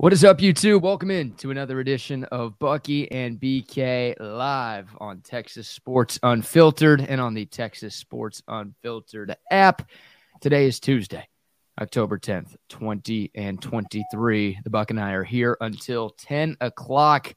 What is up, YouTube? Welcome in to another edition of Bucky and BK live on Texas Sports Unfiltered and on the Texas Sports Unfiltered app. Today is Tuesday, October 10th, 20 and 23. The Buck and I are here until 10 o'clock.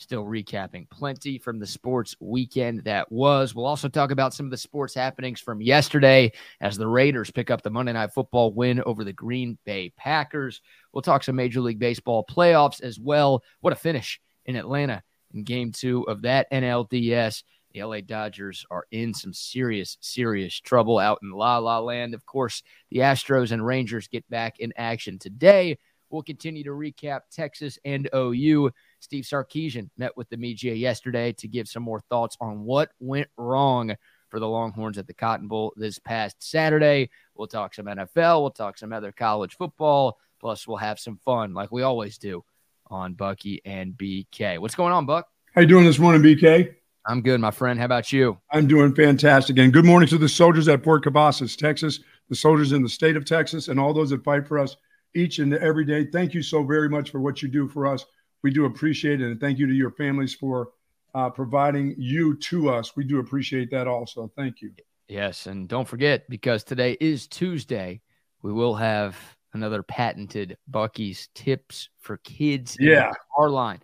Still recapping plenty from the sports weekend that was. We'll also talk about some of the sports happenings from yesterday as the Raiders pick up the Monday Night Football win over the Green Bay Packers. We'll talk some Major League Baseball playoffs as well. What a finish in Atlanta in game two of that NLDS. The LA Dodgers are in some serious, serious trouble out in La La Land. Of course, the Astros and Rangers get back in action today. We'll continue to recap Texas and OU. Steve Sarkisian met with the media yesterday to give some more thoughts on what went wrong for the Longhorns at the Cotton Bowl this past Saturday. We'll talk some NFL, we'll talk some other college football, plus we'll have some fun like we always do on Bucky and BK. What's going on, Buck? How you doing this morning, BK? I'm good, my friend. How about you? I'm doing fantastic. And good morning to the soldiers at Fort Cavazos, Texas, the soldiers in the state of Texas, and all those that fight for us each and every day. Thank you so very much for what you do for us we do appreciate it. And thank you to your families for uh, providing you to us. We do appreciate that also. Thank you. Yes. And don't forget, because today is Tuesday, we will have another patented Bucky's Tips for Kids. Yeah. Our line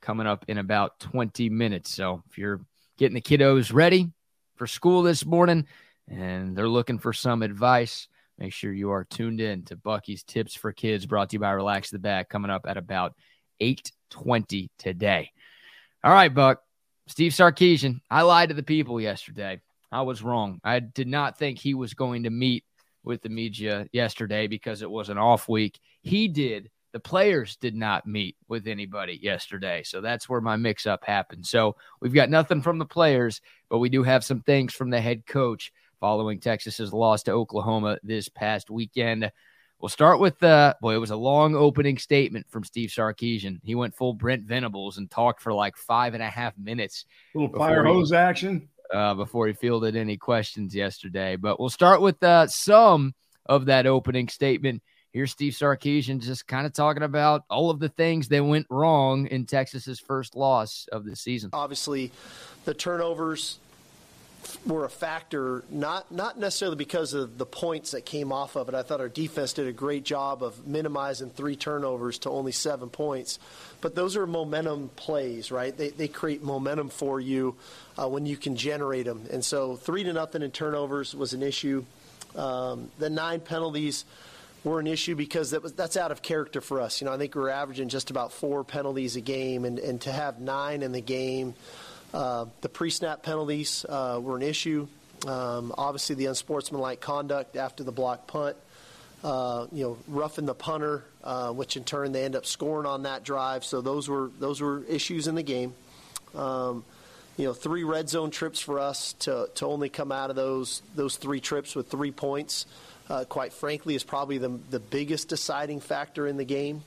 coming up in about 20 minutes. So if you're getting the kiddos ready for school this morning and they're looking for some advice, make sure you are tuned in to Bucky's Tips for Kids brought to you by Relax the Back coming up at about 820 today. All right, Buck. Steve Sarkisian. I lied to the people yesterday. I was wrong. I did not think he was going to meet with the media yesterday because it was an off week. He did. The players did not meet with anybody yesterday. So that's where my mix up happened. So we've got nothing from the players, but we do have some things from the head coach following Texas's loss to Oklahoma this past weekend. We'll start with uh boy, it was a long opening statement from Steve Sarkisian. He went full Brent Venables and talked for like five and a half minutes. A little fire hose he, action. Uh, before he fielded any questions yesterday. But we'll start with uh, some of that opening statement. Here's Steve Sarkisian just kind of talking about all of the things that went wrong in Texas's first loss of the season. Obviously, the turnovers were a factor, not not necessarily because of the points that came off of it. I thought our defense did a great job of minimizing three turnovers to only seven points. But those are momentum plays, right? They, they create momentum for you uh, when you can generate them. And so three to nothing in turnovers was an issue. Um, the nine penalties were an issue because that was that's out of character for us. You know, I think we are averaging just about four penalties a game, and, and to have nine in the game – the pre-snap penalties uh, were an issue. Um, obviously, the unsportsmanlike conduct after the block punt, uh, you know, roughing the punter, uh, which in turn they end up scoring on that drive. So those were those were issues in the game. Um, you know, three red zone trips for us to, to only come out of those those three trips with three points. Uh, quite frankly, is probably the the biggest deciding factor in the game.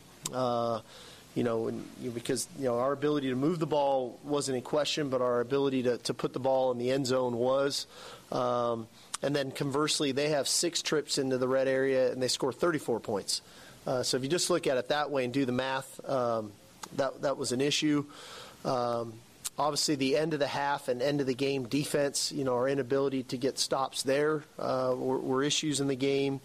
You know, and, you because you know our ability to move the ball wasn't in question, but our ability to, to put the ball in the end zone was. Um, and then conversely, they have six trips into the red area and they score 34 points. Uh, so if you just look at it that way and do the math, um, that that was an issue. Um, obviously, the end of the half and end of the game defense, you know, our inability to get stops there uh, were, were issues in the game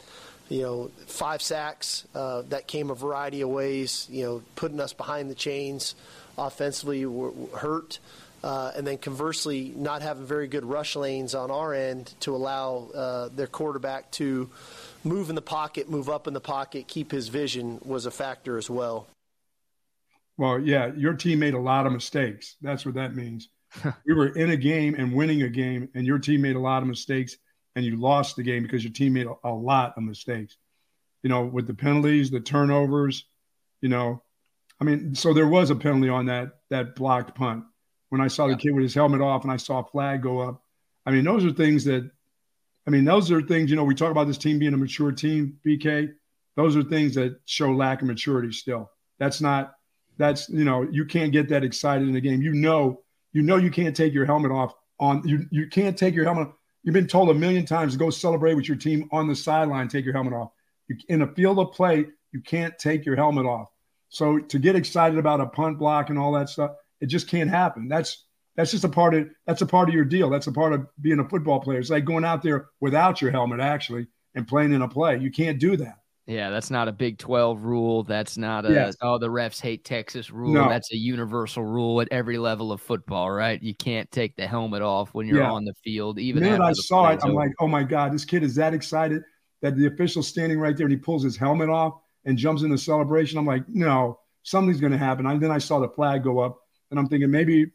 you know, five sacks. Uh, that came a variety of ways. You know, putting us behind the chains offensively were, were hurt. Uh, and then conversely, not having very good rush lanes on our end to allow uh, their quarterback to move in the pocket, move up in the pocket, keep his vision was a factor as well. Well, yeah, your team made a lot of mistakes. That's what that means. we were in a game and winning a game, and your team made a lot of mistakes and you lost the game because your team made a, a lot of mistakes. You know, with the penalties, the turnovers, you know, I mean, so there was a penalty on that that blocked punt. When I saw the kid with his helmet off and I saw a flag go up, I mean, those are things that, I mean, those are things. You know, we talk about this team being a mature team, BK. Those are things that show lack of maturity. Still, that's not. That's you know, you can't get that excited in the game. You know, you know, you can't take your helmet off on you. You can't take your helmet You've been told a million times to go celebrate with your team on the sideline, take your helmet off. You, in a field of play, you can't take your helmet off. So to get excited about a punt block and all that stuff, it just can't happen. That's that's just a part of that's a part of your deal. That's a part of being a football player. It's like going out there without your helmet actually and playing in a play. You can't do that. Yeah, that's not a Big 12 rule. That's not a yes. oh the refs hate Texas rule. No. That's a universal rule at every level of football, right? You can't take the helmet off when you're yeah. on the field. Even the minute I saw it, I'm like, oh my god, this kid is that excited that the official's standing right there and he pulls his helmet off and jumps in the celebration. I'm like, no, something's going to happen. And then I saw the flag go up, and I'm thinking maybe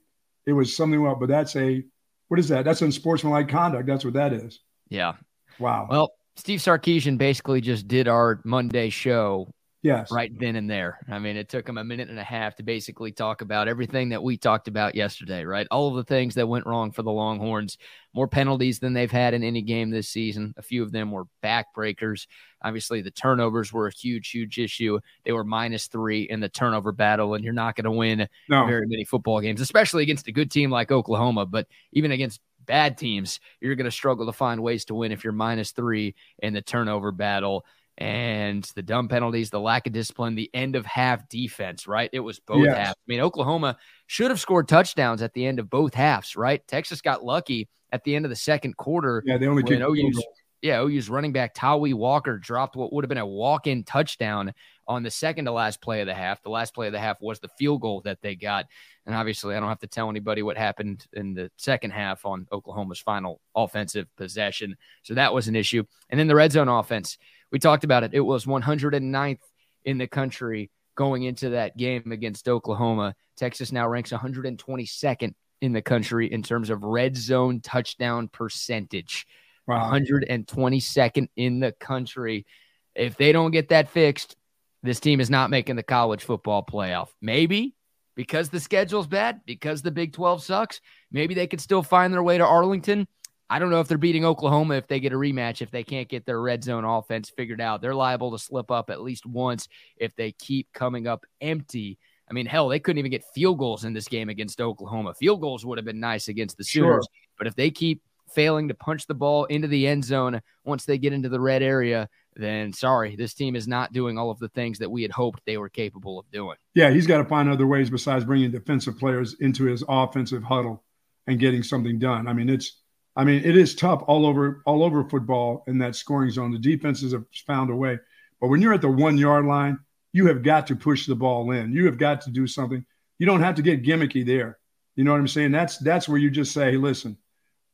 it was something up, but that's a what is that? That's unsportsmanlike conduct. That's what that is. Yeah. Wow. Well, Steve Sarkisian basically just did our Monday show Yes. Right then and there. I mean, it took him a minute and a half to basically talk about everything that we talked about yesterday, right? All of the things that went wrong for the Longhorns, more penalties than they've had in any game this season. A few of them were backbreakers. Obviously, the turnovers were a huge, huge issue. They were minus three in the turnover battle, and you're not going to win no. very many football games, especially against a good team like Oklahoma. But even against bad teams, you're going to struggle to find ways to win if you're minus three in the turnover battle and the dumb penalties, the lack of discipline, the end of half defense, right? It was both yes. halves. I mean, Oklahoma should have scored touchdowns at the end of both halves, right? Texas got lucky at the end of the second quarter. Yeah, they only kicked OU's, yeah, OU's running back Tawee Walker dropped what would have been a walk-in touchdown on the second to last play of the half. The last play of the half was the field goal that they got. And obviously, I don't have to tell anybody what happened in the second half on Oklahoma's final offensive possession. So that was an issue. And then the red zone offense we talked about it. It was 109th in the country going into that game against Oklahoma. Texas now ranks 122nd in the country in terms of red zone touchdown percentage. Wow. 122nd in the country. If they don't get that fixed, this team is not making the college football playoff. Maybe because the schedule's bad, because the Big 12 sucks. Maybe they could still find their way to Arlington. I don't know if they're beating Oklahoma if they get a rematch, if they can't get their red zone offense figured out. They're liable to slip up at least once if they keep coming up empty. I mean, hell, they couldn't even get field goals in this game against Oklahoma. Field goals would have been nice against the Sooners, sure. but if they keep failing to punch the ball into the end zone once they get into the red area, then sorry, this team is not doing all of the things that we had hoped they were capable of doing. Yeah, he's got to find other ways besides bringing defensive players into his offensive huddle and getting something done. I mean, it's I mean, it is tough all over all over football in that scoring zone. The defenses have found a way, but when you're at the one yard line, you have got to push the ball in. You have got to do something. You don't have to get gimmicky there. You know what I'm saying? That's that's where you just say, hey, listen,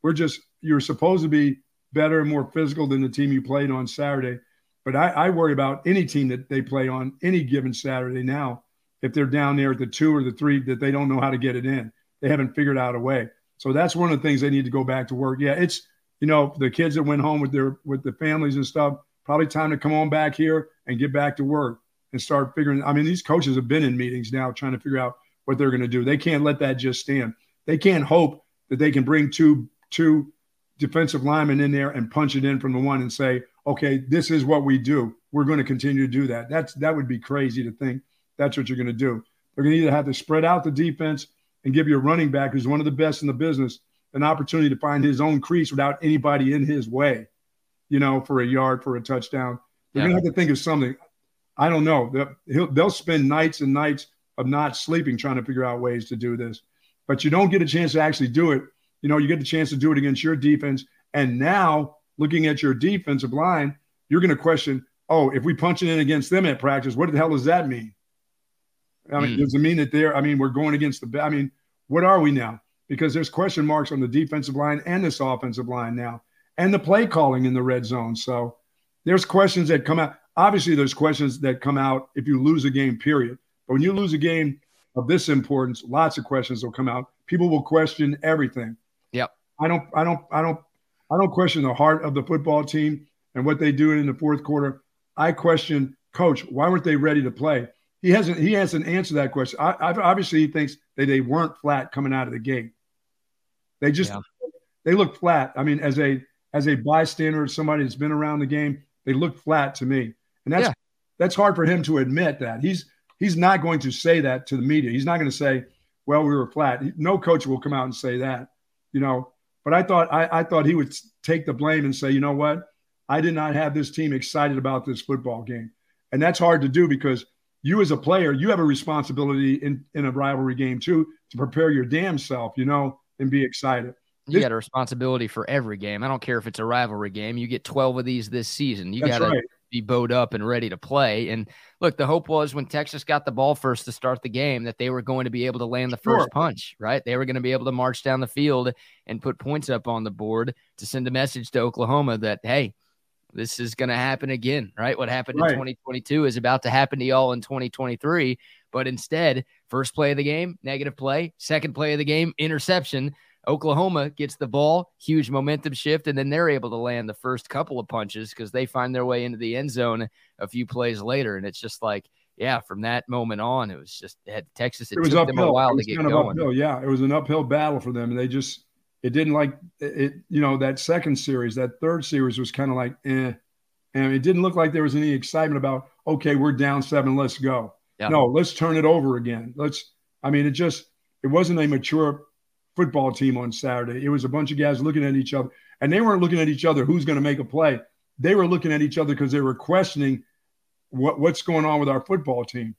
we're just you're supposed to be better and more physical than the team you played on Saturday. But I, I worry about any team that they play on any given Saturday now. If they're down there at the two or the three, that they don't know how to get it in. They haven't figured out a way. So that's one of the things they need to go back to work. Yeah, it's you know the kids that went home with their with the families and stuff. Probably time to come on back here and get back to work and start figuring. I mean, these coaches have been in meetings now trying to figure out what they're going to do. They can't let that just stand. They can't hope that they can bring two two defensive linemen in there and punch it in from the one and say, okay, this is what we do. We're going to continue to do that. That's that would be crazy to think that's what you're going to do. They're going to either have to spread out the defense and give your running back, who's one of the best in the business, an opportunity to find his own crease without anybody in his way, you know, for a yard, for a touchdown. They're yeah. going to have to think of something. I don't know. They'll, they'll spend nights and nights of not sleeping trying to figure out ways to do this. But you don't get a chance to actually do it. You know, you get the chance to do it against your defense. And now, looking at your defensive line, you're going to question, oh, if we punch it in against them at practice, what the hell does that mean? I mean, mm. does it mean that they're, I mean, we're going against the, I mean, what are we now? Because there's question marks on the defensive line and this offensive line now, and the play calling in the red zone. So there's questions that come out. Obviously, there's questions that come out if you lose a game, period. But when you lose a game of this importance, lots of questions will come out. People will question everything. Yep. I don't, I don't, I don't, I don't question the heart of the football team and what they do in the fourth quarter. I question, coach, why weren't they ready to play? he hasn't he hasn't answered that question. I, I, obviously, he thinks that they weren't flat coming out of the gate. They just yeah. they look flat. I mean, as a as a bystander, somebody that's been around the game, they look flat to me, and that's yeah. that's hard for him to admit that he's he's not going to say that to the media. He's not going to say, "Well, we were flat." No coach will come out and say that, you know. But I thought I, I thought he would take the blame and say, "You know what? I did not have this team excited about this football game," and that's hard to do because you as a player, you have a responsibility in, in a rivalry game too to prepare your damn self, you know, and be excited. You this, got a responsibility for every game. I don't care if it's a rivalry game. You get 12 of these this season. You got to right. Be bowed up and ready to play. And look, the hope was when Texas got the ball first to start the game that they were going to be able to land the first punch, right? They were going to be able to march down the field and put points up on the board to send a message to Oklahoma that, hey, this is going to happen again, right? What happened right. in 2022 is about to happen to y'all in 2023. But instead, first play of the game, negative play. Second play of the game, interception. Oklahoma gets the ball, huge momentum shift, and then they're able to land the first couple of punches because they find their way into the end zone a few plays later. And it's just like, yeah, from that moment on, it was just had Texas. It, it was took uphill. them a while to get going. Uphill. Yeah, it was an uphill battle for them, and they just it didn't like it. You know, that second series, that third series was kind of like, eh, and it didn't look like there was any excitement about. Okay, we're down seven, let's go. Yeah. No, let's turn it over again. Let's. I mean, it just it wasn't a mature football team on Saturday. It was a bunch of guys looking at each other, and they weren't looking at each other who's going to make a play. They were looking at each other because they were questioning what, what's going on with our football team.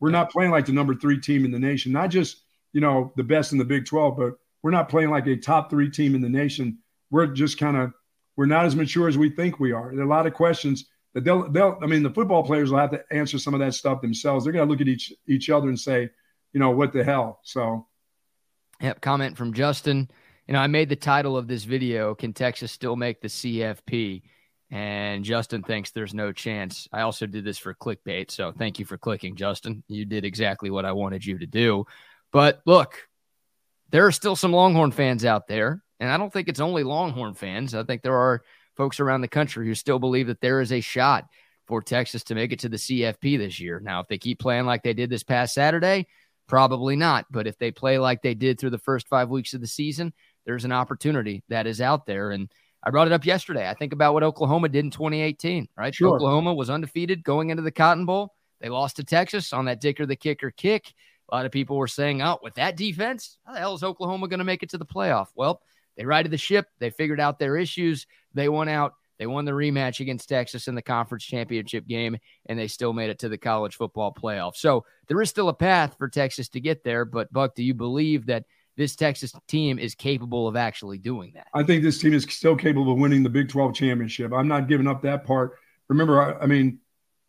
We're not playing like the number three team in the nation, not just you know the best in the Big 12, but we're not playing like a top three team in the nation. We're just kind of we're not as mature as we think we are. There are a lot of questions that they'll they'll. I mean, the football players will have to answer some of that stuff themselves. They're going to look at each each other and say, you know, what the hell. So Yep. Comment from Justin. You know, I made the title of this video, Can Texas Still Make the CFP? And Justin thinks there's no chance. I also did this for clickbait. So thank you for clicking, Justin. You did exactly what I wanted you to do. But look, there are still some Longhorn fans out there. And I don't think it's only Longhorn fans. I think there are folks around the country who still believe that there is a shot for Texas to make it to the CFP this year. Now, if they keep playing like they did this past Saturday, Probably not. But if they play like they did through the first five weeks of the season, there's an opportunity that is out there. And I brought it up yesterday. I think about what Oklahoma did in 2018, right? Sure. Oklahoma was undefeated going into the Cotton Bowl. They lost to Texas on that Dicker the kicker kick. A lot of people were saying, oh, with that defense, how the hell is Oklahoma going to make it to the playoff? Well, they righted the ship. They figured out their issues. They went out. They won the rematch against Texas in the conference championship game, and they still made it to the college football playoff. So there is still a path for Texas to get there. But, Buck, do you believe that this Texas team is capable of actually doing that? I think this team is still capable of winning the Big 12 championship. I'm not giving up that part. Remember, I, I mean,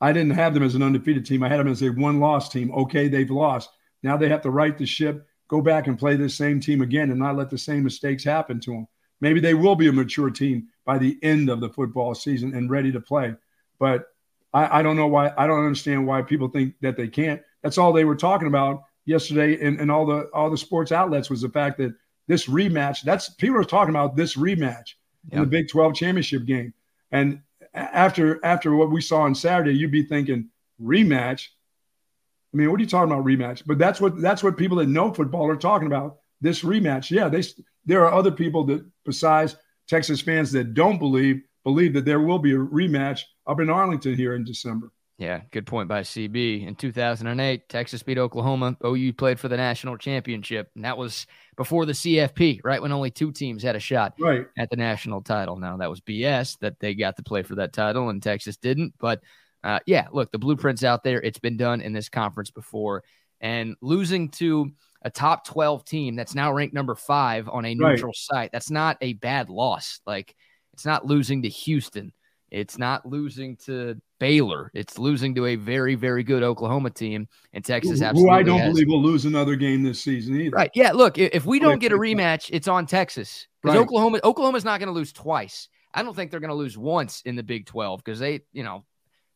I didn't have them as an undefeated team. I had them as a one loss team. Okay, they've lost. Now they have to right the ship, go back and play this same team again and not let the same mistakes happen to them. Maybe they will be a mature team by the end of the football season and ready to play. But I, I don't know why. I don't understand why people think that they can't. That's all they were talking about yesterday and, in all the all the sports outlets was the fact that this rematch. That's people are talking about this rematch yep. in the Big 12 championship game. And after after what we saw on Saturday, you'd be thinking rematch. I mean, what are you talking about rematch? But that's what that's what people that know football are talking about. This rematch. Yeah, they there are other people that besides Texas fans that don't believe believe that there will be a rematch up in Arlington here in December. Yeah, good point by CB. In 2008, Texas beat Oklahoma. OU played for the national championship, and that was before the CFP, right when only two teams had a shot right. at the national title. Now that was BS that they got to play for that title and Texas didn't. But uh, yeah, look, the blueprints out there. It's been done in this conference before, and losing to a top 12 team that's now ranked number five on a neutral right. site. That's not a bad loss. Like it's not losing to Houston. It's not losing to Baylor. It's losing to a very, very good Oklahoma team. And Texas absolutely. Who I don't has. believe will lose another game this season either. Right. Yeah. Look, if we don't get a rematch, it's on Texas. Because right. Oklahoma, Oklahoma's not going to lose twice. I don't think they're going to lose once in the Big 12 because they, you know,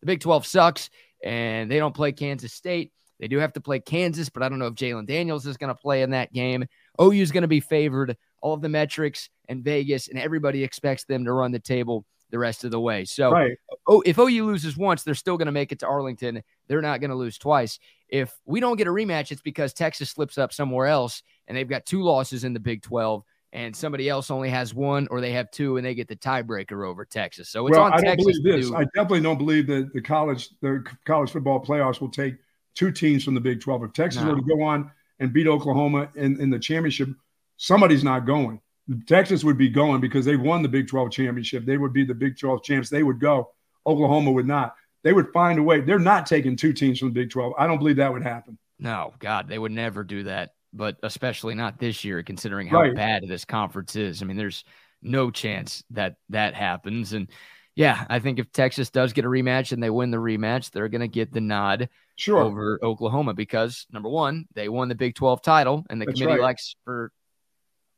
the Big 12 sucks and they don't play Kansas State. They do have to play Kansas, but I don't know if Jalon Daniels is going to play in that game. OU is going to be favored. All of the metrics and Vegas and everybody expects them to run the table the rest of the way. So, right. oh, if OU loses once, they're still going to make it to Arlington. They're not going to lose twice. If we don't get a rematch, it's because Texas slips up somewhere else and they've got two losses in the Big 12 and somebody else only has one or they have two and they get the tiebreaker over Texas. So it's well, on I Texas. Don't believe this. Do- I definitely don't believe that the college the college football playoffs will take – two teams from the Big 12. If Texas no. were to go on and beat Oklahoma in, in the championship, somebody's not going. Texas would be going because they won the Big 12 championship. They would be the Big 12 champs. They would go. Oklahoma would not. they would find a way. They're not taking two teams from the Big 12. I don't believe that would happen. No, God, they would never do that. But especially not this year, considering how right. bad this conference is. I mean, there's no chance that that happens. And yeah, I think if Texas does get a rematch and they win the rematch, they're going to get the nod sure. over Oklahoma because number one, they won the Big 12 title, and the That's committee right. likes for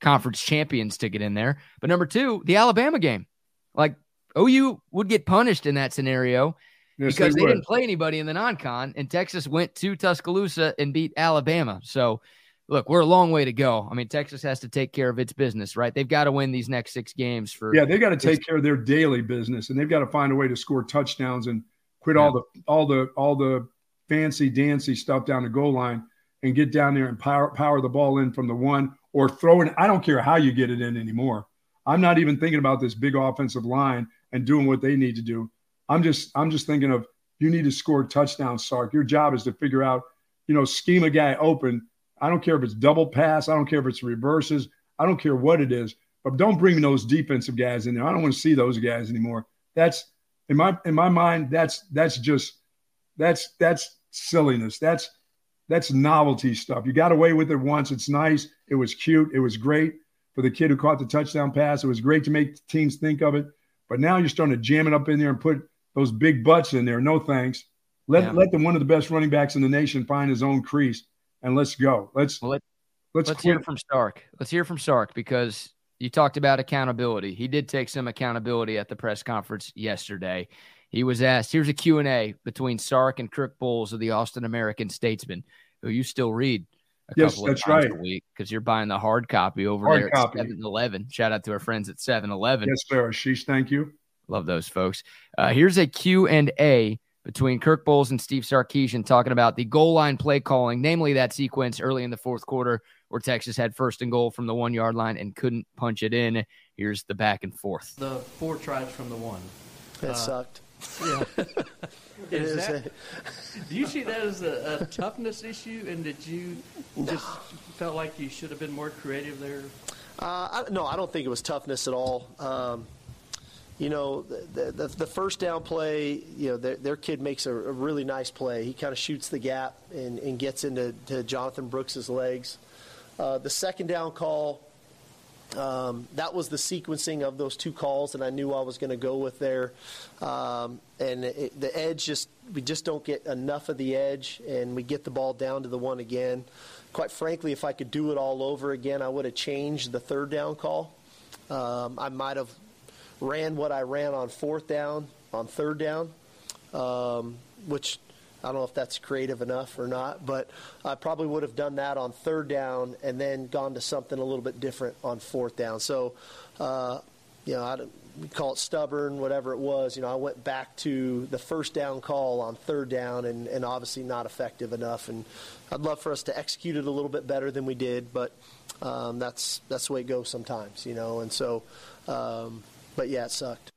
conference champions to get in there. But number two, the Alabama game. Like OU would get punished in that scenario yes, because they, they didn't play anybody in the non con, and Texas went to Tuscaloosa and beat Alabama. So, look, we're a long way to go. I mean, Texas has to take care of its business, right? They've got to win these next six games for. Yeah, they've got to take care of their daily business, and they've got to find a way to score touchdowns and quit yeah. all the all the all the fancy dancy stuff down the goal line and get down there and power power the ball in from the one or throw it. I don't care how you get it in anymore. I'm not even thinking about this big offensive line and doing what they need to do. I'm just I'm just thinking of you need to score touchdowns, Sark. Your job is to figure out, you know, scheme a guy open. I don't care if it's double pass. I don't care if it's reverses. I don't care what it is. But don't bring those defensive guys in there. I don't want to see those guys anymore. That's in my in my mind. That's that's just that's that's silliness. That's that's novelty stuff. You got away with it once. It's nice. It was cute. It was great for the kid who caught the touchdown pass. It was great to make teams think of it. But now you're starting to jam it up in there and put those big butts in there. No thanks. Let yeah. let the one of the best running backs in the nation find his own crease and let's go. Let's well, let, let's let's hear from Sark. Let's hear from Sark because you talked about accountability. He did take some accountability at the press conference yesterday. He was asked, here's a Q&A between Sark and Kirk Bohls of the Austin American Statesman, who you still read a yes, couple of that's times right. a week because you're buying the hard copy over hard there copy. at 7-Eleven. Shout out to our friends at 7-Eleven. Yes, sir. Sheesh, thank you. Love those folks. Uh, here's a Q&A between Kirk Bohls and Steve Sarkisian talking about the goal line play calling, namely that sequence early in the fourth quarter where Texas had first and goal from the one yard line and couldn't punch it in. Here's the back and forth. The four tries from the one. That uh, sucked. Yeah. is that, do you see that as a, a, toughness issue, and did you just felt like you should have been more creative there? Uh, I, no, I don't think it was toughness at all. Um, you know, the, the, the, first down play, you know, their, their kid makes a, a, really nice play. He kind of shoots the gap and, and gets into Jonathan Brooks's legs. Uh, the second down call, um, that was the sequencing of those two calls that I knew I was going to go with there. Um, and it, the edge just, we just don't get enough of the edge, and we get the ball down to the one again. Quite frankly, if I could do it all over again, I would have changed the third down call. Um, I might have ran what I ran on fourth down, on third down, um, which I don't know if that's creative enough or not, but I probably would have done that on third down and then gone to something a little bit different on fourth down. So, uh, you know, I we call it stubborn, whatever it was. You know, I went back to the first down call on third down, and, and obviously not effective enough. And I'd love for us to execute it a little bit better than we did, but um, that's that's the way it goes sometimes, you know. And so, um, but yeah, it sucked.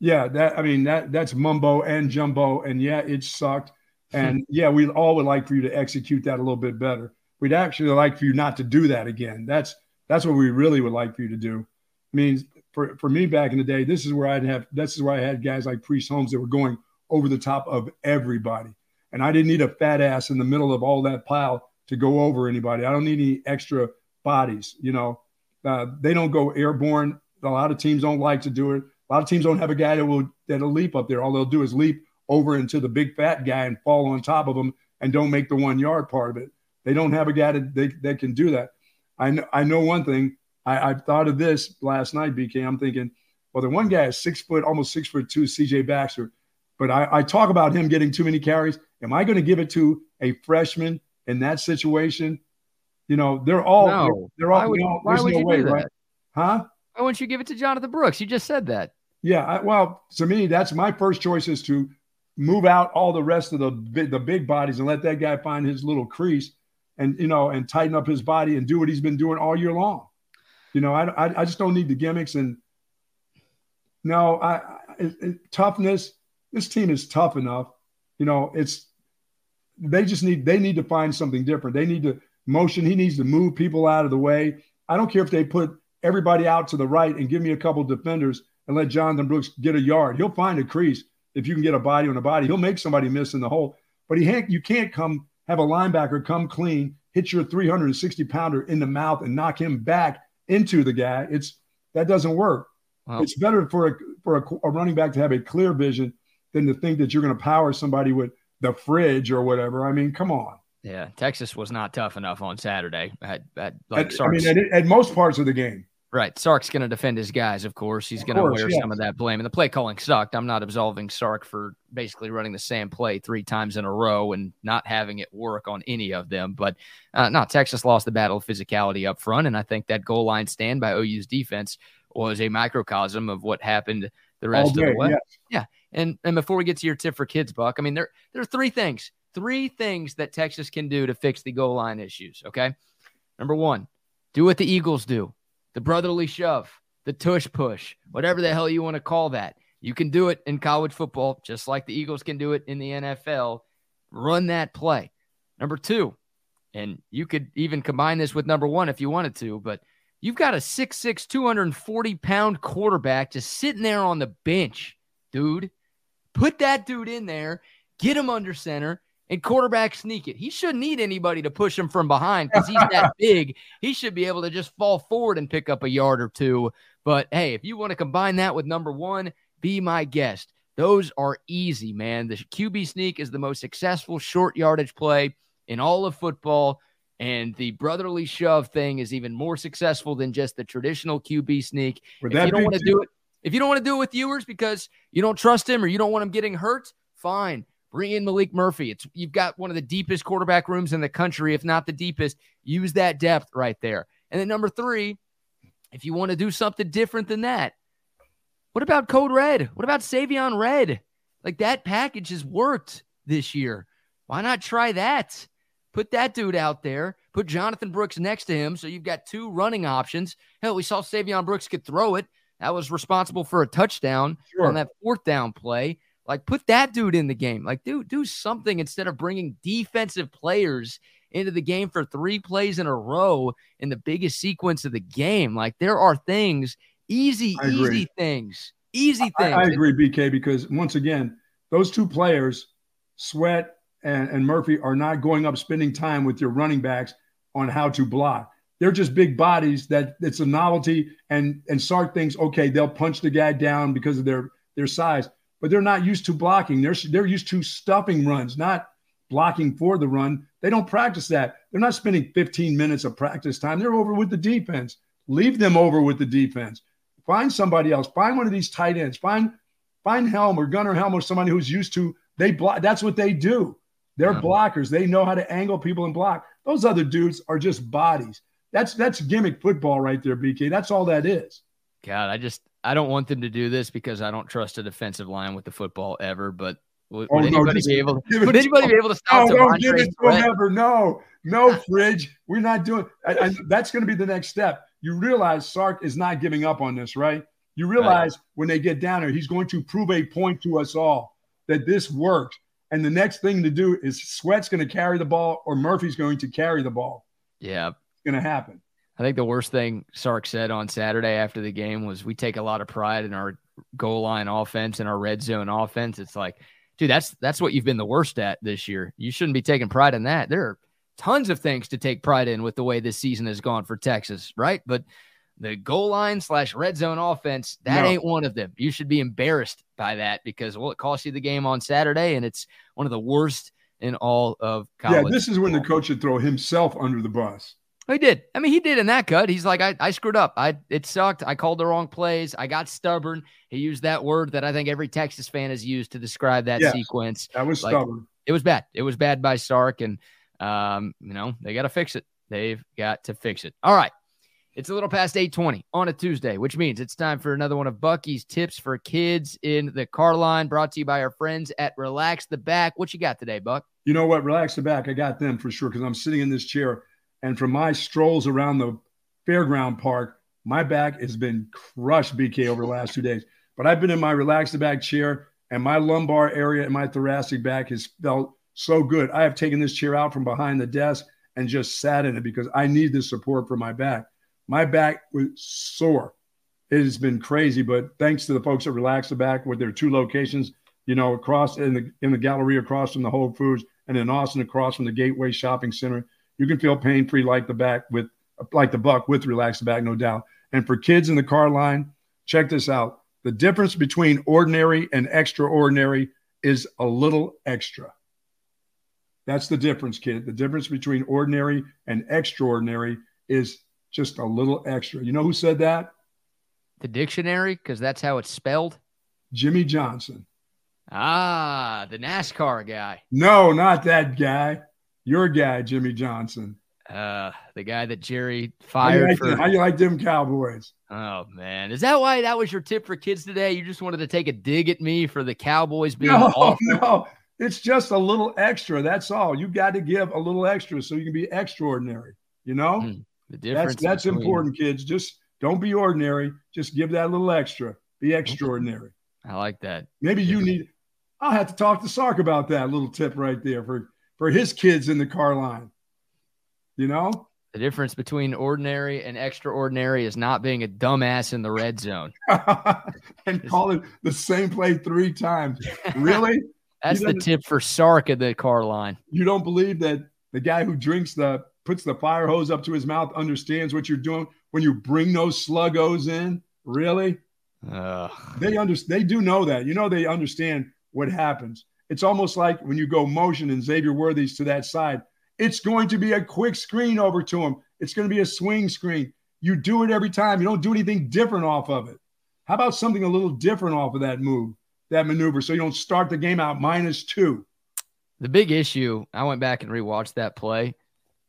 Yeah, that I mean that that's mumbo and jumbo, and yeah, it sucked. And yeah, we all would like for you to execute that a little bit better. We'd actually like for you not to do that again. That's that's what we really would like for you to do. I mean, for, for me back in the day, this is where I'd have this is where I had guys like Priest Holmes that were going over the top of everybody. And I didn't need a fat ass in the middle of all that pile to go over anybody. I don't need any extra bodies. You know, uh, they don't go airborne. A lot of teams don't like to do it. A lot of teams don't have a guy that will that'll leap up there. All they'll do is leap over into the big fat guy and fall on top of him and don't make the one yard part of it. They don't have a guy that they, that can do that. I know, I know one thing. I, I thought of this last night, BK. I'm thinking, well, the one guy is six foot, almost six foot two, CJ Baxter. But I, I talk about him getting too many carries. Am I going to give it to a freshman in that situation? You know, they're all no. they're, all. Why would, you know, why would no you way, do that? right? Huh? Why wouldn't you give it to Jonathan Brooks? You just said that. Yeah, I, well, to me, that's my first choice is to move out all the rest of the the big bodies and let that guy find his little crease and you know and tighten up his body and do what he's been doing all year long. You know, I I, I just don't need the gimmicks and no, I, toughness. This team is tough enough. You know, it's they just need they need to find something different. They need to motion. He needs to move people out of the way. I don't care if they put everybody out to the right and give me a couple defenders and let Jonathan Brooks get a yard. He'll find a crease if you can get a body on a body, he'll make somebody miss in the hole. But he can't, you can't come have a linebacker come clean, hit your 360 pounder in the mouth, and knock him back into the guy. It's that doesn't work. Wow. It's better for a for a, a running back to have a clear vision than to think that you're going to power somebody with the fridge or whatever. I mean, come on. Yeah, Texas was not tough enough on Saturday. At, at like at, I mean, at, at, most parts of the game. Right. Sark's going to defend his guys, of course. He's going to wear yes. some of that blame. And the play calling sucked. I'm not absolving Sark for basically running the same play three times in a row and not having it work on any of them. But uh, no, Texas lost the battle of physicality up front. And I think that goal line stand by OU's defense was a microcosm of what happened the rest day, of the way. Yes. Yeah. And and before we get to your tip for kids, Buck, I mean, there, there are three things, three things that Texas can do to fix the goal line issues. Okay. Number one, do what the Eagles do the brotherly shove, the tush push, whatever the hell you want to call that. You can do it in college football, just like the Eagles can do it in the NFL. Run that play. Number two, and you could even combine this with number one if you wanted to, but you've got a 6'6, 240 pound quarterback just sitting there on the bench, dude. Put that dude in there, get him under center, and quarterback sneak it. He shouldn't need anybody to push him from behind because he's that big. He should be able to just fall forward and pick up a yard or two. But hey, if you want to combine that with number one, be my guest. Those are easy, man. The QB sneak is the most successful short yardage play in all of football. And the brotherly shove thing is even more successful than just the traditional QB sneak. If you don't want to do it, if you don't want to do it with Ewers because you don't trust him or you don't want him getting hurt, fine. Bring in Maalik Murphy. It's you've got one of the deepest quarterback rooms in the country, if not the deepest. Use that depth right there. And then number three, if you want to do something different than that, what about Code Red? What about Savion Red? Like that package has worked this year. Why not try that? Put that dude out there. Put Jonathan Brooks next to him. So you've got two running options. Hell, we saw Savion Brooks could throw it. That was responsible for a touchdown sure. on that fourth down play. Like, put that dude in the game. Like, do do something instead of bringing defensive players into the game for three plays in a row in the biggest sequence of the game. Like, there are things, easy, easy things, easy things. I, I agree, BK, because once again, those two players, Sweat and, and Murphy, are not going up spending time with your running backs on how to block. They're just big bodies that it's a novelty. And and Sark thinks, okay, they'll punch the guy down because of their their size but they're not used to blocking. They're, they're used to stuffing runs, not blocking for the run. They don't practice that. They're not spending 15 minutes of practice time. They're over with the defense. Leave them over with the defense. Find somebody else. Find one of these tight ends. Find find Helm or Gunnar Helm or somebody who's used to they block. That's what they do. They're yeah. blockers. They know how to angle people and block. Those other dudes are just bodies. That's that's gimmick football right there, BK. That's all that is. God, I just I don't want them to do this because I don't trust a defensive line with the football ever. But would, oh, anybody no, be able? Would anybody be able to stop? Oh, no, don't give it to him ever. No, no, fridge. We're not doing. I, I, that's going to be the next step. You realize Sark is not giving up on this, right? You realize right. when they get down there, he's going to prove a point to us all that this works. And the next thing to do is Sweat's going to carry the ball or Murphy's going to carry the ball. Yeah, it's going to happen. I think the worst thing Sark said on Saturday after the game was we take a lot of pride in our goal line offense and our red zone offense. It's like, dude, that's that's what you've been the worst at this year. You shouldn't be taking pride in that. There are tons of things to take pride in with the way this season has gone for Texas, right? But the goal line slash red zone offense, that no. ain't one of them. You should be embarrassed by that because well, it cost you the game on Saturday, and it's one of the worst in all of college. Yeah, this is when the coach should throw himself under the bus. He did. I mean, he did in that cut. He's like, I, I screwed up. I it sucked. I called the wrong plays. I got stubborn. He used that word that I think every Texas fan has used to describe that yes, sequence. That was like, stubborn. It was bad. It was bad by Sark, and um, you know they got to fix it. They've got to fix it. All right. It's a little past 8:20 on a Tuesday, which means it's time for another one of Bucky's tips for kids in the car line, brought to you by our friends at Relax the Back. What you got today, Buck? You know what? Relax the Back. I got them for sure because I'm sitting in this chair and from my strolls around the fairground park, my back has been crushed, BK, over the last two days. But I've been in my relaxed the back chair, and my lumbar area and my thoracic back has felt so good. I have taken this chair out from behind the desk and just sat in it because I need the support for my back. My back was sore. It has been crazy, but thanks to the folks at Relax the Back with their two locations, you know, across in the in the gallery across from the Whole Foods, and in Austin across from the Gateway Shopping Center. You can feel pain free like the back with like the buck with relaxed back, no doubt. And for kids in the car line, check this out. The difference between ordinary and extraordinary is a little extra. That's the difference, kid. The difference between ordinary and extraordinary is just a little extra. You know who said that? The dictionary, because that's how it's spelled. Jimmy Johnson. Ah, the NASCAR guy. No, not that guy. Your guy, Jimmy Johnson. Uh, the guy that Jerry fired how you like for. Them, how you like them Cowboys? Oh man, is that why that was your tip for kids today? You just wanted to take a dig at me for the Cowboys being no, awful? no. It's just a little extra. That's all. You got to give a little extra so you can be extraordinary. You know, mm, the difference. That's that's between... important, kids. Just don't be ordinary. Just give that little extra. Be extraordinary. I like that. Maybe you need. I'll have to talk to Sark about that little tip right there for for his kids in the car line. You know? The difference between ordinary and extraordinary is not being a dumbass in the red zone. and calling the same play three times. Really? That's the tip for Sark at the car line. You don't believe that the guy who drinks the puts the fire hose up to his mouth understands what you're doing when you bring those sluggos in? Really? Uh, they under, they do know that. You know they understand what happens. It's almost like when you go motion and Xavier Worthy's to that side, it's going to be a quick screen over to him. It's going to be a swing screen. You do it every time. You don't do anything different off of it. How about something a little different off of that move, that maneuver, so you don't start the game out minus two? The big issue, I went back and rewatched that play.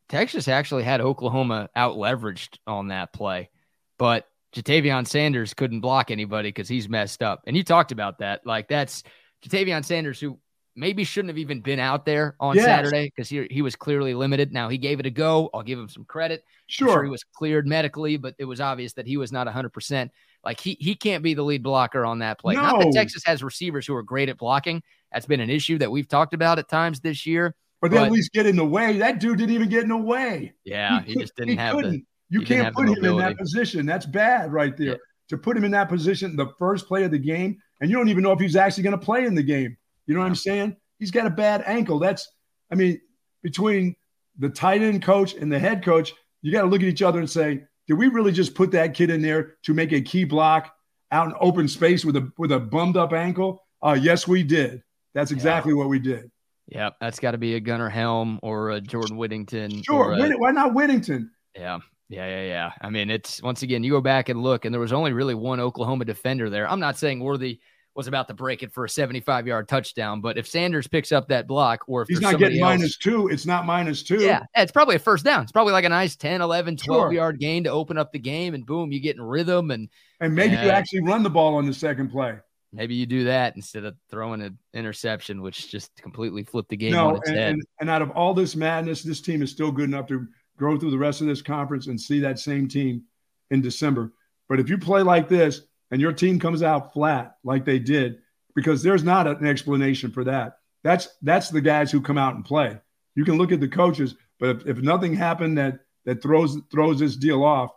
Texas actually had Oklahoma out leveraged on that play, but Ja'Tavion Sanders couldn't block anybody because he's messed up. And you talked about that. Like that's Ja'Tavion Sanders, who maybe shouldn't have even been out there on yes. Saturday because he, he was clearly limited. Now he gave it a go. I'll give him some credit. Sure. sure. he was cleared medically, but it was obvious that he was not 100%. Like he he can't be the lead blocker on that play. No. Not that Texas has receivers who are great at blocking. That's been an issue that we've talked about at times this year. But they at least get in the way. That dude didn't even get in the way. Yeah, he, he just didn't have couldn't. the. You can't put him in that position. That's bad right there. Yeah. To put him in that position, the first play of the game, and you don't even know if he's actually going to play in the game. You know what I'm saying? He's got a bad ankle. That's, I mean, between the tight end coach and the head coach, you got to look at each other and say, did we really just put that kid in there to make a key block out in open space with a with a bummed up ankle? Uh, yes, we did. That's exactly yeah. what we did. Yeah, that's got to be a Gunnar Helm or a Jordan Whittington. Sure, a, why not Whittington? Yeah, yeah, yeah, yeah. I mean, it's once again, you go back and look, and there was only really one Oklahoma defender there. I'm not saying Worthy was about to break it for a 75 yard touchdown. But if Sanders picks up that block, or if he's not getting else, minus two, it's not minus two. Yeah, it's probably a first down. It's probably like a nice 10, 11, 12 sure. yard gain to open up the game, and boom, you get in rhythm. And and maybe you actually run the ball on the second play. Maybe you do that instead of throwing an interception, which just completely flipped the game no, on its and, head. And, and out of all this madness, this team is still good enough to grow through the rest of this conference and see that same team in December. But if you play like this and your team comes out flat like they did, because there's not an explanation for that. That's that's the guys who come out and play. You can look at the coaches, but if, if nothing happened that that throws throws this deal off,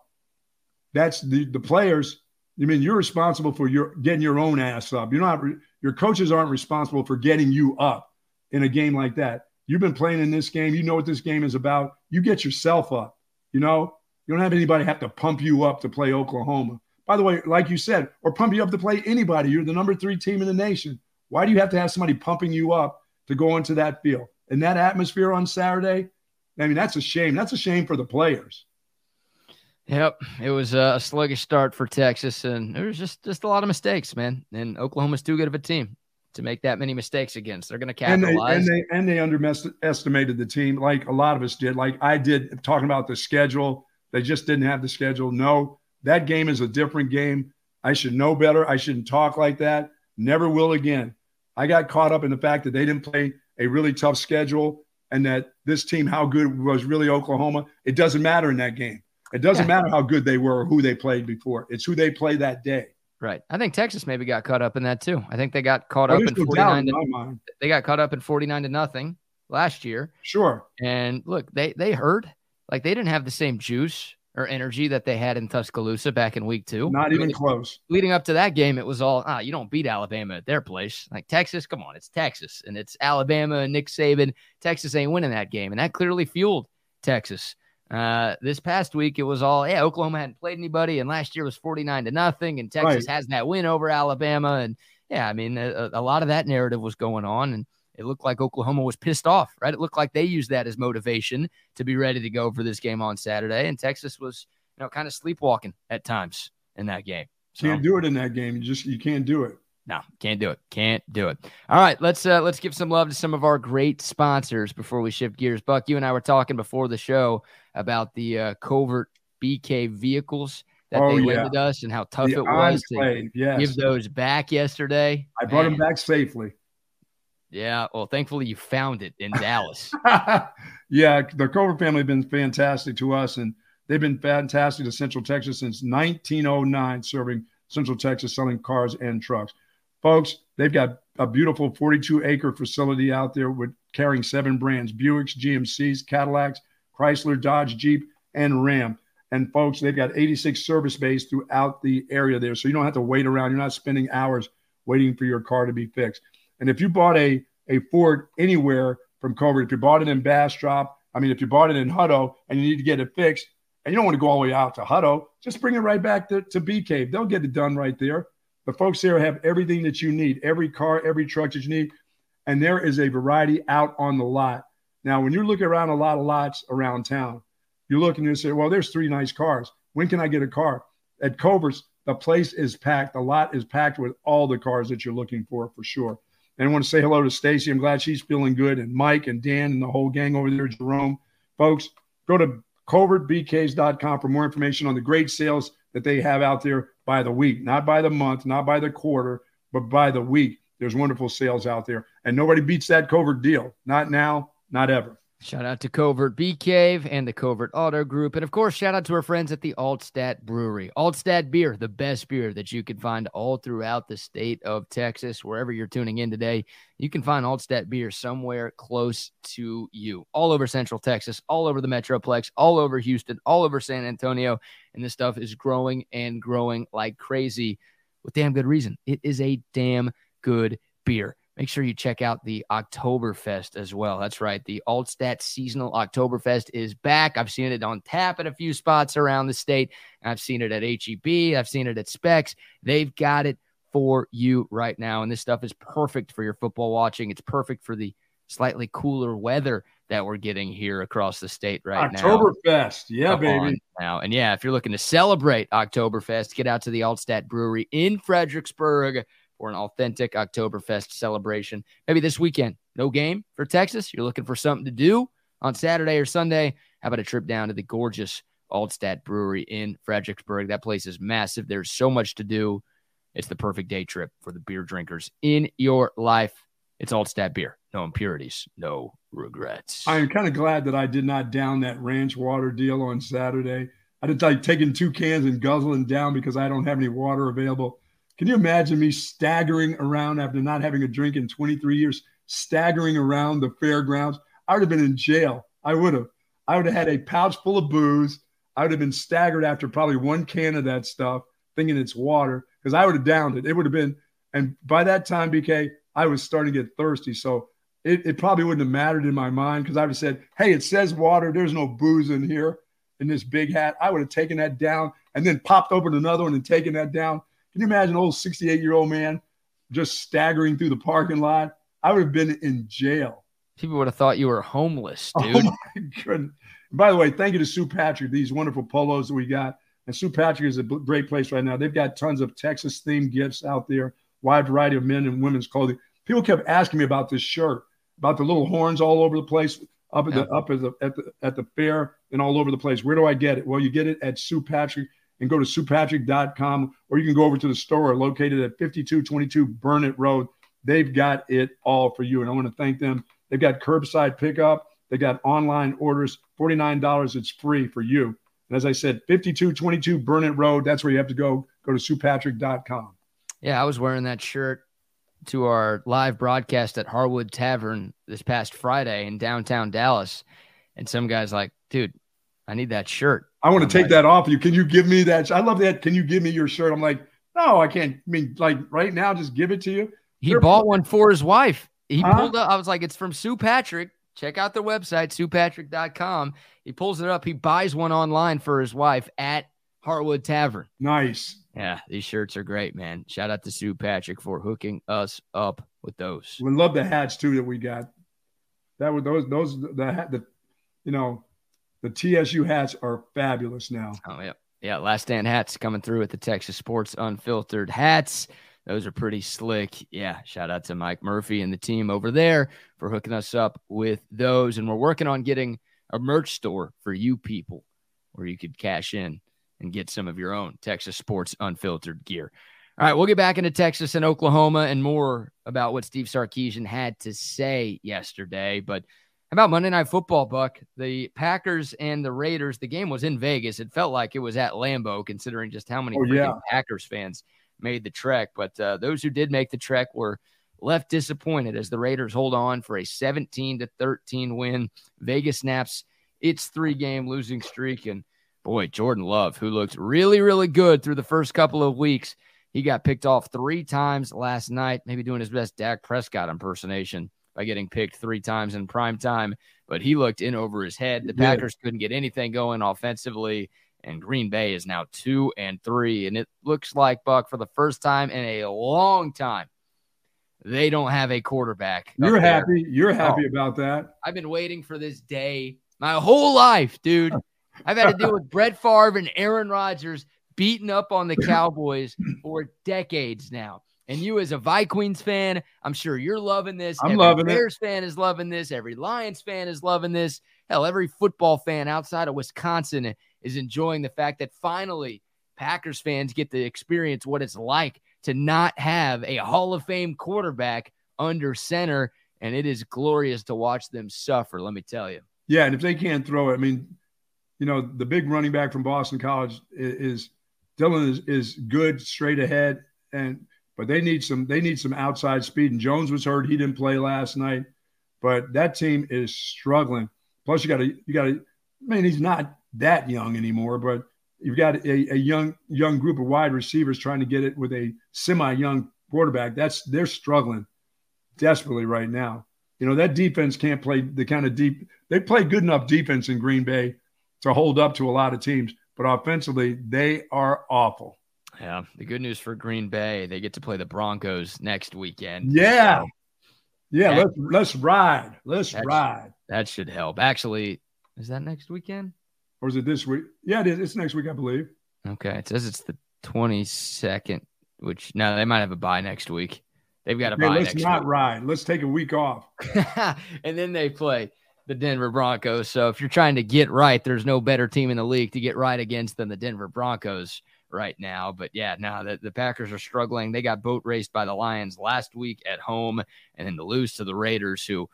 that's the the players. I mean, you're responsible for your getting your own ass up. You're not your coaches aren't responsible for getting you up in a game like that. You've been playing in this game. You know what this game is about. You get yourself up. You know, you don't have anybody have to pump you up to play Oklahoma. By the way, like you said, or pump you up to play anybody. You're the number three team in the nation. Why do you have to have somebody pumping you up to go into that field? And that atmosphere on Saturday, I mean, that's a shame. That's a shame for the players. Yep, it was a sluggish start for Texas, and there was just just a lot of mistakes, man. And Oklahoma's too good of a team to make that many mistakes against. They're going to capitalize. And they, and they and they underestimated the team, like a lot of us did. Like I did, talking about the schedule. They just didn't have the schedule. No, that game is a different game. I should know better. I shouldn't talk like that. Never will again. I got caught up in the fact that they didn't play a really tough schedule and that this team, how good was really Oklahoma. It doesn't matter in that game. It doesn't yeah. matter how good they were or who they played before. It's who they play that day. Right. I think Texas maybe got caught up in that too. I think they got caught oh, up in 49 to, they got caught up in 49 to nothing last year. Sure. And look, they they heard like they didn't have the same juice or energy that they had in Tuscaloosa back in week two. Not even close. Leading up to that game, it was all, ah, you don't beat Alabama at their place. Like Texas, come on, it's Texas and it's Alabama and Nick Saban. Texas ain't winning that game. And that clearly fueled Texas. Uh, this past week, it was all, yeah, Oklahoma hadn't played anybody, and last year was 49 to nothing, and Texas right. has that win over Alabama. And yeah, I mean, a, a lot of that narrative was going on. And it looked like Oklahoma was pissed off, right? It looked like they used that as motivation to be ready to go for this game on Saturday. And Texas was, you know, kind of sleepwalking at times in that game. So, can't do it in that game. You just you can't do it. No, can't do it. Can't do it. All right, let's uh let's give some love to some of our great sponsors before we shift gears. Buck, you and I were talking before the show about the uh, covert BK vehicles that oh, they yeah. us and how tough the it was to yes. give those back yesterday. I brought them back safely. Yeah, well, thankfully you found it in Dallas. yeah, the Covert family have been fantastic to us, and they've been fantastic to Central Texas since 1909, serving Central Texas, selling cars and trucks. Folks, they've got a beautiful 42 acre facility out there with carrying seven brands Buicks, GMCs, Cadillacs, Chrysler, Dodge, Jeep, and Ram. And folks, they've got 86 service bays throughout the area there. So you don't have to wait around. You're not spending hours waiting for your car to be fixed. And if you bought a, a Ford anywhere from Covert, if you bought it in Bastrop, I mean, if you bought it in Hutto and you need to get it fixed, and you don't want to go all the way out to Hutto, just bring it right back to, to Bee Cave. They'll get it done right there. The folks there have everything that you need, every car, every truck that you need. And there is a variety out on the lot. Now, when you're looking around a lot of lots around town, you look and you say, well, there's three nice cars. When can I get a car? At Covert's, the place is packed. The lot is packed with all the cars that you're looking for, for sure. And I want to say hello to Stacy. I'm glad she's feeling good, and Mike and Dan and the whole gang over there, Jerome. Folks, go to covertbeecave.com for more information on the great sales that they have out there by the week, not by the month, not by the quarter, but by the week. There's wonderful sales out there, and nobody beats that covert deal. Not now, not ever. Shout out to Covert Bee Cave and the Covert Auto Group. And of course, shout out to our friends at the Altstadt Brewery. Altstadt beer, the best beer that you can find all throughout the state of Texas. Wherever you're tuning in today, you can find Altstadt beer somewhere close to you. All over Central Texas, all over the Metroplex, all over Houston, all over San Antonio. And this stuff is growing and growing like crazy with damn good reason. It is a damn good beer make sure you check out the Oktoberfest as well. That's right. The Altstadt Seasonal Oktoberfest is back. I've seen it on tap at a few spots around the state. I've seen it at HEB. I've seen it at Specs. They've got it for you right now. And this stuff is perfect for your football watching. It's perfect for the slightly cooler weather that we're getting here across the state right now. Oktoberfest. Yeah, baby. Now. And yeah, if you're looking to celebrate Oktoberfest, get out to the Altstadt Brewery in Fredericksburg for an authentic Oktoberfest celebration. Maybe this weekend, no game for Texas. You're looking for something to do on Saturday or Sunday. How about a trip down to the gorgeous Altstadt Brewery in Fredericksburg? That place is massive. There's so much to do. It's the perfect day trip for the beer drinkers in your life. It's Altstadt beer. No impurities, no regrets. I am kind of glad that I did not down that ranch water deal on Saturday. I did like taking two cans and guzzling down because I don't have any water available. Can you imagine me staggering around after not having a drink in 23 years, staggering around the fairgrounds? I would have been in jail. I would have. I would have had a pouch full of booze. I would have been staggered after probably one can of that stuff, thinking it's water, because I would have downed it. It would have been, and by that time, BK, I was starting to get thirsty. So it, it probably wouldn't have mattered in my mind because I would have said, hey, it says water. There's no booze in here in this big hat. I would have taken that down and then popped open another one and taken that down. Can you imagine an old 68 year old man just staggering through the parking lot? I would have been in jail. People would have thought you were homeless, oh, dude. Oh my goodness. By the way, thank you to Sue Patrick, these wonderful polos that we got. And Sue Patrick is a great place right now. They've got tons of Texas themed gifts out there, wide variety of men and women's clothing. People kept asking me about this shirt, about the little horns all over the place, up at yeah. the up at the, at the at the fair and all over the place. Where do I get it? Well, you get it at Sue Patrick and go to SuePatrick.com, or you can go over to the store located at 5222 Burnet Road. They've got it all for you. And I want to thank them. They've got curbside pickup, they got online orders, $49. It's free for you. And as I said, 5222 Burnet Road, that's where you have to go. Go to SuePatrick.com. Yeah, I was wearing that shirt to our live broadcast at Harwood Tavern this past Friday in downtown Dallas. And some guy's like, dude, I need that shirt. I want to take that off you. Can you give me that? I love that. Can you give me your shirt? I'm like, no, I can't. I mean, like right now, just give it to you. He They're, bought one for his wife. He huh? pulled up. I was like, it's from Sue Patrick. Check out their website, suepatrick.com. He pulls it up. He buys one online for his wife at Harwood Tavern. Nice. Yeah, these shirts are great, man. Shout out to Sue Patrick for hooking us up with those. We love the hats too that we got. That were those those the the you know the TSU hats are fabulous now. Oh yeah, yeah. Last stand hats coming through with the Texas Sports Unfiltered hats. Those are pretty slick. Yeah. Shout out to Mike Murphy and the team over there for hooking us up with those. And we're working on getting a merch store for you people where you could cash in and get some of your own Texas Sports Unfiltered gear. All right, we'll get back into Texas and Oklahoma and more about what Steve Sarkisian had to say yesterday. But about Monday Night Football, Buck? The Packers and the Raiders, the game was in Vegas. It felt like it was at Lambeau, considering just how many oh, yeah. Packers fans made the trek. But uh, those who did make the trek were left disappointed as the Raiders hold on for a 17 to 13 win. Vegas snaps its three game losing streak. And boy, Jordan Love, who looked really, really good through the first couple of weeks, he got picked off three times last night, maybe doing his best Dak Prescott impersonation by getting picked three times in prime time. But he looked in over his head. The Packers couldn't get anything going offensively, and Green Bay is now two and three. And it looks like Buck for the first time in a long time. They don't have a quarterback. You're happy. You're happy oh, about that. I've been waiting for this day my whole life, dude. I've had to deal with Brett Favre and Aaron Rodgers beating up on the Cowboys for decades now. And you, as a Vikings fan, I'm sure you're loving this. I'm every loving Bears it. fan is loving this. Every Lions fan is loving this. Hell, every football fan outside of Wisconsin is enjoying the fact that finally Packers fans get to experience what it's like to not have a Hall of Fame quarterback under center. And it is glorious to watch them suffer, let me tell you. Yeah. And if they can't throw it, I mean, you know, the big running back from Boston College is, is Dillon is, is good straight ahead. And but they need some they need some outside speed. And Jones was hurt; he didn't play last night. But that team is struggling. Plus, you got to you got to. I mean, he's not that young anymore, but you've got a, a young young group of wide receivers trying to get it with a semi young quarterback. That's they're struggling desperately right now. You know that defense can't play the kind of deep. They play good enough defense in Green Bay to hold up to a lot of teams, but offensively they are awful. Yeah. The good news for Green Bay, they get to play the Broncos next weekend. Yeah. So yeah. That, let's let's ride. Let's that ride. Should, that should help. Actually, is that next weekend? Or is it this week? Yeah, it is. It's next week, I believe. Okay. It says it's the 22nd, which now they might have a bye next week. They've got a okay, bye let's not week. ride. Let's take a week off. and then they play the Denver Broncos. So if you're trying to get right, there's no better team in the league to get right against than the Denver Broncos right now. But yeah, now the, the Packers are struggling. They got boat raced by the Lions last week at home and then to lose to the Raiders, who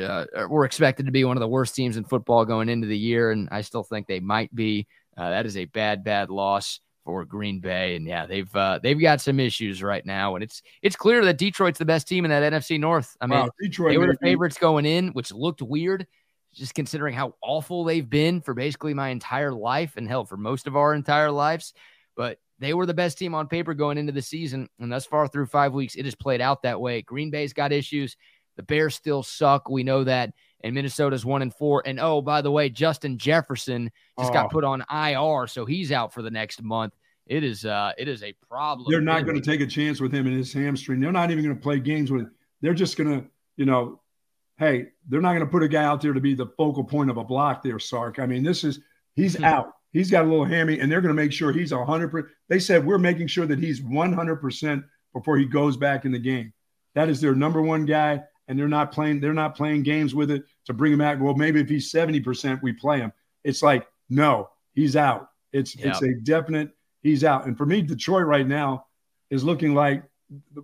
uh, were expected to be one of the worst teams in football going into the year. And I still think they might be. Uh, that is a bad, bad loss for Green Bay. And yeah, they've uh, they've got some issues right now, and it's it's clear that Detroit's the best team in that NFC North. I mean, wow, Detroit, they were the favorites going in, which looked weird, just considering how awful they've been for basically my entire life, and hell, for most of our entire lives but they were the best team on paper going into the season. And thus far through five weeks, it has played out that way. Green Bay's got issues. The Bears still suck. We know that. And Minnesota's one and four. And oh, by the way, Justin Jefferson just oh. got put on IR, so he's out for the next month. It is uh it is a problem. They're not going to take a chance with him in his hamstring. They're not even going to play games with him. They're just going to, you know, hey, they're not going to put a guy out there to be the focal point of a block there, Sark. I mean, this is he's out. He's got a little hammy, and they're going to make sure he's 100%. They said, We're making sure that he's 100% before he goes back in the game. That is their number one guy, and they're not playing. They're not playing games with it to bring him back. Well, maybe if he's 70%, we play him. It's like, no, he's out. It's it's a definite he's out. And for me, Detroit right now is looking like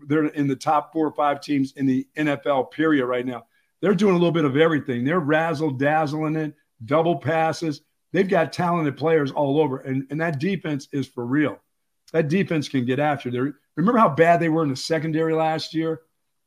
they're in the top four or five teams in the NFL period right now. They're doing a little bit of everything. They're razzle dazzling it, double passes they've got talented players all over, and, and that defense is for real. That defense can get after. There, remember how bad they were in the secondary last year?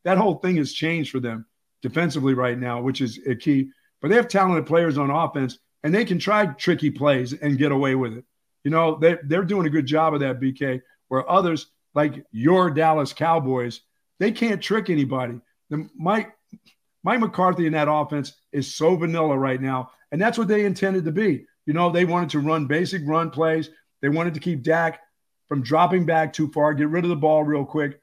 That whole thing has changed for them defensively right now, which is a key. But they have talented players on offense. and they can try tricky plays and get away with it. You know, they, they're doing a good job of that, BK, where others, like your Dallas Cowboys, they can't trick anybody. The, Mike, Mike McCarthy in that offense is so vanilla right now. And that's what they intended to be. You know, they wanted to run basic run plays. They wanted to keep Dak from dropping back too far, get rid of the ball real quick.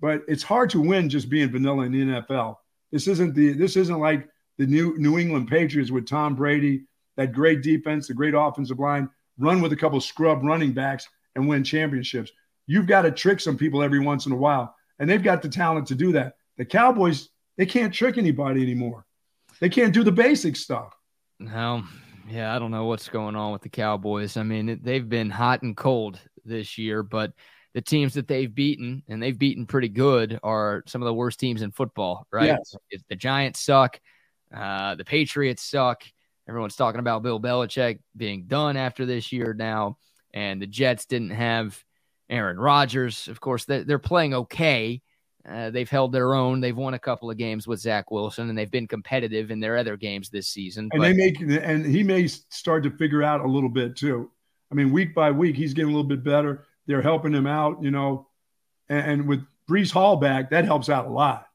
But it's hard to win just being vanilla in the NFL. This isn't the this isn't like the new New England Patriots with Tom Brady, that great defense, the great offensive line, run with a couple scrub running backs and win championships. You've got to trick some people every once in a while, and they've got the talent to do that. The Cowboys, they can't trick anybody anymore. They can't do the basic stuff. No, yeah, I don't know what's going on with the Cowboys. I mean, they've been hot and cold this year, but the teams that they've beaten, and they've beaten pretty good, are some of the worst teams in football, right? Yes. The Giants suck. Uh, the Patriots suck. Everyone's talking about Bill Belichick being done after this year now. And the Jets didn't have Aaron Rodgers. Of course, they're, they're playing okay. Uh, they've held their own. They've won a couple of games with Zach Wilson, and they've been competitive in their other games this season. And but, they make and he may start to figure out a little bit too. I mean, week by week, he's getting a little bit better. They're helping him out, you know. And, and with Breece Hall back, that helps out a lot.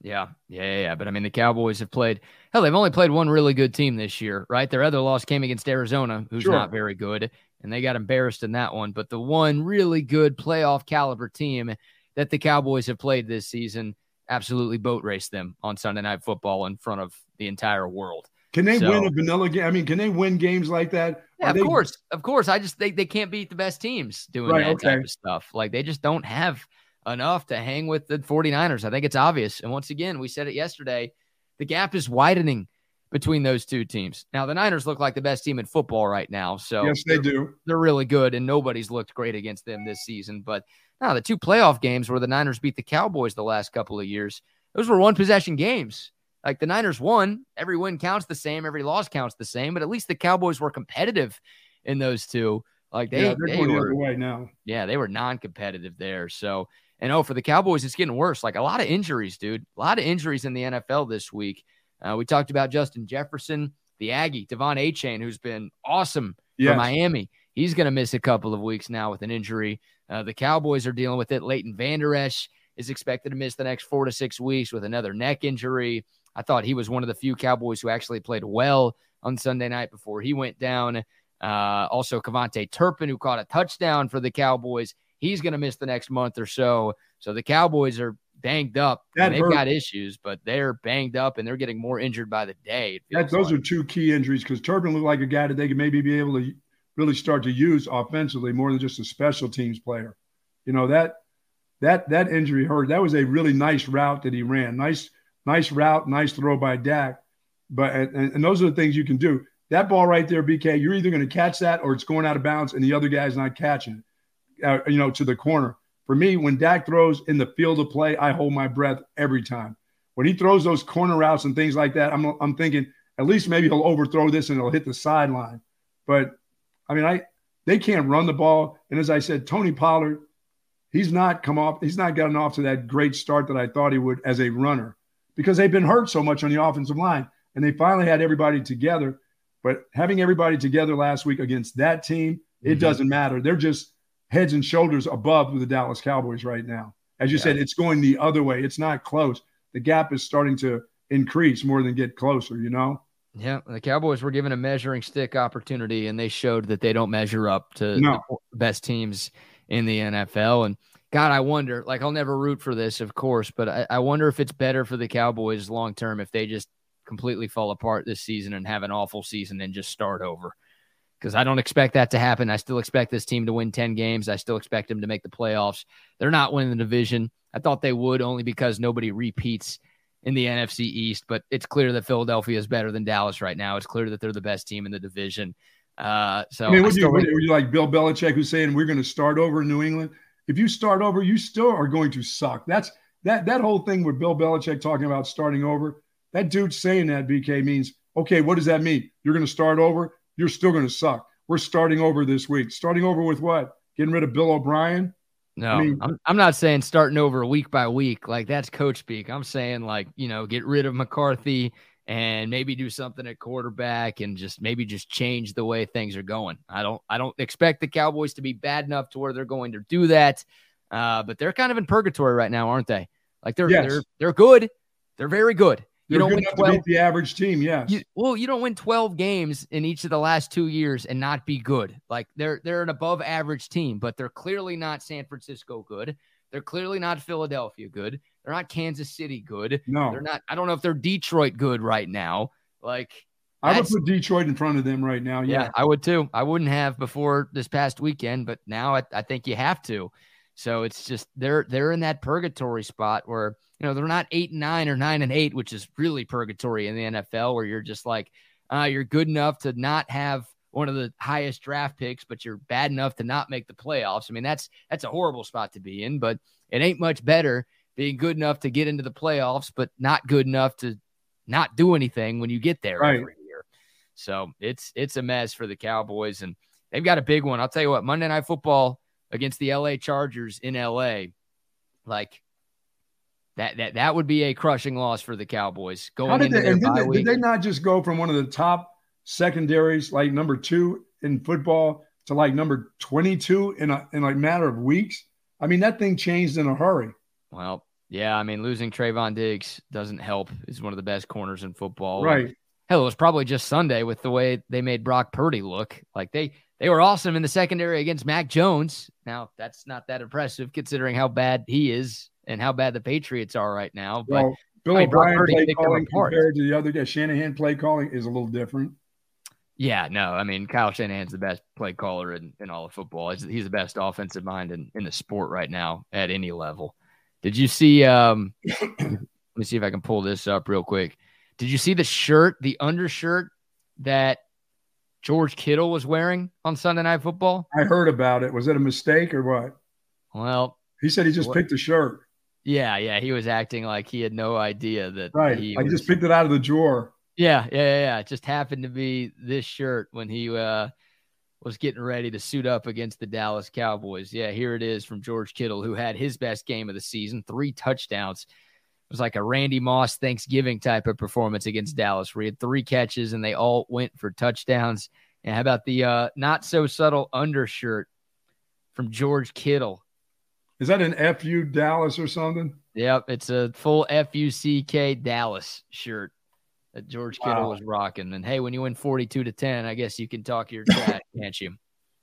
Yeah, yeah, yeah, yeah. But I mean, the Cowboys have played. Hell, they've only played one really good team this year, right? Their other loss came against Arizona, who's Sure. not very good, and they got embarrassed in that one. But the one really good playoff caliber team that the Cowboys have played this season absolutely boat raced them on Sunday Night Football in front of the entire world. Can they So- win a vanilla game? I mean, can they win games like that? Yeah, Are of they- course, of course. I just think they can't beat the best teams doing Right, that type of stuff. Like they just don't have enough to hang with the 49ers. I think it's obvious. And once again, we said it yesterday, the gap is widening between those two teams. Now the Niners look like the best team in football right now. So Yes, they do. They're really good and nobody's looked great against them this season. But now the two playoff games where the Niners beat the Cowboys the last couple of years, those were one possession games. Like the Niners won, every win counts the same, every loss counts the same, but at least the Cowboys were competitive in those two. Like they, yeah, they're they were, way now. yeah, they were non-competitive there. So, and oh, for the Cowboys, it's getting worse. Like a lot of injuries, dude. A lot of injuries in the NFL this week. Uh, we talked about Justin Jefferson, the Aggie, De'Von Achane, who's been awesome for Miami. He's going to miss a couple of weeks now with an injury. Uh, the Cowboys are dealing with it. Leighton Vander Esch is expected to miss the next four to six weeks with another neck injury. I thought he was one of the few Cowboys who actually played well on Sunday night before he went down. Uh, also, KaVontae Turpin, who caught a touchdown for the Cowboys, he's going to miss the next month or so. So the Cowboys are banged up. They've hurt. got issues, but they're banged up and they're getting more injured by the day. That, those like. are two key injuries because Turpin looked like a guy that they could maybe be able to really start to use offensively more than just a special teams player. You know that that that injury hurt. That was a really nice route that he ran. Nice nice route, nice throw by Dak. But and, and those are the things you can do. That ball right there, BK, you're either going to catch that or it's going out of bounds and the other guy's not catching it. Uh, you know, to the corner. For me, when Dak throws in the field of play, I hold my breath every time. When he throws those corner routes and things like that, I'm I'm thinking at least maybe he'll overthrow this and it'll hit the sideline. But I mean, I they can't run the ball. And as I said, Tony Pollard, he's not come off, he's not gotten off to that great start that I thought he would as a runner because they've been hurt so much on the offensive line. And they finally had everybody together. But having everybody together last week against that team, it Mhm. doesn't matter. They're just heads and shoulders above the Dallas Cowboys right now. As you Yeah. said, it's going the other way. It's not close. The gap is starting to increase more than get closer, you know? Yeah, the Cowboys were given a measuring stick opportunity, and they showed that they don't measure up to No. the best teams in the NFL. And God, I wonder, like, I'll never root for this, of course, but I, I wonder if it's better for the Cowboys long term if they just completely fall apart this season and have an awful season and just start over. Because I don't expect that to happen. I still expect this team to win 10 games. I still expect them to make the playoffs. They're not winning the division. I thought they would only because nobody repeats in the NFC East, but it's clear that Philadelphia is better than Dallas right now. It's clear that they're the best team in the division. Uh, so I mean, I you, would think- would you like Bill Belichick who's saying we're going to start over in New England? If you start over, you still are going to suck. That's that that whole thing with Bill Belichick talking about starting over. That dude saying that BK means okay. What does that mean? You're going to start over. You're still going to suck. We're starting over this week. Starting over with what? Getting rid of Bill O'Brien? No, I mean- I'm, I'm not saying starting over week by week. Like that's coach speak. I'm saying like, you know, get rid of McCarthy and maybe do something at quarterback and just maybe just change the way things are going. I don't I don't expect the Cowboys to be bad enough to where they're going to do that. Uh, but they're kind of in purgatory right now, aren't they? Like they're yes. they're they're good. They're very good. You don't win 12, the average team, yes. You, well, you don't win 12 games in each of the last two years and not be good. Like they're they're an above average team, but they're clearly not San Francisco good. They're clearly not Philadelphia good. They're not Kansas City good. No, they're not. I don't know if they're Detroit good right now. Like I would put Detroit in front of them right now. Yeah. yeah. I would too. I wouldn't have before this past weekend, but now I, I think you have to. So it's just they're they're in that purgatory spot where you know they're not eight and nine or nine and eight, which is really purgatory in the NFL, where you're just like uh, you're good enough to not have one of the highest draft picks, but you're bad enough to not make the playoffs. I mean, that's that's a horrible spot to be in, but it ain't much better being good enough to get into the playoffs, but not good enough to not do anything when you get there right. every year. So it's it's a mess for the Cowboys, and they've got a big one. I'll tell you what, Monday Night Football against the LA Chargers in LA, like that that that would be a crushing loss for the Cowboys going into they, their bye did, they, did they not just go from one of the top secondaries, like number two in football, to like number twenty-two in a in like matter of weeks? I mean, that thing changed in a hurry. Well, yeah, I mean, losing Trevon Diggs doesn't help. He's one of the best corners in football. Right. Hell, it was probably just Sunday with the way they made Brock Purdy look. Like they they were awesome in the secondary against Mac Jones. Now that's not that impressive considering how bad he is and how bad the Patriots are right now. But well, Bill I mean, O'Brien play calling compared to the other guy, Shanahan play calling is a little different. Yeah, no, I mean Kyle Shanahan's the best play caller in, in all of football. He's, he's the best offensive mind in, in the sport right now at any level. Did you see? Um, let me see if I can pull this up real quick. Did you see the shirt, the undershirt that George Kittle was wearing on Sunday Night Football? I heard about it. Was it a mistake or what? Well, he said he just what, picked a shirt. Yeah, yeah, he was acting like he had no idea that. Right, I was, just picked it out of the drawer. Yeah, yeah, yeah, yeah. It just happened to be this shirt when he uh, was getting ready to suit up against the Dallas Cowboys. Yeah, here it is from George Kittle, who had his best game of the season, three touchdowns. It was like a Randy Moss Thanksgiving type of performance against Dallas, where he had three catches and they all went for touchdowns. And how about the uh, not so subtle undershirt from George Kittle? Is that an FU Dallas or something? Yep, it's a full FUCK Dallas shirt that George Kittle wow. was rocking. And hey, when you win 42 to 10, I guess you can talk your chat, can't you?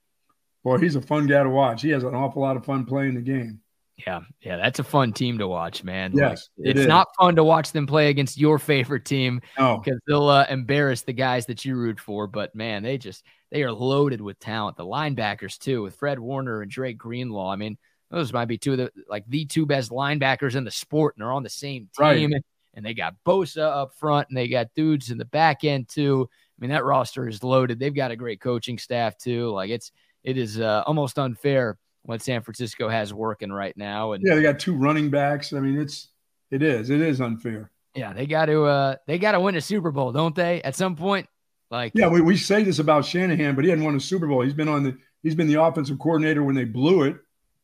Boy, he's a fun guy to watch. He has an awful lot of fun playing the game. Yeah, yeah, that's a fun team to watch, man. Yes, like, it it's not fun to watch them play against your favorite team because no. they'll uh, embarrass the guys that you root for. But man, they just they are loaded with talent. The linebackers too, with Fred Warner and Dre Greenlaw. I mean, those might be two of the like the two best linebackers in the sport, and they're on the same team. Right and they got Bosa up front, and they got dudes in the back end too. I mean, that roster is loaded. They've got a great coaching staff too. Like it's it is uh, almost unfair what San Francisco has working right now. And yeah, they got two running backs. I mean, it's it is it is unfair. Yeah, they got to uh they got to win a Super Bowl, don't they? At some point, like yeah, we, we say this about Shanahan, but he hadn't won a Super Bowl. He's been on the he's been the offensive coordinator when they blew it,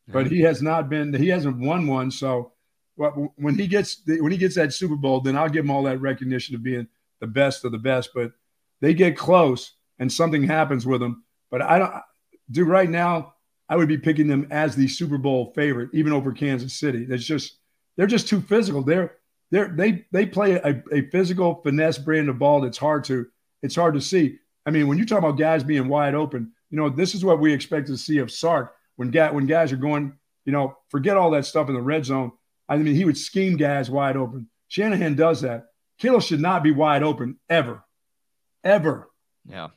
but he has not been he hasn't won one. So when he gets when he gets that Super Bowl, then I'll give him all that recognition of being the best of the best. But they get close and something happens with them. But I don't do right now. I would be picking them as the Super Bowl favorite, even over Kansas City. That's just they're just too physical. They're they're they they play a, a physical finesse brand of ball that's hard to it's hard to see. I mean, when you talk about guys being wide open, you know this is what we expect to see of Sark when guy when guys are going. You know, forget all that stuff in the red zone I mean, he would scheme guys wide open. Shanahan does that. Kittle should not be wide open ever, ever. Yeah.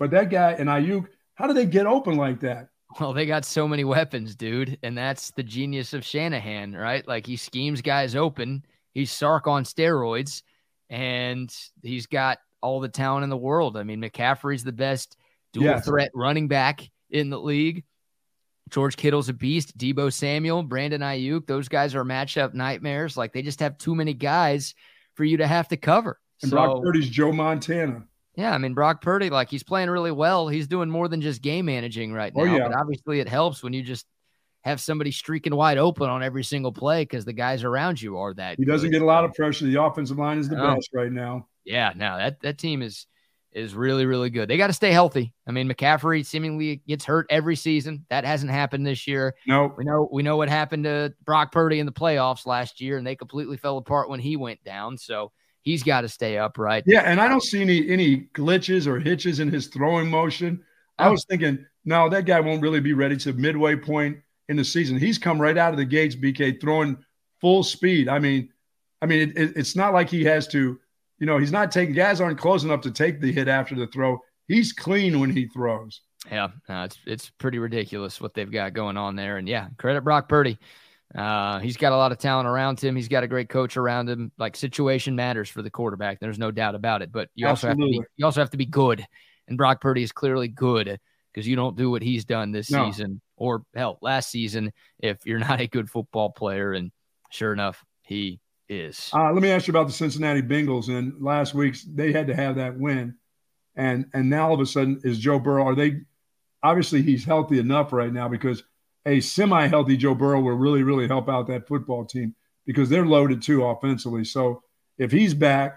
But that guy and Aiyuk, how do they get open like that? Well, they got so many weapons, dude, and that's the genius of Shanahan, right? Like he schemes guys open. He's Sark on steroids, and he's got all the talent in the world. I mean, McCaffrey's the best dual yes. threat running back in the league. George Kittle's a beast. Deebo Samuel, Brandon Aiyuk, those guys are matchup nightmares. Like they just have too many guys for you to have to cover. And so, Brock Purdy's Joe Montana. Yeah, I mean Brock Purdy, like he's playing really well. He's doing more than just game managing right oh, now. Oh, yeah. But obviously, it helps when you just have somebody streaking wide open on every single play because the guys around you are that. He doesn't get a lot of pressure. The offensive line is the no. best right now. Yeah, no, that that team is is really really good. They got to stay healthy. I mean, McCaffrey seemingly gets hurt every season. That hasn't happened this year. No, we know we know what happened to Brock Purdy in the playoffs last year, and they completely fell apart when he went down. So he's got to stay upright. Yeah, and I don't see any any glitches or hitches in his throwing motion. I was thinking, no, that guy won't really be ready to midway point in the season. He's come right out of the gates, BK, throwing full speed. I mean, I mean, it, it, it's not like he has to, you know, he's not taking guys aren't close enough to take the hit after the throw. He's clean when he throws. Yeah, no, it's it's pretty ridiculous what they've got going on there. And yeah, credit Brock Purdy. Uh, he's got a lot of talent around him. He's got a great coach around him. Like situation matters for the quarterback. There's no doubt about it. But you Absolutely. also have to be you also have to be good. And Brock Purdy is clearly good because you don't do what he's done this no. season or hell last season if you're not a good football player. And sure enough, he is. Uh, let me ask you about the Cincinnati Bengals. And last week's they had to have that win, and and now all of a sudden is Joe Burrow? Are they obviously he's healthy enough right now because a semi-healthy Joe Burrow will really really help out that football team because they're loaded too offensively. So if he's back,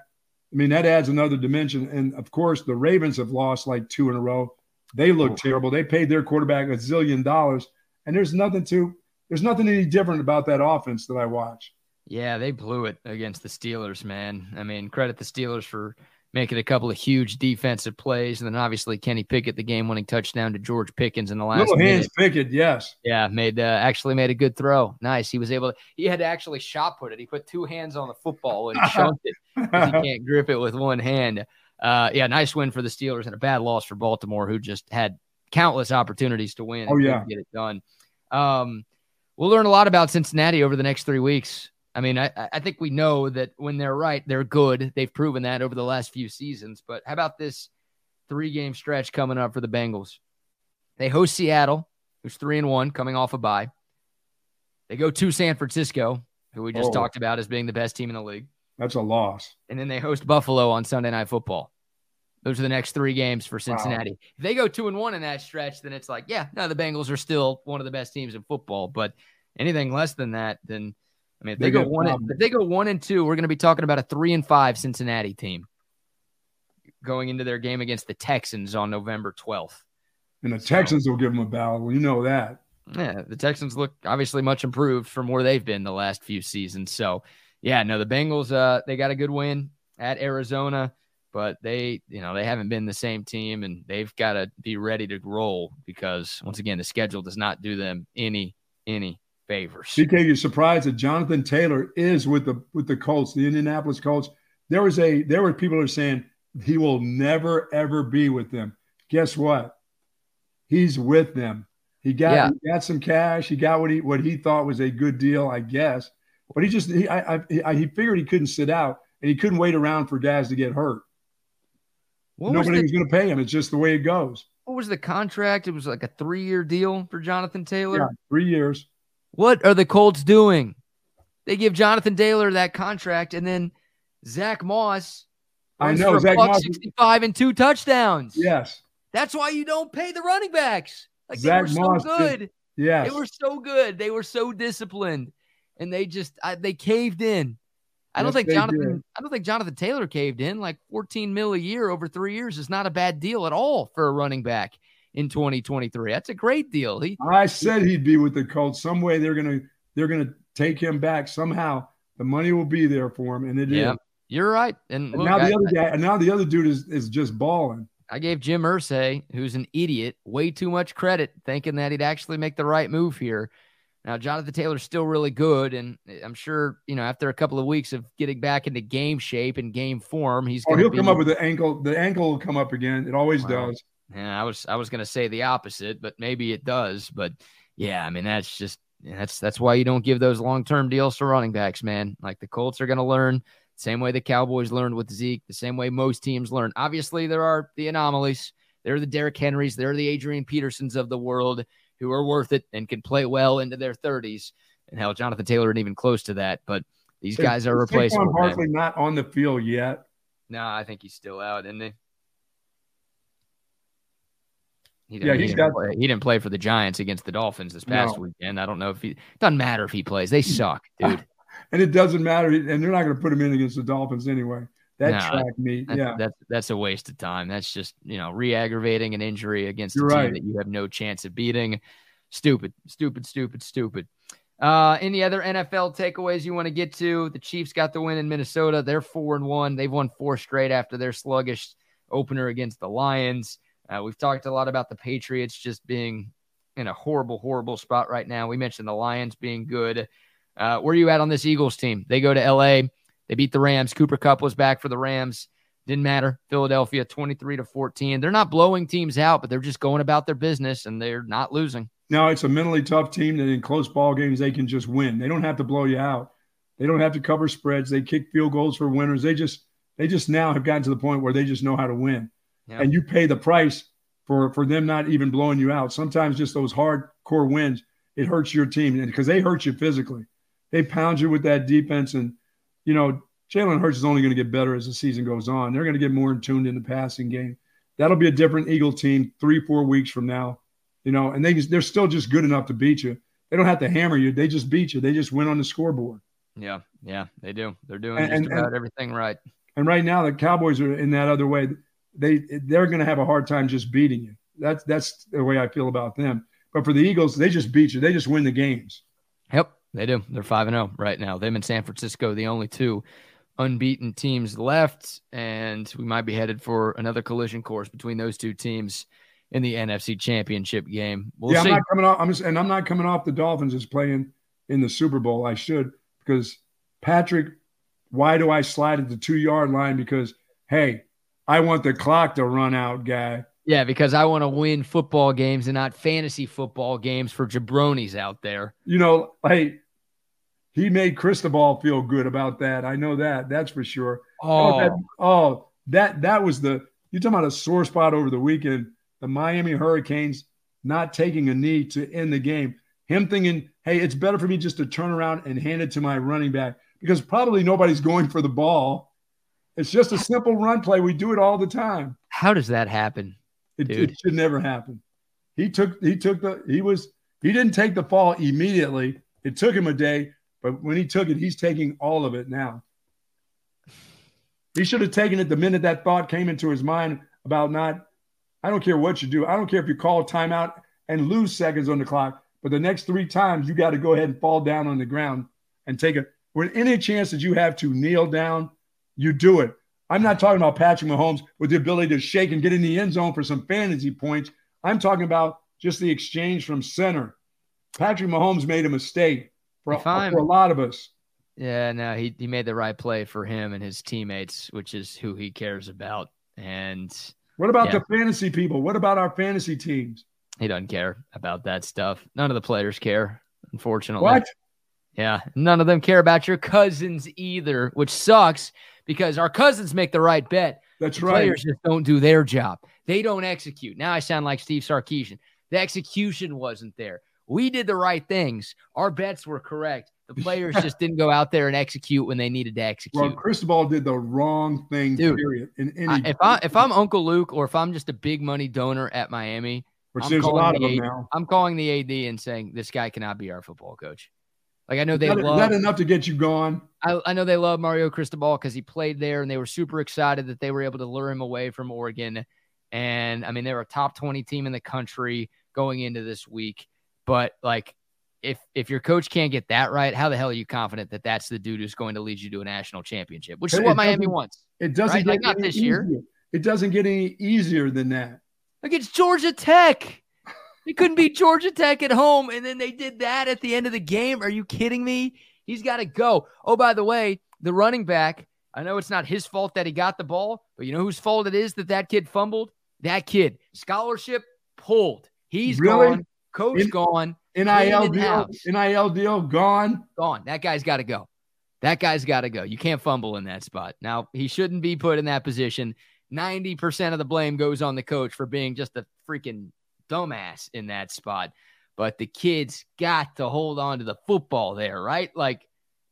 I mean that adds another dimension. And of course, the Ravens have lost like two in a row. They look oh. terrible. They paid their quarterback a zillion dollars, and there's nothing to there's nothing any different about that offense that I watch. Yeah, they blew it against the Steelers, man. I mean, credit the Steelers for making a couple of huge defensive plays, and then obviously Kenny Pickett, the game-winning touchdown to George Pickens in the last. Little minute. hands Pickett, yes. Yeah, made uh, actually made a good throw. Nice. He was able. To, he had to actually shot put it. He put two hands on the football and chunked it he can't grip it with one hand. Uh, yeah, nice win for the Steelers and a bad loss for Baltimore, who just had countless opportunities to win. Oh yeah, get it done. Um, we'll learn a lot about Cincinnati over the next three weeks. I mean, I, I think we know that when they're right, they're good. They've proven that over the last few seasons. But how about this three game stretch coming up for the Bengals? They host Seattle, who's three and one, coming off a bye. They go to San Francisco, who we just oh. talked about as being the best team in the league. That's a loss. And then they host Buffalo on Sunday Night Football. Those are the next three games for Cincinnati. Wow. If they go two and one in that stretch, then it's like, yeah, no, the Bengals are still one of the best teams in football. But anything less than that, then I mean, if they, they go one, and, if they go one and two, we're going to be talking about a three and five Cincinnati team going into their game against the Texans on November twelfth. And the so, Texans will give them a battle. You know that. Yeah, the Texans look obviously much improved from where they've been the last few seasons. So, yeah, no, the Bengals, uh, they got a good win at Arizona, but they, you know, they haven't been the same team, and they've got to be ready to roll because once again, the schedule does not do them any any favors. You're surprised that Jonathan Taylor is with the with the Colts, the Indianapolis Colts. There was a there were people who are saying he will never ever be with them. Guess what? He's with them. He got yeah. he got some cash. He got what he what he thought was a good deal, I guess. But he just he I, I, he figured he couldn't sit out and he couldn't wait around for guys to get hurt. What Nobody was, was going to pay him. It's just the way it goes. What was the contract? It was like a three year deal for Jonathan Taylor. Yeah, three years. What are the Colts doing? They give Jonathan Taylor that contract, and then Zack Moss. I know Zack Moss, sixty-five and two touchdowns. Yes, that's why you don't pay the running backs. Like Zack they were Moss so good. yes, they were so good. They were so disciplined, and they just I, they caved in. I don't think Jonathan. Did. I don't think Jonathan Taylor caved in. Like 14 mil a year over three years is not a bad deal at all for a running back in 2023. That's a great deal. He, I said he'd be with the Colts. Some way they're gonna they're gonna take him back somehow. The money will be there for him, and it yeah, is. You're right. And, and look, now the I, other guy, and now the other dude is is just balling. I gave Jim Irsay, who's an idiot, way too much credit, thinking that he'd actually make the right move here. Now, Jonathan Taylor's still really good, and I'm sure you know after a couple of weeks of getting back into game shape and game form, he's. Oh, he'll be, come up with the ankle. The ankle will come up again. It always does. Yeah, I was I was gonna say the opposite, but maybe it does. But yeah, I mean that's just that's that's why you don't give those long term deals to running backs, man. Like the Colts are gonna learn same way the Cowboys learned with Zeke, the same way most teams learn. Obviously, there are the anomalies. There are the Derrick Henrys, there are the Adrian Petersons of the world who are worth it and can play well into their 30s. And hell, Jonathan Taylor isn't even close to that. But these guys are replaceable. Barkley not on the field yet. No, I think he's still out, isn't he? He yeah, he's he got. Play. He didn't play for the Giants against the Dolphins this past no. weekend. I don't know if he doesn't matter if he plays. They suck, dude. and it doesn't matter, and they're not going to put him in against the Dolphins anyway. that No, track meet. That's, yeah. that's that's a waste of time. That's just you know re-aggravating an injury against a You're team right. that you have no chance of beating. Stupid, stupid, stupid, stupid. Uh, any other NFL takeaways you want to get to? The Chiefs got the win in Minnesota. They're four and one. They've won four straight after their sluggish opener against the Lions. Uh, we've talked a lot about the Patriots just being in a horrible, horrible spot right now. We mentioned the Lions being good. Uh, where are you at on this Eagles team? They go to LA. They beat the Rams. Cooper Kupp was back for the Rams. Didn't matter. Philadelphia 23 to 14. They're not blowing teams out, but they're just going about their business and they're not losing. No, it's a mentally tough team that in close ball games they can just win. They don't have to blow you out. They don't have to cover spreads. They kick field goals for winners. They just they just now have gotten to the point where they just know how to win. Yeah. And you pay the price for for them not even blowing you out. Sometimes just those hardcore wins, it hurts your team because they hurt you physically. They pound you with that defense, and you know Jalen Hurts is only going to get better as the season goes on. They're going to get more in tuned in the passing game. That'll be a different Eagle team three four weeks from now you know, and they they're still just good enough to beat you. They don't have to hammer you; they just beat you. They just win on the scoreboard. Yeah, yeah, they do. They're doing And- just about and- everything right. And right now, the Cowboys are in that other way. They they're going to have a hard time just beating you. That's that's the way I feel about them. But for the Eagles, they just beat you. They just win the games. Yep, they do. They're five and zero right now. Them and San Francisco, the only two unbeaten teams left, and we might be headed for another collision course between those two teams in the NFC Championship game. We'll yeah, see. I'm not coming off. I'm just, and I'm not coming off the Dolphins as playing in the Super Bowl. I should because Patrick. Why do I slide at the two yard line? Because hey, I want the clock to run out, guy. yeah, because I want to win football games and not fantasy football games for jabronis out there. you know, hey, he made Cristobal feel good about that. I know that. That's for sure. Oh, that, oh, that that was the you talking about a sore spot over the weekend. The Miami Hurricanes not taking a knee to end the game. Him thinking, hey, it's better for me just to turn around and hand it to my running back because probably nobody's going for the ball. It's just a simple run play. We do it all the time. how does that happen? It, it should never happen. He took he took the he was he didn't take the fall immediately. It took him a day, but when he took it, he's taking all of it now. He should have taken it the minute that thought came into his mind about not. I don't care what you do. I don't care if you call a timeout and lose seconds on the clock, but the next three times you got to go ahead and fall down on the ground and take it. When any chance that you have to kneel down, you do it. I'm not talking about Patrick Mahomes with the ability to shake and get in the end zone for some fantasy points. I'm talking about just the exchange from center. Patrick Mahomes made a mistake for, for a lot of us. Yeah, no, he he made the right play for him and his teammates, which is who he cares about, and What about Yeah. the fantasy people? What about our fantasy teams? he doesn't care about that stuff. None of the players care, unfortunately. What? Yeah, none of them care about your cousins either, which sucks because our cousins make the right bet. That's The right. Players just don't do their job. They don't execute. Now I sound like Steve Sarkisian. The execution wasn't there. We did the right things. Our bets were correct. The players just didn't go out there and execute when they needed to execute. Well, Cristobal did the wrong thing, Dude, period. In any, I, if I if I'm Uncle Luke or if I'm just a big money donor at Miami, which I'm there's a lot of them AD now. I'm calling the AD and saying this guy cannot be our football coach. Like I know they that, love that enough to get you gone? I, I know they love Mario Cristobal because he played there and they were super excited that they were able to lure him away from Oregon. And I mean, they were a top 20 team in the country going into this week. But like, if if your coach can't get that right, how the hell are you confident that that's the dude who's going to lead you to a national championship, which is what Miami wants? It doesn't Right? get Like, not this year. It doesn't get any easier than that. Like it's Georgia Tech. They couldn't beat Georgia Tech at home, and then they did that at the end of the game. Are you kidding me? He's got to go. Oh, by the way, the running back. I know it's not his fault that he got the ball, but you know whose fault it is that that kid fumbled. That kid scholarship pulled. He's Really? gone. Coach In- gone. NIL deal. NIL deal gone. Gone. That guy's got to go. That guy's got to go. You can't fumble in that spot. Now, he shouldn't be put in that position. 90% of the blame goes on the coach for being just a freaking dumbass in that spot. But the kids got to hold on to the football there, right? Like,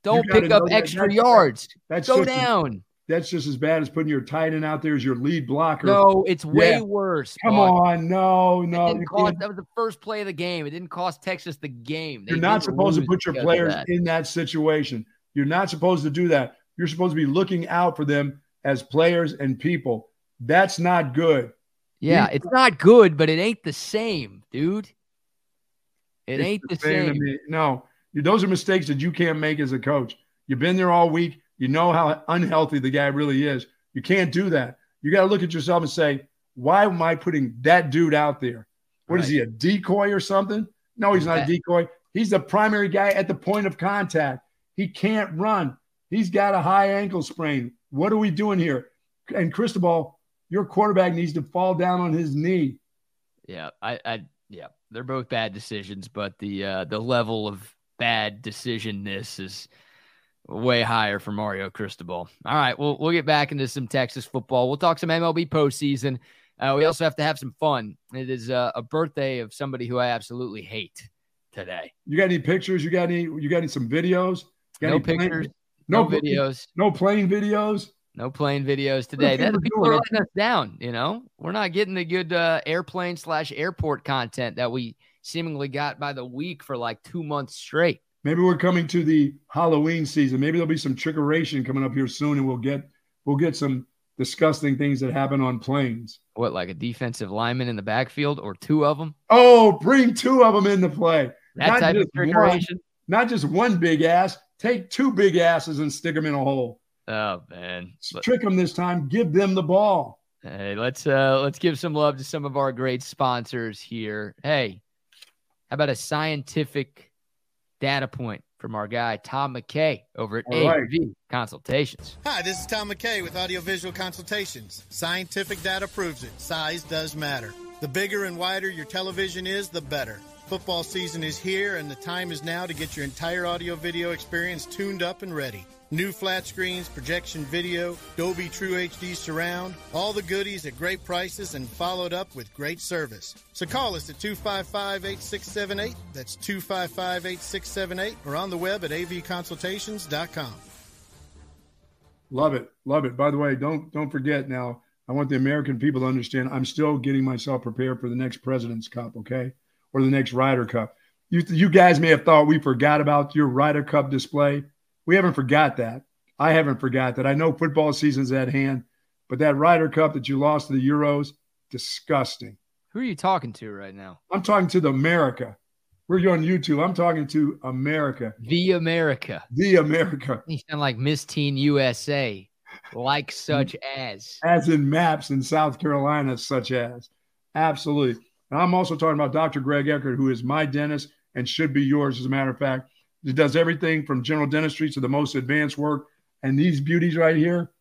don't pick up that- extra that's- yards. That's Go just as- down. that's just as bad as putting your tight end out there as your lead blocker. No, it's way Yeah. worse. Come on, no, no. cost, that was the first play of the game. It didn't cost Texas the game. They You're not supposed to put your players that. in that situation. You're not supposed to do that. You're supposed to be looking out for them as players and people. That's not good. Yeah, it's not good, but it ain't the same, dude. It It's ain't the same same. No, those are mistakes that you can't make as a coach. You've been there all week. You know how unhealthy the guy really is. You can't do that. You got to look at yourself and say, why am I putting that dude out there? What is Right. he, a decoy or something? No, he's not a decoy. He's the primary guy at the point of contact. He can't run. He's got a high ankle sprain. What are we doing here? And Cristobal, your quarterback needs to fall down on his knee. Yeah, I, I, yeah, they're both bad decisions, but the uh, the level of bad decisionness is way higher for Mario Cristobal. All right, we'll we'll get back into some Texas football. We'll talk some MLB postseason. Uh, we also have to have some fun. It is uh, a birthday of somebody who I absolutely hate today. You got any pictures? You got any? You got any some videos? Got No any plane- pictures, no no videos, no playing videos. No plane videos today. think That people are letting us down. You know, we're not getting the good uh, airplane slash airport content that we seemingly got by the week for like two months straight. Maybe we're coming to the Halloween season. Maybe there'll be some trickeration coming up here soon, and we'll get we'll get some disgusting things that happen on planes. What, like a defensive lineman in the backfield or two of them? Oh, bring two of them into play. That Not type of just one. Not just one big ass. Take two big asses and stick them in a hole. Oh man. Trick them this time. Give them the ball. hey, let's uh let's give some love to some of our great sponsors here. Hey, how about a scientific data point from our guy Tom McKay over at All right. AV Consultations? Hi, this is Tom McKay with Audiovisual Consultations. Scientific data proves it. Size does matter. The bigger and wider your television is, the better. Football season is here, and the time is now to get your entire audio video experience tuned up and ready. New flat screens, projection video, Dolby True HD surround, all the goodies at great prices and followed up with great service. So call us at 255 8678. That's 255 8678 or on the web at avconsultations.com. Love it. Love it. By the way, don't don't forget now. I want the American people to understand I'm still getting myself prepared for the next President's Cup, okay? Or the next Ryder Cup. You you guys may have thought we forgot about your Ryder Cup display. We haven't forgot that. I haven't forgot that. I know football season's at hand, but that Ryder Cup that you lost to the Euros, disgusting. Who are you talking to right now? I'm talking to the America. We're on YouTube. I'm talking to America, The America. the America, You sound like Miss Teen USA, like such as. as in maps in South Carolina, such as. Absolutely. And I'm also talking about Dr. Greg Eckert, who is my dentist and should be yours, as a matter of fact. He does everything from general dentistry to the most advanced work. And these beauties right here,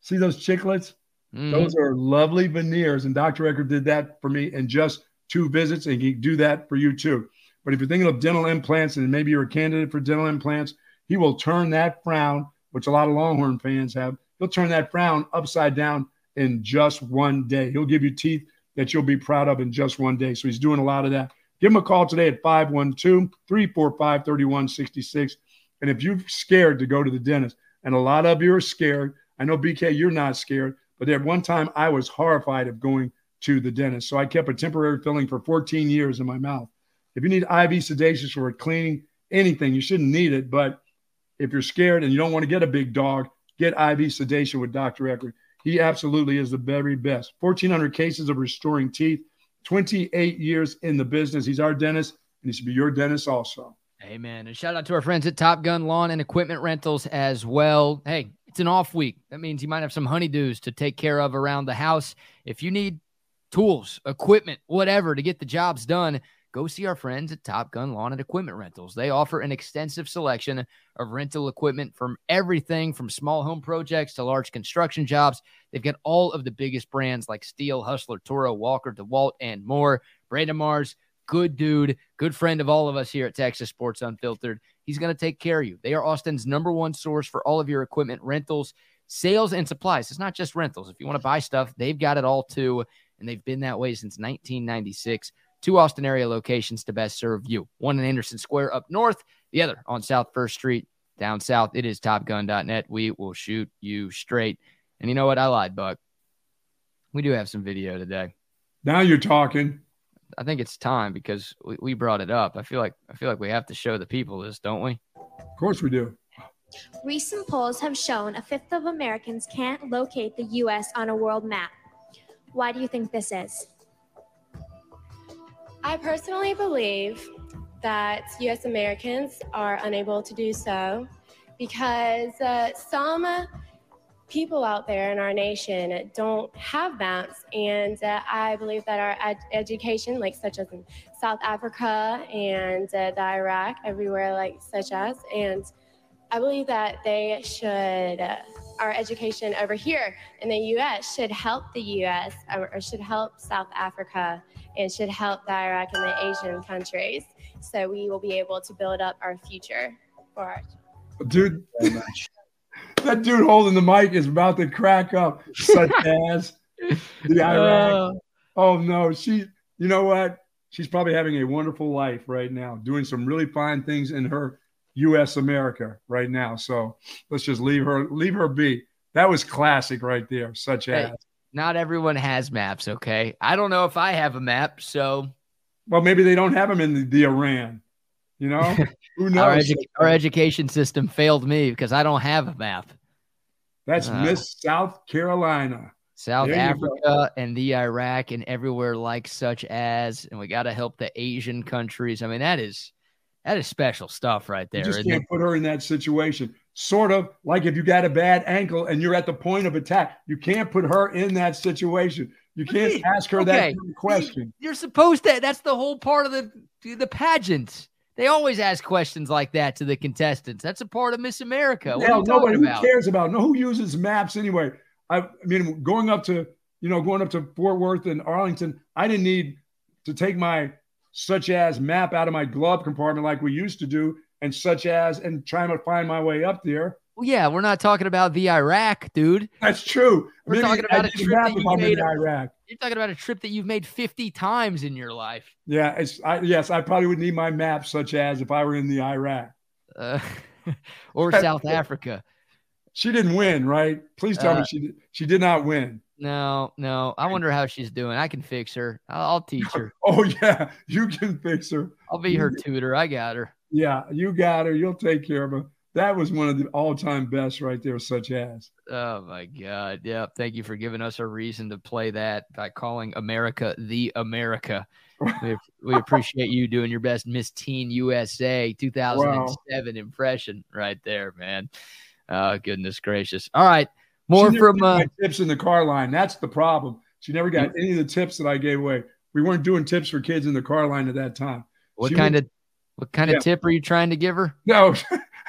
see those chiclets? Mhm. Those are lovely veneers. And Dr. Eckert did that for me in just two visits, and he can do that for you too. But if you're thinking of dental implants and maybe you're a candidate for dental implants, he will turn that frown, which a lot of Longhorn fans have, he'll turn that frown upside down in just one day. He'll give you teeth that you'll be proud of in just one day. So he's doing a lot of that. Give him a call today at 512 345 3166. And if you're scared to go to the dentist, and a lot of you are scared, I know BK, you're not scared, but at one time I was horrified of going to the dentist. So I kept a temporary filling for 14 years in my mouth. If you need IV sedation for cleaning anything, you shouldn't need it. But if you're scared and you don't want to get a big dog, get IV sedation with Dr. Eckert. He absolutely is the very best. 1,400 cases of restoring teeth, 28 years in the business. He's our dentist, and he should be your dentist also. Amen. And shout out to our friends at Top Gun Lawn and Equipment Rentals as well. Hey, it's an off week. That means you might have some honeydews to take care of around the house. If you need tools, equipment, whatever to get the jobs done, go see our friends at Top Gun Lawn and Equipment Rentals. They offer an extensive selection of rental equipment from everything from small home projects to large construction jobs. They've got all of the biggest brands like Stihl, Hustler, Toro, Walker, DeWalt, and more. Brandon Mars, good dude, good friend of all of us here at Texas Sports Unfiltered. He's going to take care of you. They are Austin's number one source for all of your equipment rentals, sales, and supplies. It's not just rentals. If you want to buy stuff, they've got it all too. And they've been that way since 1996. Two Austin area locations to best serve you. One in Anderson Square up north, the other on South First Street down south. It is topgunn.net. We will shoot you straight. And you know what? I lied, Buck. We do have some video today. Now you're talking. I think it's time because we, we brought it up. I feel like I feel like we have to show the people this, don't we? Of course we do. Recent polls have shown a fifth of Americans can't locate the U.S. on a world map. Why do you think this is? I personally believe that U.S. Americans are unable to do so because uh, some people out there in our nation don't have maps, and uh, I believe that our ed- education, like such as in South Africa and uh, the Iraq, everywhere like such as, and I believe that they should. Our education over here in the U.S. should help the U.S. or should help South Africa and should help the Iraq and the Asian countries. So we will be able to build up our future for our dude. that dude holding the mic is about to crack up, such as the Iraq. Uh, oh no, she. You know what? She's probably having a wonderful life right now, doing some really fine things in her U.S. America right now. So let's just leave her leave her be. That was classic right there. Such hey, as not everyone has maps. Okay, I don't know if I have a map, so well maybe they don't have them in the, the Iran. You know, who knows? our, edu- our, education system failed me because I don't have a map. That's uh, Miss South Carolina. South Africa and the Iraq and everywhere like such as, and we got to help the Asian countries. I mean, that is that is special stuff right there. You just can't it? put her in that situation. Sort of like if you got a bad ankle and you're at the point of attack, you can't put her in that situation. You can't ask her okay. that question. You're supposed to. That's the whole part of the the pageant. They always ask questions like that to the contestants. That's a part of Miss America. What Hell, nobody who cares about. No, who uses maps anyway? I, I mean, going up to you know, going up to Fort Worth and Arlington, I didn't need to take my such as map out of my glove compartment like we used to do, and such as and trying to find my way up there. Well, yeah, we're not talking about the Iraq, dude. That's true. We're Maybe talking about I a trip that you made. Iraq. You're talking about a trip that you've made 50 times in your life. Yeah, it's I, yes, I probably would need my map, such as if I were in the Iraq uh, or South Africa. She didn't win, right? Please tell uh, me she did, she did not win. No, no. I wonder how she's doing. I can fix her. I'll, I'll teach her. oh yeah, you can fix her. I'll be her tutor. I got her. Yeah, you got her. You'll take care of her. That was one of the all-time best right there, such as. Oh my God! Yeah, thank you for giving us a reason to play that by calling America the America. we, we appreciate you doing your best Miss Teen USA 2007 wow. impression right there, man. Oh goodness gracious! All right. More from uh, tips in the car line. That's the problem. She never got any of the tips that I gave away. We weren't doing tips for kids in the car line at that time. What she kind of what kind yeah. of tip are you trying to give her? No,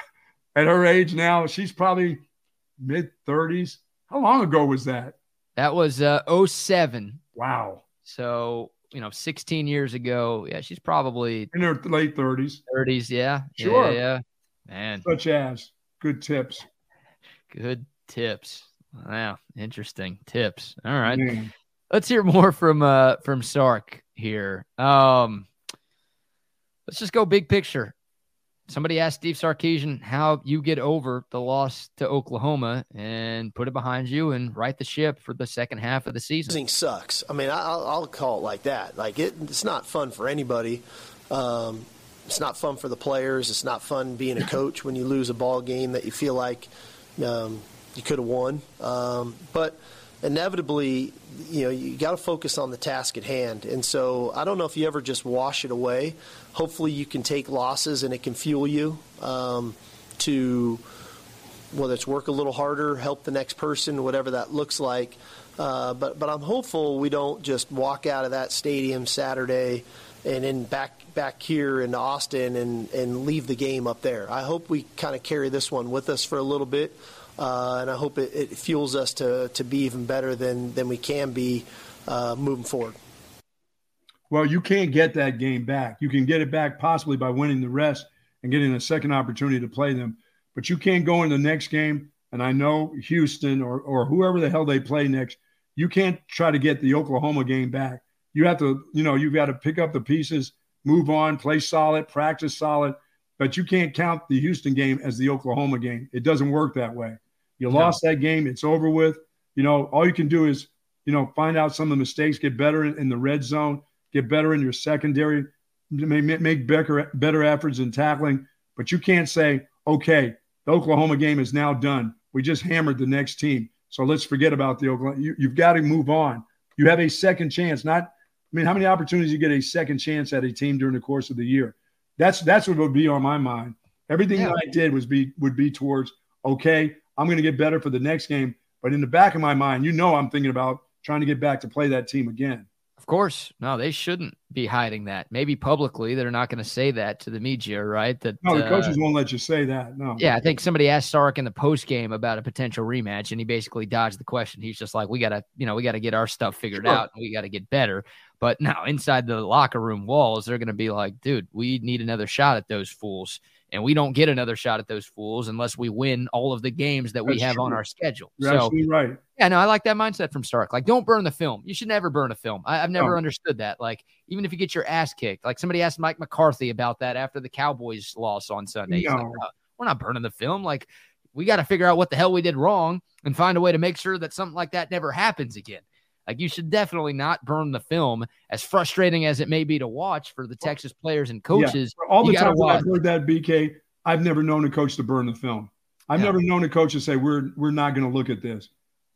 at her age now, she's probably mid 30s. How long ago was that? That was uh 07. Wow. So, you know, 16 years ago. Yeah, she's probably in her late 30s. 30s, yeah. Sure. Yeah, yeah. Man. Such as good tips. Good tips. Wow, interesting tips. All right. Man. Let's hear more from uh from Sark here. Um let's just go big picture. Somebody asked Steve Sarkisian how you get over the loss to Oklahoma and put it behind you and right the ship for the second half of the season. Losing sucks. I mean, I'll, I'll call it like that. Like it, it's not fun for anybody. Um, it's not fun for the players. It's not fun being a coach when you lose a ball game that you feel like um, you could have won. Um, but inevitably, you know, you got to focus on the task at hand. And so I don't know if you ever just wash it away. Hopefully, you can take losses and it can fuel you um, to whether it's work a little harder, help the next person, whatever that looks like. Uh, but but I'm hopeful we don't just walk out of that stadium Saturday and then back back here in Austin and, and leave the game up there. I hope we kind of carry this one with us for a little bit. Uh, and I hope it, it, fuels us to, to be even better than, than we can be uh, moving forward. Well, you can't get that game back. You can get it back possibly by winning the rest and getting a second opportunity to play them. But you can't go in the next game. And I know Houston or, or whoever the hell they play next, you can't try to get the Oklahoma game back. You have to, you know, you've got to pick up the pieces, move on, play solid, practice solid. But you can't count the Houston game as the Oklahoma game. It doesn't work that way. You no. lost that game. It's over with. You know, all you can do is, you know, find out some of the mistakes, get better in, in the red zone, get better in your secondary, make, make better, better efforts in tackling. But you can't say, okay, the Oklahoma game is now done. We just hammered the next team. So let's forget about the Oklahoma. You, you've got to move on. You have a second chance. Not, mean, how many opportunities you get a second chance at a team during the course of the year? That's that's what would be on my mind. Everything yeah. that I did was be would be towards okay. I'm going to get better for the next game. But in the back of my mind, you know, I'm thinking about trying to get back to play that team again. Of course. No, they shouldn't be hiding that. Maybe publicly, they're not going to say that to the media, right? That no, the uh, coaches won't let you say that. No. Yeah, I think somebody asked Sark in the post game about a potential rematch, and he basically dodged the question. He's just like, "We got to, you know, we got to get our stuff figured sure. out, and we got to get better." But now, inside the locker room walls, they're going to be like, "Dude, we need another shot at those fools." And we don't get another shot at those fools unless we win all of the games that That's we have true. on our schedule. You're so, absolutely right. Yeah, no, I like that mindset from Sark. Like, don't burn the film. You should never burn a film. I, have never no. understood that. Like, even if you get your ass kicked, like somebody asked Mike McCarthy about that after the Cowboys loss on Sunday. No. Like, uh, we're not burning the film. Like, we got to figure out what the hell we did wrong and find a way to make sure that something like that never happens again. Like you should definitely not burn the film, as frustrating as it may be to watch for the Texas players and coaches. Yeah. All the time I've heard that, BK, I've never known a coach to burn the film. I've yeah. never known a coach to say we're we're not going to look at this.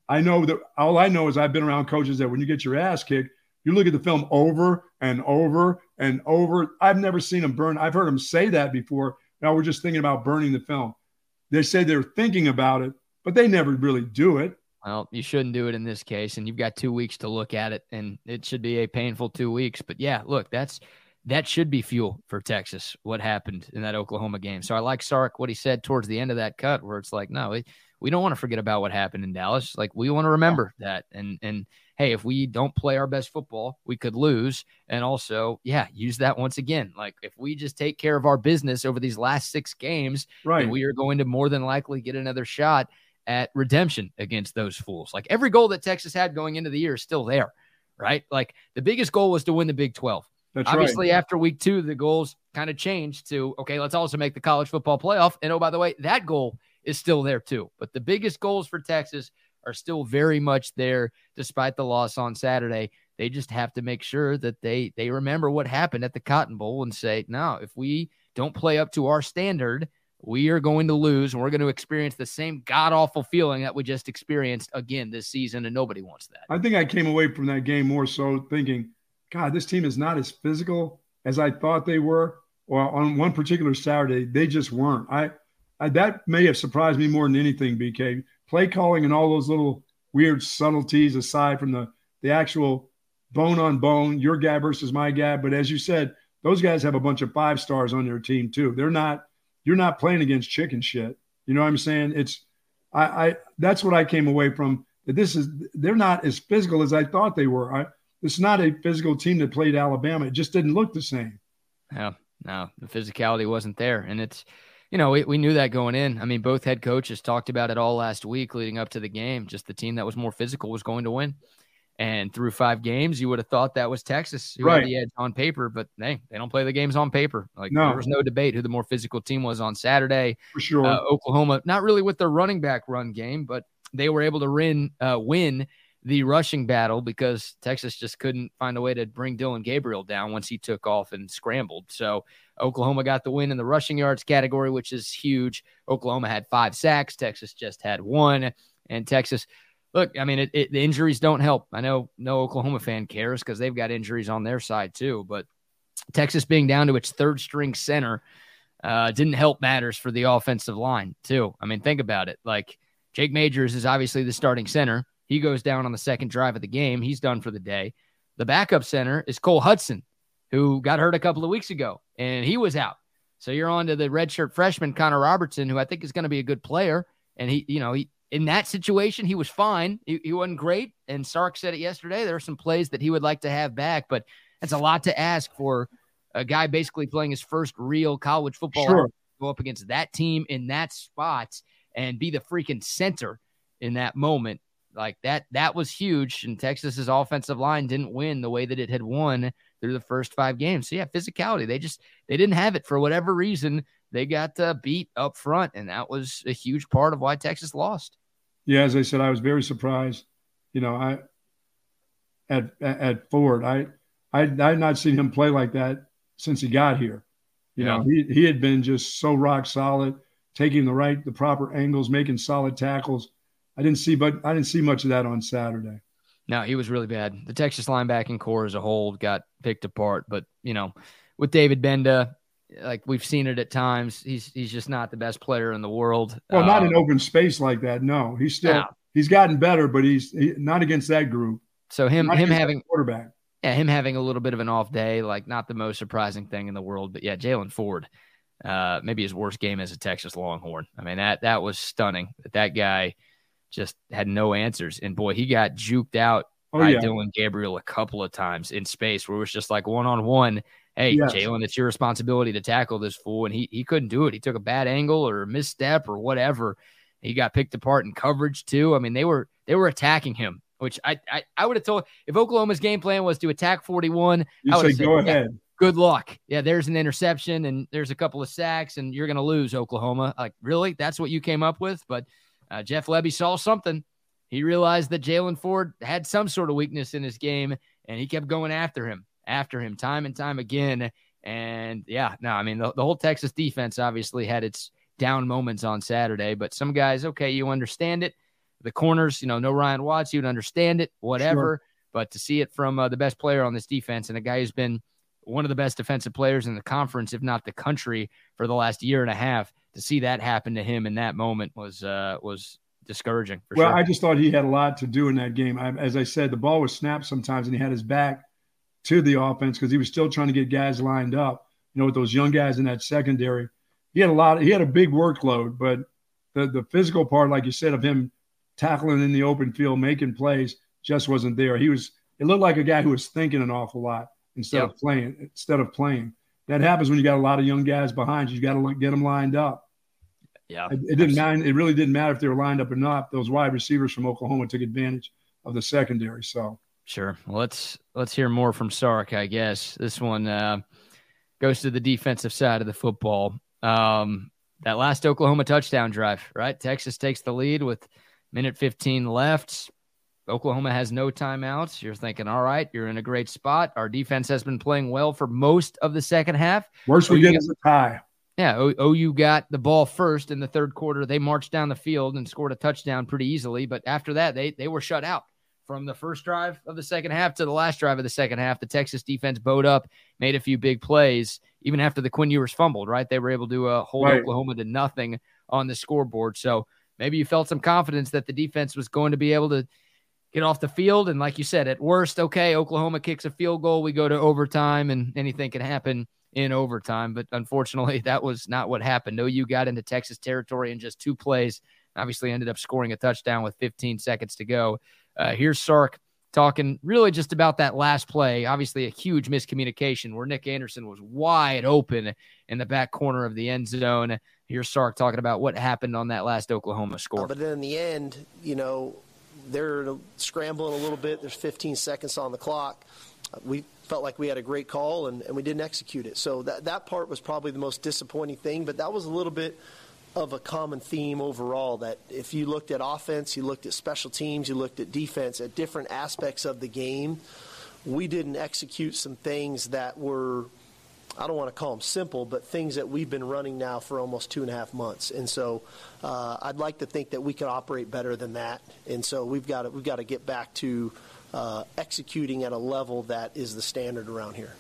I know that all I know is I've been around coaches that when you get your ass kicked, you look at the film over and over and over. I've never seen them burn. I've heard them say that before. Now we're just thinking about burning the film. They say they're thinking about it, but they never really do it. Well, you shouldn't do it in this case, and you've got two weeks to look at it, and it should be a painful two weeks. But yeah, look, that's that should be fuel for Texas. What happened in that Oklahoma game? So I like Sark what he said towards the end of that cut, where it's like, no, we, we don't want to forget about what happened in Dallas. Like we want to remember that. And and hey, if we don't play our best football, we could lose. And also, yeah, use that once again. Like if we just take care of our business over these last six games, right, we are going to more than likely get another shot at redemption against those fools. Like every goal that Texas had going into the year is still there, right? Like the biggest goal was to win the Big 12. That's Obviously, right. after week two, the goals kind of changed to okay, let's also make the college football playoff. And oh, by the way, that goal is still there too. But the biggest goals for Texas are still very much there, despite the loss on Saturday. They just have to make sure that they they remember what happened at the Cotton Bowl and say, no, if we don't play up to our standard, we are going to lose and we're going to experience the same god awful feeling that we just experienced again this season. And nobody wants that. I think I came away from that game more so thinking God, this team is not as physical as I thought they were. Or on one particular Saturday, they just weren't. I, I that may have surprised me more than anything. BK play calling and all those little weird subtleties aside from the the actual bone on bone, your guy versus my guy. But as you said, those guys have a bunch of five stars on their team too. They're not. You're not playing against chicken shit. You know what I'm saying? It's I, I that's what I came away from. This is they're not as physical as I thought they were. I it's not a physical team that played Alabama. It just didn't look the same. Yeah, no, the physicality wasn't there. And it's, you know, we, we knew that going in. I mean, both head coaches talked about it all last week leading up to the game. Just the team that was more physical was going to win. And through five games, you would have thought that was Texas who right. had the edge on paper, but hey, they don't play the games on paper. Like no. there was no debate who the more physical team was on Saturday. For sure, uh, Oklahoma, not really with their running back run game, but they were able to win, uh, win the rushing battle because Texas just couldn't find a way to bring Dillon Gabriel down once he took off and scrambled. So Oklahoma got the win in the rushing yards category, which is huge. Oklahoma had five sacks, Texas just had one. And Texas, look, I mean, it, it, the injuries don't help. I know no Oklahoma fan cares because they've got injuries on their side too. But Texas being down to its third string center uh, didn't help matters for the offensive line too. I mean, think about it. Like Jake Majors is obviously the starting center. He goes down on the second drive of the game. He's done for the day. The backup center is Cole Hudson, who got hurt a couple of weeks ago, and he was out. So you're on to the redshirt freshman Connor Robertson, who I think is going to be a good player. And he, you know, he in that situation he was fine. He, he wasn't great. And Sark said it yesterday. There are some plays that he would like to have back, but that's a lot to ask for a guy basically playing his first real college football. Sure. Go up against that team in that spot and be the freaking center in that moment. Like that, that was huge. And Texas's offensive line didn't win the way that it had won through the first five games. So yeah, physicality. They just they didn't have it for whatever reason. They got uh, beat up front, and that was a huge part of why Texas lost. Yeah, as I said, I was very surprised. You know, I at at Ford, I I I had not seen him play like that since he got here. You yeah. know, he he had been just so rock solid. taking the right, the proper angles, making solid tackles. I didn't see, but I didn't see much of that on Saturday. No, he was really bad. The Texas linebacking corps as a whole got picked apart. But you know, with David Gbenda, like we've seen it at times, he's he's just not the best player in the world. Well, not in um, open space like that. No, he's still he's gotten better, but he's he, not against that group. So him him having quarterback. Yeah, him having a little bit of an off day, like not the most surprising thing in the world. But yeah, Jaylan Ford, uh, maybe his worst game as a Texas Longhorn. I mean that that was stunning. That that guy just had no answers. And boy, he got juked out oh, by yeah. Dillon Gabriel a couple of times in space where it was just like one on one. Hey, yes. Jaylan, it's your responsibility to tackle this fool. And he he couldn't do it. He took a bad angle or a misstep or whatever. He got picked apart in coverage too. I mean, they were they were attacking him, which I I, I would have told if Oklahoma's game plan was to attack 41, you I would say, go ahead. Yeah, good luck. Yeah, there's an interception and there's a couple of sacks and you're going to lose Oklahoma. Like, really? That's what you came up with? But uh, Jeff Lebby saw something. He realized that Jaylan Ford had some sort of weakness in his game, and he kept going after him, after him, time and time again. And yeah, no, I mean, the, the whole Texas defense obviously had its down moments on Saturday, but some guys, okay, you understand it. The corners, you know, no Ryan Watts, you'd understand it, whatever. Sure. But to see it from uh, the best player on this defense and a guy who's been one of the best defensive players in the conference, if not the country, for the last year and a half, to see that happen to him in that moment was uh, was discouraging. well, sure. I just thought he had a lot to do in that game. I, as I said, the ball was snapped sometimes, and he had his back to the offense because he was still trying to get guys lined up. You know, with those young guys in that secondary, he had a lot. He had a big workload, but the the physical part, like you said, of him tackling in the open field, making plays, just wasn't there. He was. It looked like a guy who was thinking an awful lot instead yep. of playing. Instead of playing, that happens when you got a lot of young guys behind you. You got to get them lined up. Yeah, it, it didn't matter. It really didn't matter if they were lined up or not. Those wide receivers from Oklahoma took advantage of the secondary. So sure, well, let's let's hear more from Sark. I guess this one uh, goes to the defensive side of the football. Um, that last Oklahoma touchdown drive, right? Texas takes the lead with minute 15 left. Oklahoma has no timeouts. You're thinking, all right, you're in a great spot. Our defense has been playing well for most of the second half. Worst we get is a tie. Yeah, o- OU got the ball first in the third quarter. They marched down the field and scored a touchdown pretty easily. But after that, they they were shut out from the first drive of the second half to the last drive of the second half. The Texas defense bowed up, made a few big plays, even after the Quinn Ewers fumbled. Right, they were able to uh, hold right. Oklahoma to nothing on the scoreboard. So maybe you felt some confidence that the defense was going to be able to get off the field. And like you said, at worst, okay, Oklahoma kicks a field goal, we go to overtime, and anything can happen in overtime. But unfortunately, that was not what happened. OU got into Texas territory in just two plays. Obviously, ended up scoring a touchdown with 15 seconds to go. Uh, here's Sark talking really just about that last play. Obviously, a huge miscommunication where Nic Anderson was wide open in the back corner of the end zone. Here's Sark talking about what happened on that last Oklahoma score. But then in the end, you know, they're scrambling a little bit. There's 15 seconds on the clock. We felt like we had a great call and, and we didn't execute it. So that, that part was probably the most disappointing thing, but that was a little bit of a common theme overall that if you looked at offense, you looked at special teams, you looked at defense, at different aspects of the game, we didn't execute some things that were, I don't want to call them simple, but things that we've been running now for almost two and a half months. And so uh, I'd like to think that we can operate better than that. And so we've got to, we've got to get back to uh, executing at a level that is the standard around here.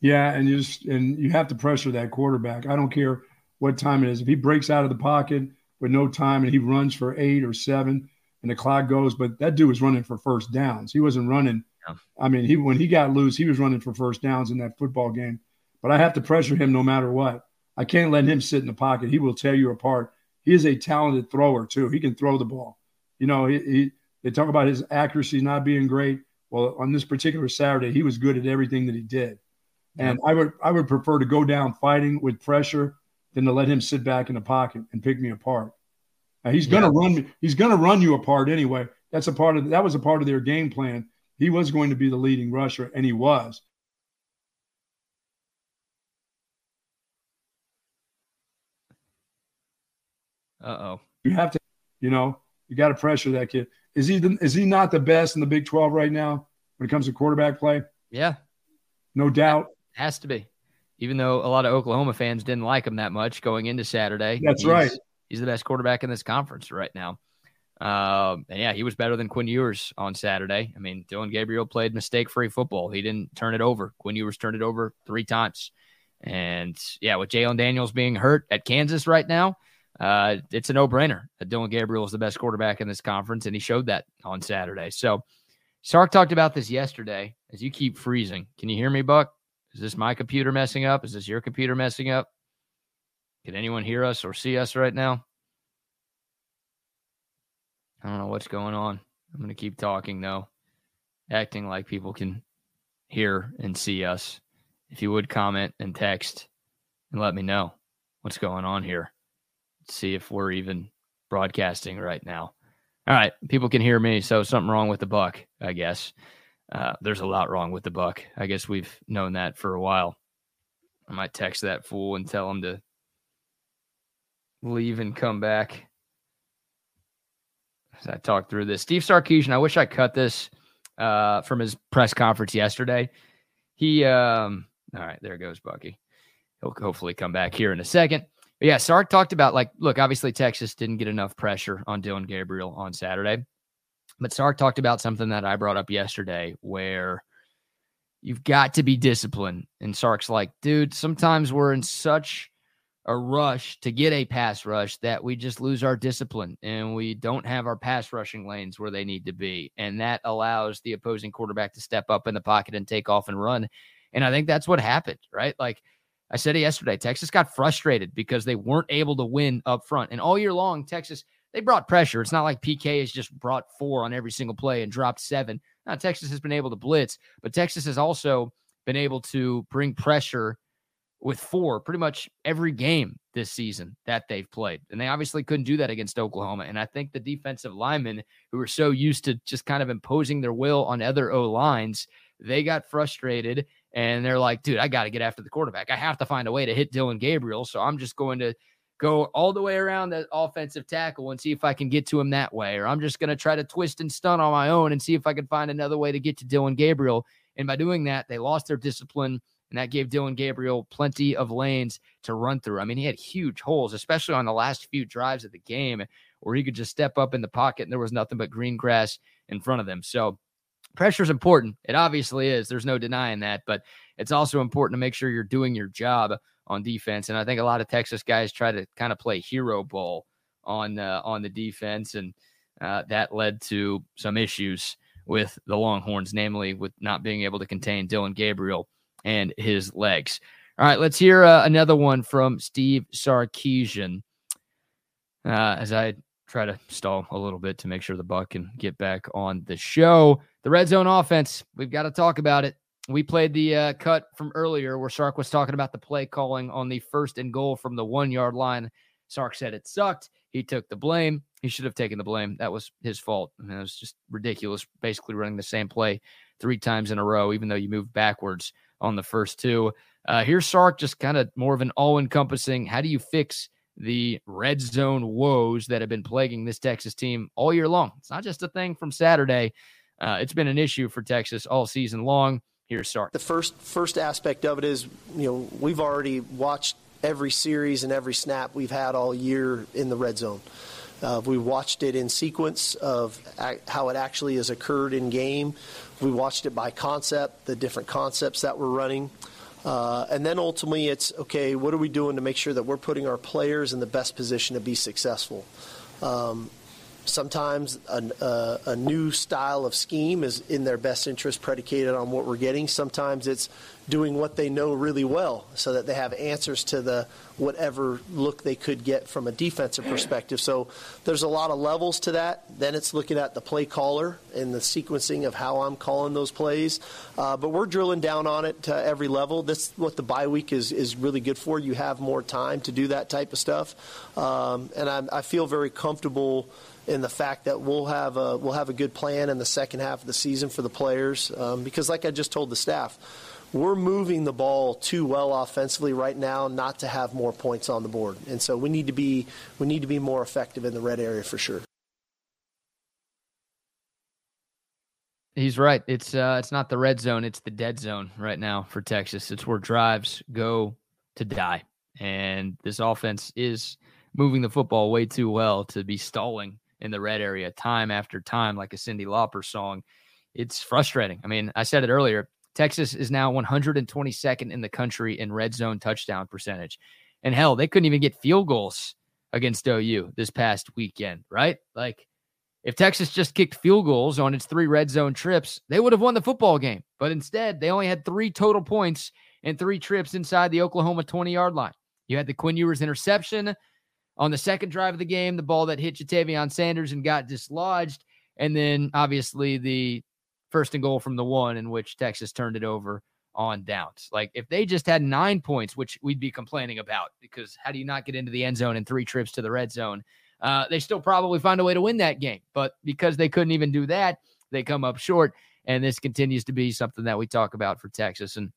Yeah, and you just and you have to pressure that quarterback. I don't care what time it is. If he breaks out of the pocket with no time and he runs for eight or seven and the clock goes, but that dude was running for first downs. He wasn't running. Yeah. I mean, he when he got loose, he was running for first downs in that football game. But I have to pressure him no matter what. I can't let him sit in the pocket. He will tear you apart. He is a talented thrower too. He can throw the ball. You know, he, he they talk about his accuracy not being great. Well, on this particular Saturday, he was good at everything that he did. And I would I would prefer to go down fighting with pressure than to let him sit back in the pocket and pick me apart. Now, he's going to yeah. run me. He's going to run you apart anyway. That's a part of that was a part of their game plan. He was going to be the leading rusher, and he was. Uh oh. You have to, you know, you got to pressure that kid. Is he the, is he not the best in the Big 12 right now when it comes to quarterback play? Yeah. No doubt. Has to be. Even though a lot of Oklahoma fans didn't like him that much going into Saturday. That's right. He's the best quarterback in this conference right now. Um, and yeah, he was better than Quinn Ewers on Saturday. I mean, Dillon Gabriel played mistake free football. He didn't turn it over. Quinn Ewers turned it over three times. And yeah, with Jalon Daniels being hurt at Kansas right now, uh, it's a no brainer that Dillon Gabriel is the best quarterback in this conference. And he showed that on Saturday. So Sark talked about this yesterday as you keep freezing. Can you hear me, Buck? Is this my computer messing up? Is this your computer messing up? Can anyone hear us or see us right now? I don't know what's going on. I'm going to keep talking though, acting like people can hear and see us. If you would comment and text and let me know what's going on here. Let's see if we're even broadcasting right now. All right, people can hear me, so something wrong with the buck, I guess. Uh, there's a lot wrong with the buck. I guess we've known that for a while. I might text that fool and tell him to leave and come back. As I talk through this, Steve Sarkisian. I wish I cut this uh, from his press conference yesterday. He, um, all right, there goes Bucky. He'll hopefully come back here in a second. But yeah, Sark talked about like, look, obviously Texas didn't get enough pressure on Dillon Gabriel on Saturday. But Sark talked about something that I brought up yesterday where you've got to be disciplined. And Sark's like, dude, sometimes we're in such a rush to get a pass rush that we just lose our discipline and we don't have our pass rushing lanes where they need to be. And that allows the opposing quarterback to step up in the pocket and take off and run. And I think that's what happened, right? Like I said yesterday, Texas got frustrated because they weren't able to win up front. And all year long, Texas they brought pressure. It's not like PK has just brought four on every single play and dropped seven. Now, Texas has been able to blitz, but Texas has also been able to bring pressure with four pretty much every game this season that they've played. And they obviously couldn't do that against Oklahoma. And I think the defensive linemen who are so used to just kind of imposing their will on other O lines, they got frustrated and they're like, dude, I got to get after the quarterback. I have to find a way to hit Dillon Gabriel. So I'm just going to go all the way around the offensive tackle and see if I can get to him that way. Or I'm just going to try to twist and stun on my own and see if I can find another way to get to Dillon Gabriel. And by doing that, they lost their discipline. And that gave Dillon Gabriel plenty of lanes to run through. I mean, he had huge holes, especially on the last few drives of the game, where he could just step up in the pocket and there was nothing but green grass in front of them. So pressure is important. It obviously is. There's no denying that. But it's also important to make sure you're doing your job on defense. And I think a lot of Texas guys try to kind of play hero ball on uh, on the defense, and uh, that led to some issues with the Longhorns, namely with not being able to contain Dillon Gabriel and his legs. All right, let's hear uh, another one from Steve Sarkisian uh, as I try to stall a little bit to make sure the Buck can get back on the show. The red zone offense, we've got to talk about it we played the uh, cut from earlier where Sark was talking about the play calling on the first and goal from the one yard line. Sark said it sucked. He took the blame. He should have taken the blame. That was his fault. I mean, it was just ridiculous, basically running the same play three times in a row, even though you moved backwards on the first two. Uh, here's Sark, just kind of more of an all encompassing how do you fix the red zone woes that have been plaguing this Texas team all year long? It's not just a thing from Saturday, uh, it's been an issue for Texas all season long. Here's Sark. The first first aspect of it is, you know, we've already watched every series and every snap we've had all year in the red zone. Uh, we watched it in sequence of how it actually has occurred in game. We watched it by concept, the different concepts that we're running. Uh, and then ultimately, it's okay, what are we doing to make sure that we're putting our players in the best position to be successful? Um, Sometimes a, a, uh, a, new style of scheme is in their best interest, predicated on what we're getting. Sometimes it's doing what they know really well, so that they have answers to the whatever look they could get from a defensive perspective. So there's a lot of levels to that. Then it's looking at the play caller and the sequencing of how I'm calling those plays. Uh, but we're drilling down on it to every level. That's what the bye week is is really good for. You have more time to do that type of stuff, um, and I, I feel very comfortable in the fact that we'll have a we'll have a good plan in the second half of the season for the players um, because, like I just told the staff, we're moving the ball too well offensively right now not to have more points on the board, and so we need to be we need to be more effective in the red area for sure. He's right. It's uh, it's not the red zone; it's the dead zone right now for Texas. It's where drives go to die, and this offense is moving the football way too well to be stalling in the red area time after time, like a Cyndi Lauper song. It's frustrating. I mean, I said it earlier. Texas is now 122nd in the country in red zone touchdown percentage. And hell, they couldn't even get field goals against OU this past weekend, right? Like, if Texas just kicked field goals on its three red zone trips, they would have won the football game. But instead, they only had three total points and three trips inside the Oklahoma 20 yard line. You had the Quinn Ewers interception on the second drive of the game, the ball that hit Ja'Tavion Sanders and got dislodged. And then obviously the first and goal from the one in which Texas turned it over on downs. Like if they just had nine points, which we'd be complaining about because how do you not get into the end zone in three trips to the red zone? Uh, they still probably find a way to win that game. But because they couldn't even do that, they come up short. And this continues to be something that we talk about for Texas. And,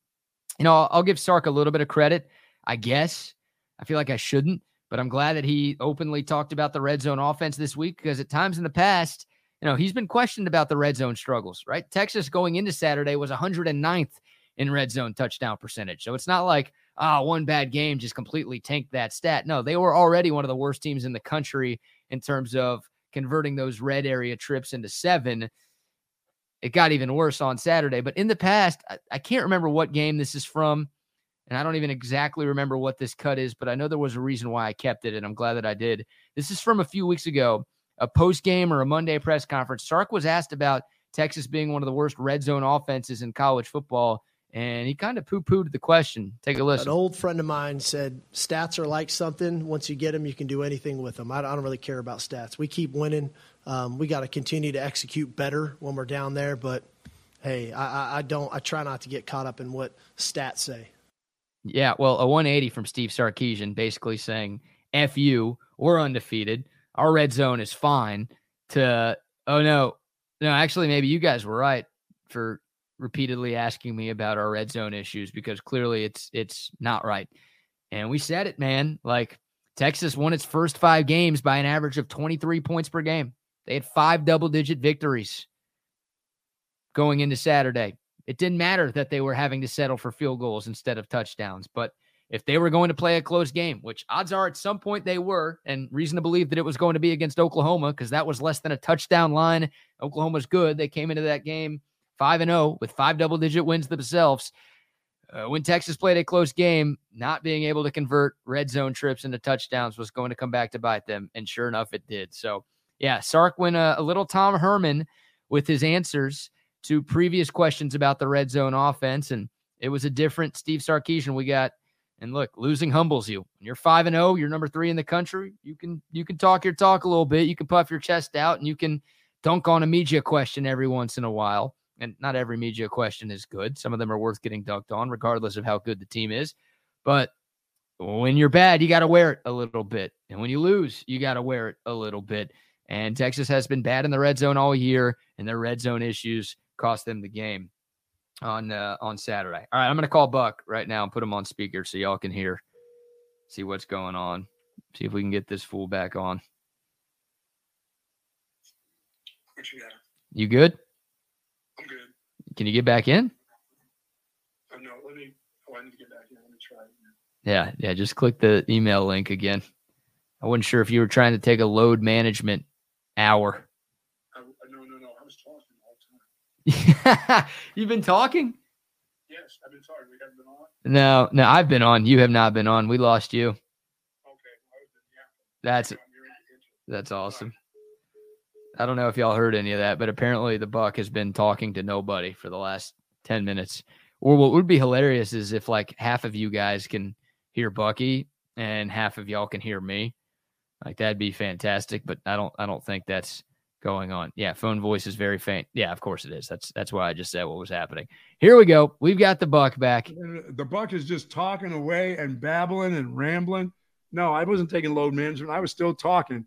you know, I'll, I'll give Sark a little bit of credit, I guess. I feel like I shouldn't, but I'm glad that he openly talked about the red zone offense this week because at times in the past, you know, he's been questioned about the red zone struggles, right? Texas going into Saturday was 109th in red zone touchdown percentage. So it's not like, ah, oh, one bad game just completely tanked that stat. No, they were already one of the worst teams in the country in terms of converting those red area trips into seven. It got even worse on Saturday. But in the past, I, I can't remember what game this is from. And I don't even exactly remember what this cut is, but I know there was a reason why I kept it. And I'm glad that I did. This is from a few weeks ago a post game or a Monday press conference, Sark was asked about Texas being one of the worst red zone offenses in college football. And he kind of poo pooed the question. Take a listen. An old friend of mine said, Stats are like something. Once you get them, you can do anything with them. I don't really care about stats. We keep winning. Um, we got to continue to execute better when we're down there. But hey, I, I don't, I try not to get caught up in what stats say. Yeah. Well, a 180 from Steve Sarkisian basically saying, F you, we're undefeated our red zone is fine to oh no no actually maybe you guys were right for repeatedly asking me about our red zone issues because clearly it's it's not right. And we said it man like texas won its first five games by an average of 23 points per game. They had five double digit victories going into saturday. It didn't matter that they were having to settle for field goals instead of touchdowns but if they were going to play a close game, which odds are at some point they were, and reason to believe that it was going to be against Oklahoma because that was less than a touchdown line. Oklahoma's good. They came into that game 5 and 0 with five double digit wins themselves. Uh, when Texas played a close game, not being able to convert red zone trips into touchdowns was going to come back to bite them. And sure enough, it did. So, yeah, Sark went a, a little Tom Herman with his answers to previous questions about the red zone offense. And it was a different Steve Sarkisian we got and look, losing humbles you. When you're five and zero, oh, you're number three in the country. You can you can talk your talk a little bit. You can puff your chest out, and you can dunk on a media question every once in a while. And not every media question is good. Some of them are worth getting dunked on, regardless of how good the team is. But when you're bad, you got to wear it a little bit, and when you lose, you got to wear it a little bit. And Texas has been bad in the red zone all year, and their red zone issues cost them the game on uh, on Saturday. All right, I'm gonna call Buck right now and put him on speaker so y'all can hear, see what's going on. See if we can get this fool back on. What you got? You good? I'm good. Can you get back in? Oh, no, let me. Oh, I need to get back in. Let me try. Yeah, yeah. Just click the email link again. I wasn't sure if you were trying to take a load management hour. You've been talking? Yes, I've been talking. We haven't been on? No, no, I've been on. You have not been on. We lost you. Okay. That's that's awesome. I don't know if y'all heard any of that, but apparently the Buck has been talking to nobody for the last 10 minutes. Or what would be hilarious is if like half of you guys can hear Bucky and half of y'all can hear me. Like that'd be fantastic, but I don't I don't think that's going on. Yeah, phone voice is very faint. Yeah, of course it is. That's that's why I just said what was happening. Here we go. We've got the buck back. The buck is just talking away and babbling and rambling. No, I wasn't taking load management. I was still talking,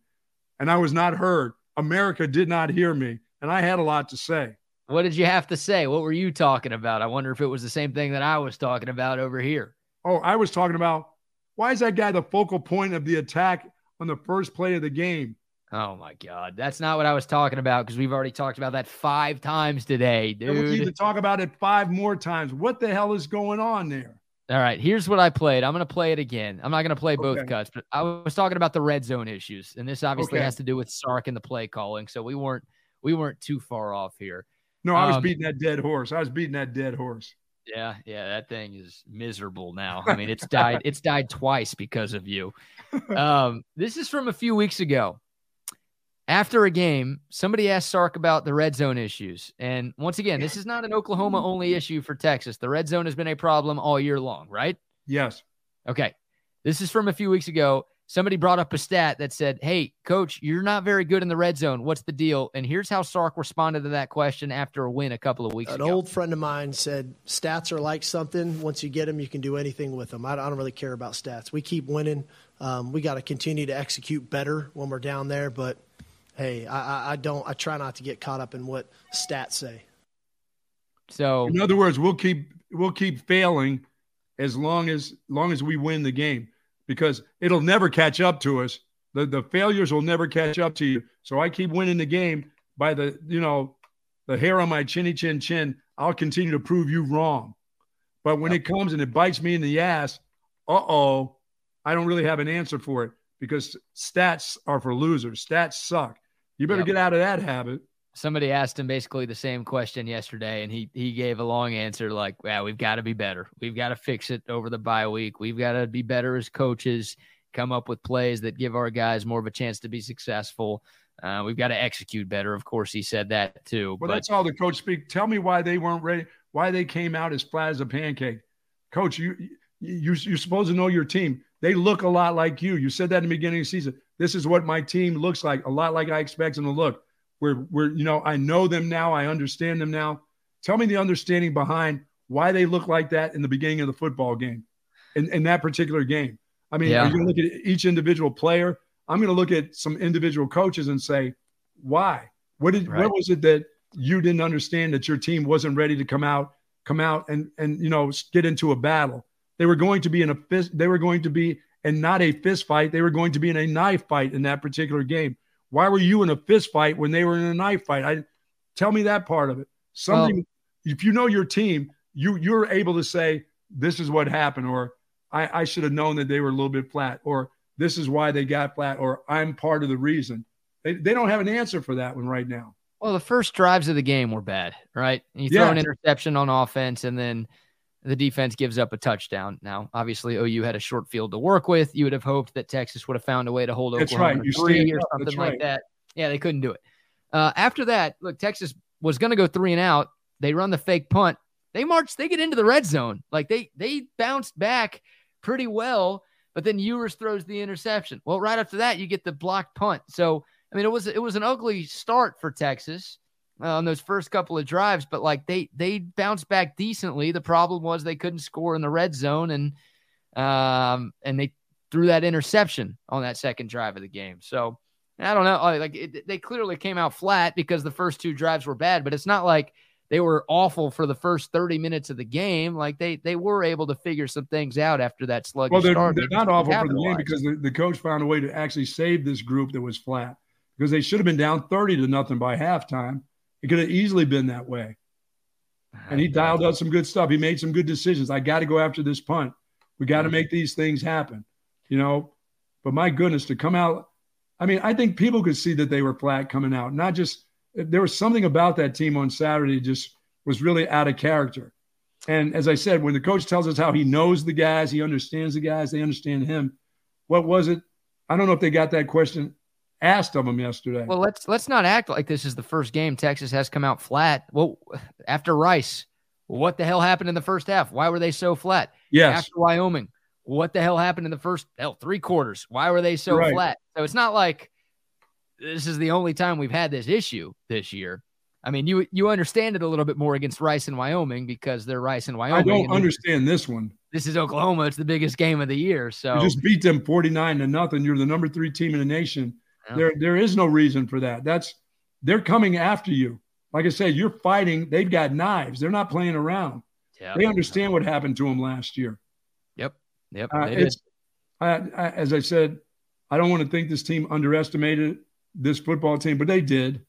and I was not heard. America did not hear me, and I had a lot to say. What did you have to say? What were you talking about? I wonder if it was the same thing that I was talking about over here. Oh, I was talking about why is that guy the focal point of the attack on the first play of the game? Oh my God. That's not what I was talking about because we've already talked about that five times today, dude. And we need to talk about it five more times. What the hell is going on there? All right. Here's what I played. I'm going to play it again. I'm not going to play both Okay. cuts, but I was talking about the red zone issues. And this obviously Okay. has to do with Sark and the play calling. So we weren't we weren't too far off here. No, I was Um, beating that dead horse. I was beating that dead horse. Yeah, yeah, that thing is miserable now. I mean, it's died. It's died twice because of you. Um, this is from a few weeks ago. After a game, somebody asked Sark about the red zone issues, and once again, this is not an Oklahoma only issue for Texas. The red zone has been a problem all year long, right? Yes. Okay, this is from a few weeks ago. Somebody brought up a stat that said, "Hey, coach, you're not very good in the red zone. What's the deal?" And here's how Sark responded to that question after a win a couple of weeks An ago. An old friend of mine said, "Stats are like something. Once you get them, you can do anything with them." I don't really care about stats. We keep winning. Um, we got to continue to execute better when we're down there. But hey, I, I, I don't. I try not to get caught up in what stats say. so In other words, we'll keep we'll keep failing as long as long as we win the game because it'll never catch up to us. The the failures will never catch up to you. So I keep winning the game by the you know the hair on my chinny chin chin. I'll continue to prove you wrong. But when it comes and it bites me in the ass, uh oh, I don't really have an answer for it because stats are for losers. Stats suck. You better Yep. get out of that habit. somebody asked him basically the same question yesterday, and he he gave a long answer like, "Yeah, we've got to be better. We've got to fix it over the bye week. We've got to be better as coaches. Come up with plays that give our guys more of a chance to be successful. Uh, we've got to execute better. Of course, he said that too. Well, but that's all the coach speak. Tell me why they weren't ready. Why they came out as flat as a pancake, coach. You you you're supposed to know your team. They look a lot like you. You said that in the beginning of the season. This is what my team looks like. A lot like I expect them to look. We're we're you know I know them now. I understand them now. Tell me the understanding behind why they look like that in the beginning of the football game, in, in that particular game. I mean, Yeah. you going to look at each individual player? I'm going to look at some individual coaches and say, why? What did Right. what was it that you didn't understand that your team wasn't ready to come out, come out and and you know get into a battle? They were going to be in a. They were going to be and not a fist fight. They were going to be in a knife fight in that particular game. Why were you in a fist fight when they were in a knife fight? I tell me that part of it. Something. if you know your team, you you're able to say this is what happened, or I, I should have known that they were a little bit flat, or this is why they got flat, or I'm part of the reason. They, they don't have an answer for that one right now. Well, the first drives of the game were bad, right? You throw an interception on offense, and then the defense gives up a touchdown. Now, obviously, OU had a short field to work with. You would have hoped that Texas would have found a way to hold That's Oklahoma right. three or something That's like right. that. Yeah, they couldn't do it. Uh, after that, look, Texas was going to go three and out. They run the fake punt. They march. They get into the red zone. Like they they bounced back pretty well, but then Ewers throws the interception. Well, right after that, you get the blocked punt. So I mean, it was it was an ugly start for Texas on those first couple of drives, but like they they bounced back decently. The problem was they couldn't score in the red zone, and um and they threw that interception on that second drive of the game. So I don't know, uh, like it, they clearly came out flat because the first two drives were bad, but it's not like they were awful for the first 30 minutes of the game. Like they they were able to figure some things out after that sluggish Well, they're, start. they're not awful for the game because the, the coach found a way to actually save this group that was flat because they should have been down 30 to nothing by halftime. It could have easily been that way. And he dialed up some good stuff. He made some good decisions. I got to go after this punt. We got to make these things happen, you know. But my goodness, to come out, I mean, I think people could see that they were flat coming out. Not just there was something about that team on Saturday just was really out of character. And as I said, when the coach tells us how he knows the guys, he understands the guys, they understand him. What was it? I don't know if they got that question asked of him yesterday. Well, let's let's not act like this is the first game Texas has come out flat. Well, after Rice, what the hell happened in the first half? Why were they so flat? yes. After Wyoming, what the hell happened in the first hell three quarters? Why were they so Right. flat? So it's not like this is the only time we've had this issue this year. I mean, you you understand it a little bit more against Rice and Wyoming because they're Rice and Wyoming. I don't understand this one. This is Oklahoma. It's the biggest game of the year. So You just beat them 49 to nothing. You're the number three team in the nation. Yeah. There, there is no reason for that. That's they're coming after you. Like I said, you're fighting. They've got knives. They're not playing around. yeah, They understand what happened to them last year. yep, Uh, it's, I, I, as I said, I don't want to think this team underestimated this football team, but they did.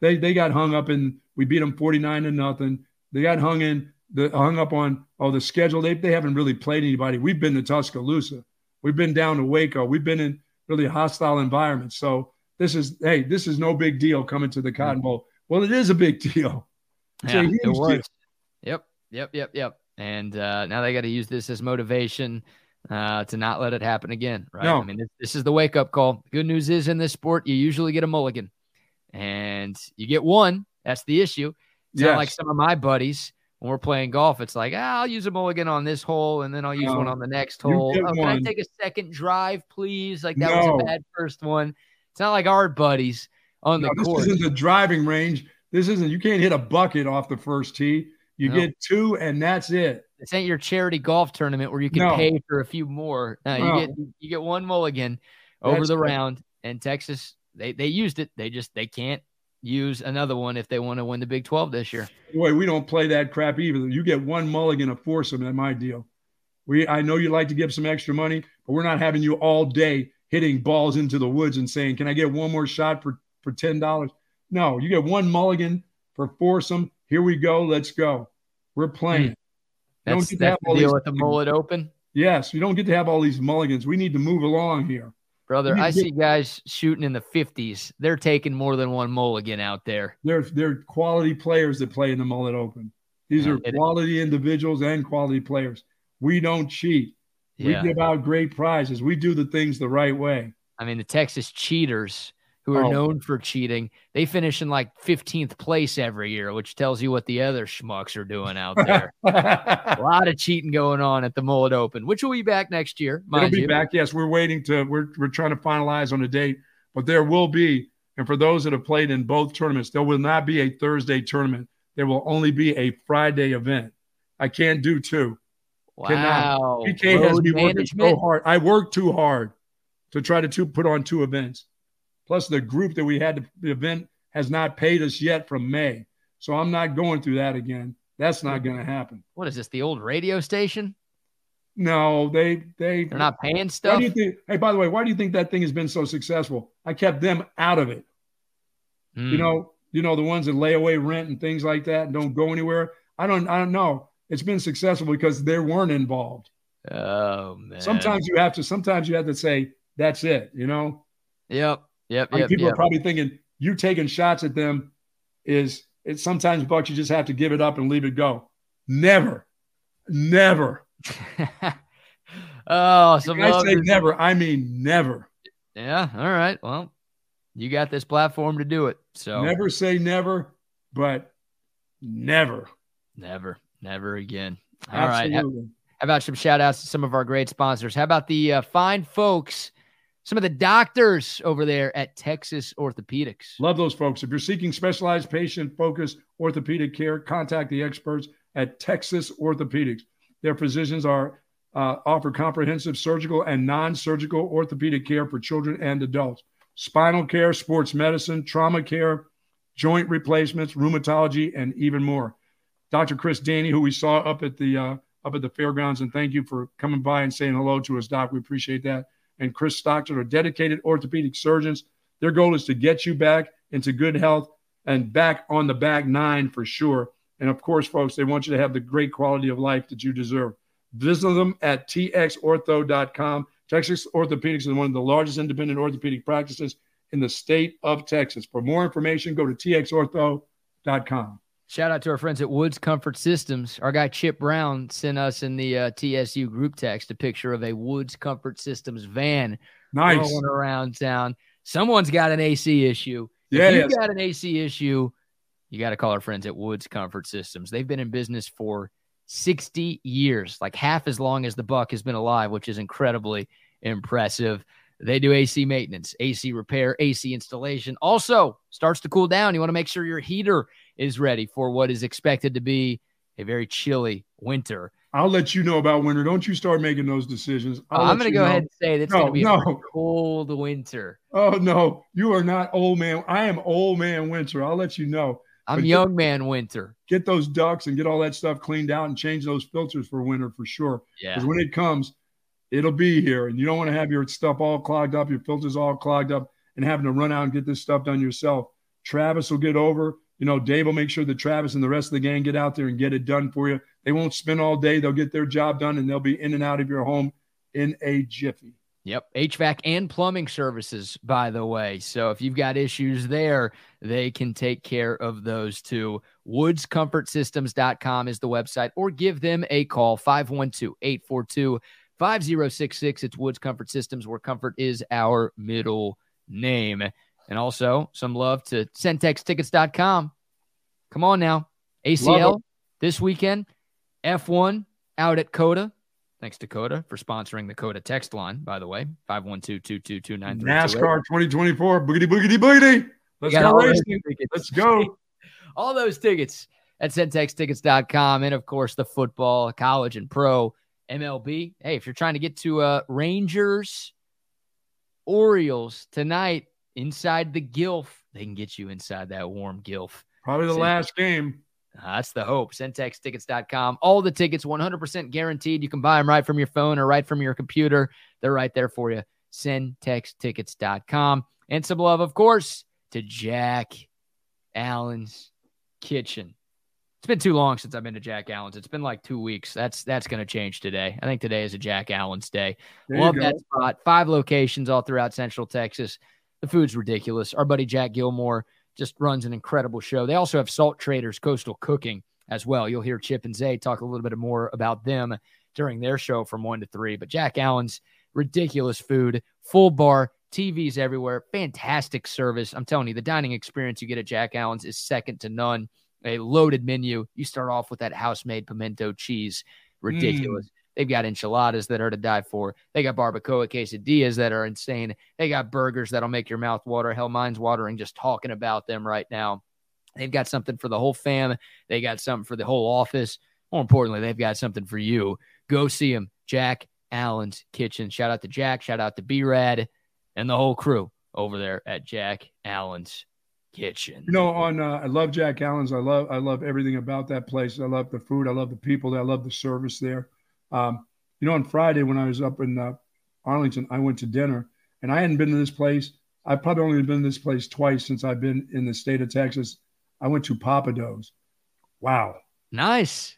They they got hung up in we beat them 49 to nothing. They got hung in the hung up on oh the schedule. They they haven't really played anybody. We've been to Tuscaloosa. We've been down to Waco. We've been in really hostile environment. So this is hey, this is no big deal coming to the Cotton Bowl. Well, it is a big deal. It's yeah, it was. Deal. Yep, yep, yep, yep. And uh, now they got to use this as motivation uh, to not let it happen again, right? No. I mean, this, this is the wake up call. The good news is in this sport, you usually get a mulligan, and you get one. That's the issue. It's yes. not like some of my buddies when we're playing golf. It's like, ah, I'll use a mulligan on this hole, and then I'll use no. one on the next hole. Oh, can I take a second drive, please? Like that no. was a bad first one. It's not like our buddies on no, the course. This isn't the driving range. This isn't. You can't hit a bucket off the first tee. You get two, and that's it. This ain't your charity golf tournament where you can pay for a few more. No, you get you get one mulligan over That's the round, and Texas they they used it. They just they can't use another one if they want to win the Big Twelve this year. Boy, we don't play that crap either. You get one mulligan a foursome at my deal. We I know you like to give some extra money, but we're not having you all day hitting balls into the woods and saying, "Can I get one more shot for for ten dollars?" No, you get one mulligan for foursome. Here we go. Let's go. We're playing. Hmm. That's, that's the deal with the mullet open. Yes, you don't get to have all these mulligans. We need to move along here. Brother, I see guys shooting in the 50s. They're taking more than one mulligan out there. They're they're quality players that play in the mullet open. These yeah, are quality individuals and quality players. We don't cheat. Yeah. We give out great prizes. We do the things the right way. I mean, the Texas cheaters who are oh. known for cheating, they finish in like 15th place every year, which tells you what the other schmucks are doing out there. a lot of cheating going on at the Mullet Open, which will be back next year. It'll be you. back. Yes, we're waiting to. We're we're trying to finalize on a date, but there will be. And for those that have played in both tournaments, there will not be a Thursday tournament. There will only be a Friday event. I can't do two. Wow. PK has me working so hard. I work too hard to try to two, put on two events. Plus, the group that we had the event has not paid us yet from May. So I'm not going through that again. That's not going to happen. What is this? The old radio station? No, they they they're not paying stuff. Think, hey, by the way, why do you think that thing has been so successful? I kept them out of it. Mm. You know, you know the ones that lay away rent and things like that and don't go anywhere. I don't I don't know. It's been successful because they weren't involved. Oh man. Sometimes you have to. Sometimes you have to say that's it. You know. Yep. Yep. I mean, people yep. are probably thinking you taking shots at them is it's sometimes but you just have to give it up and leave it go. Never, never. oh, some I say never. I mean never. Yeah. All right. Well, you got this platform to do it. So never say never, but never, never, never again. All Absolutely. right. How, how, about some shout outs to some of our great sponsors? How about the uh, fine folks some of the doctors over there at Texas Orthopedics. Love those folks. If you're seeking specialized patient focused orthopedic care, contact the experts at Texas Orthopedics. Their physicians are uh, offer comprehensive surgical and non-surgical orthopedic care for children and adults, spinal care, sports medicine, trauma care, joint replacements, rheumatology, and even more. Dr. Chris Danny, who we saw up at the uh, up at the fairgrounds, and thank you for coming by and saying hello to us, Doc. We appreciate that and Chris Stockton are dedicated orthopedic surgeons. Their goal is to get you back into good health and back on the back nine for sure. And of course, folks, they want you to have the great quality of life that you deserve. Visit them at txortho.com. Texas Orthopedics is one of the largest independent orthopedic practices in the state of Texas. For more information, go to txortho.com. Shout out to our friends at Woods Comfort Systems. Our guy Chip Brown sent us in the uh, TSU group text a picture of a Woods Comfort Systems van nice. rolling around town. Someone's got an AC issue. Yeah, if you got an AC issue, you got to call our friends at Woods Comfort Systems. They've been in business for 60 years, like half as long as the Buck has been alive, which is incredibly impressive. They do AC maintenance, AC repair, AC installation. Also, starts to cool down. You want to make sure your heater is ready for what is expected to be a very chilly winter. I'll let you know about winter. Don't you start making those decisions. Uh, I'm going to go know. ahead and say it's no, going to be no. a cold winter. Oh no, you are not old man. I am old man winter. I'll let you know. I'm but young get, man winter. Get those ducks and get all that stuff cleaned out and change those filters for winter for sure. Yeah. Because when it comes, it'll be here, and you don't want to have your stuff all clogged up, your filters all clogged up. and having to run out and get this stuff done yourself. Travis will get over. You know, Dave will make sure that Travis and the rest of the gang get out there and get it done for you. They won't spend all day. They'll get their job done and they'll be in and out of your home in a jiffy. Yep. HVAC and plumbing services, by the way. So if you've got issues there, they can take care of those too. WoodsComfortSystems.com is the website, or give them a call 512 842 5066. It's Woods Comfort Systems, where comfort is our middle name. And also some love to CentexTickets.com. Come on now. ACL this weekend, F1 out at COTA. Thanks to COTA for sponsoring the COTA text line, by the way, 512 NASCAR 2024, boogity, boogity, boogity. Let's go racing. Let's go. all those tickets at centextickets.com. And of course, the football, college, and pro MLB. Hey, if you're trying to get to uh, Rangers, Orioles tonight inside the Gilf, they can get you inside that warm Gilf. Probably the last game. Uh, that's the hope. CentexTickets.com. All the tickets 100% guaranteed. You can buy them right from your phone or right from your computer. They're right there for you. CentexTickets.com. And some love, of course, to Jack Allen's Kitchen. It's been too long since I've been to Jack Allen's. It's been like two weeks. That's that's going to change today. I think today is a Jack Allen's day. There Love that spot. Five locations all throughout Central Texas. The food's ridiculous. Our buddy Jack Gilmore just runs an incredible show. They also have Salt Traders Coastal Cooking as well. You'll hear Chip and Zay talk a little bit more about them during their show from one to three. But Jack Allen's ridiculous food, full bar, TVs everywhere, fantastic service. I'm telling you, the dining experience you get at Jack Allen's is second to none. A loaded menu. You start off with that house made pimento cheese, mm. ridiculous. They've got enchiladas that are to die for. They got barbacoa quesadillas that are insane. They got burgers that'll make your mouth water. Hell, mine's watering just talking about them right now. They've got something for the whole fam. They got something for the whole office. More importantly, they've got something for you. Go see them. Jack Allen's Kitchen. Shout out to Jack. Shout out to B Rad and the whole crew over there at Jack Allen's Kitchen. You know, on uh, I love Jack Allen's. I love I love everything about that place. I love the food. I love the people. I love the service there. Um, you know, on Friday when I was up in uh, Arlington, I went to dinner, and I hadn't been to this place. I've probably only been to this place twice since I've been in the state of Texas. I went to Pappadeaux's. Wow, Nice.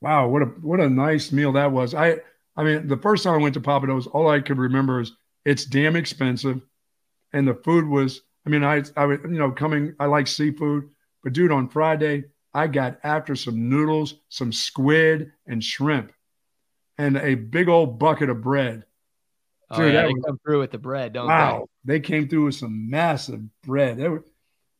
wow, what a what a nice meal that was. I I mean, the first time I went to Pappadeaux's, all I could remember is it's damn expensive, and the food was. I mean, I I would you know coming. I like seafood, but dude, on Friday I got after some noodles, some squid, and shrimp, and a big old bucket of bread. Oh, Dude, yeah, that they was- come through with the bread, don't Wow, they came through with some massive bread. They were,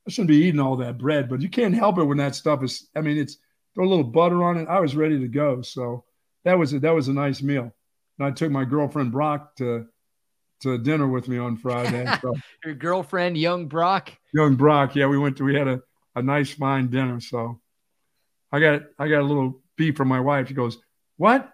I shouldn't be eating all that bread, but you can't help it when that stuff is. I mean, it's throw a little butter on it. I was ready to go, so that was a, that was a nice meal. And I took my girlfriend Brock to to dinner with me on Friday. So. Your girlfriend, young Brock. young Brock, yeah, we went to we had a, a nice fine dinner. So I got I got a little beep from my wife. She goes, "What?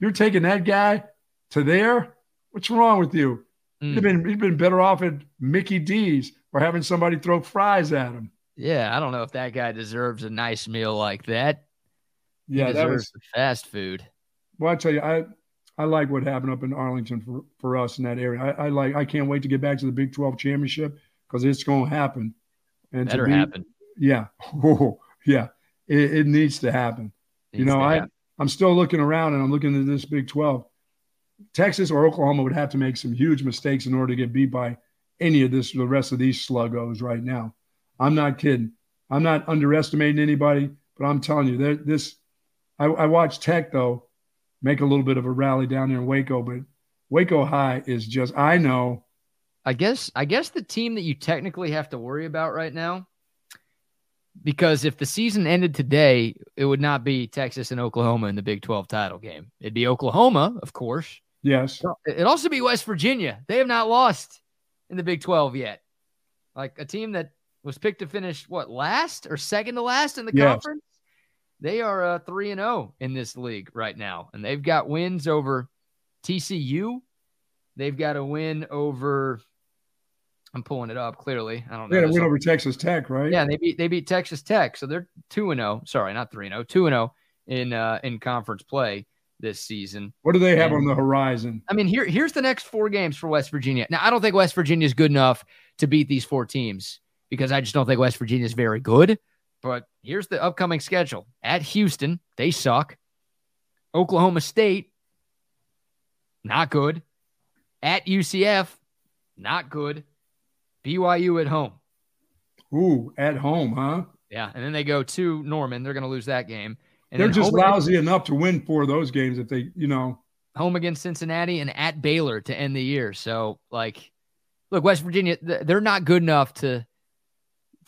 You're taking that guy to there? What's wrong with you? Mm. You've been you've been better off at Mickey D's or having somebody throw fries at him." Yeah, I don't know if that guy deserves a nice meal like that. Yeah, that was. fast food. Well, I tell you, I I like what happened up in Arlington for, for us in that area. I, I like. I can't wait to get back to the Big Twelve championship because it's going to happen. And Better be- happen. Yeah, oh, yeah, it, it needs to happen. you know, I happen. I'm still looking around and I'm looking at this Big 12. Texas or Oklahoma would have to make some huge mistakes in order to get beat by any of this, the rest of these sluggos right now. I'm not kidding. I'm not underestimating anybody, but I'm telling you, this. I, I watched Tech though make a little bit of a rally down there in Waco, but Waco High is just. I know. I guess I guess the team that you technically have to worry about right now, because if the season ended today, it would not be Texas and Oklahoma in the Big 12 title game. It'd be Oklahoma, of course. Yes. It'd also be West Virginia. They have not lost in the Big 12 yet. Like a team that was picked to finish what last or second to last in the Yes. conference. They are uh, three and zero in this league right now, and they've got wins over TCU. They've got a win over. I'm pulling it up clearly. I don't know. Yeah, they had a this win over Texas Tech, right? yeah, they beat they beat Texas Tech, so they're two and zero. Sorry, not three and zero. Two and zero in uh, in conference play. this season. What do they have And- on the horizon? I mean, here here's the next four games for West Virginia. Now, I don't think West Virginia is good enough to beat these four teams because I just don't think West Virginia is very good. But here's the upcoming schedule: at Houston, they suck. Oklahoma State, not good. At UCF, not good. BYU at home. Ooh, at home, huh? Yeah, and then they go to Norman. They're going to lose that game. And They're just home against- lousy enough to win four of those games if they, you know. home against Cincinnati and at Baylor to end the year. So, like, look, West Virginia, they're not good enough to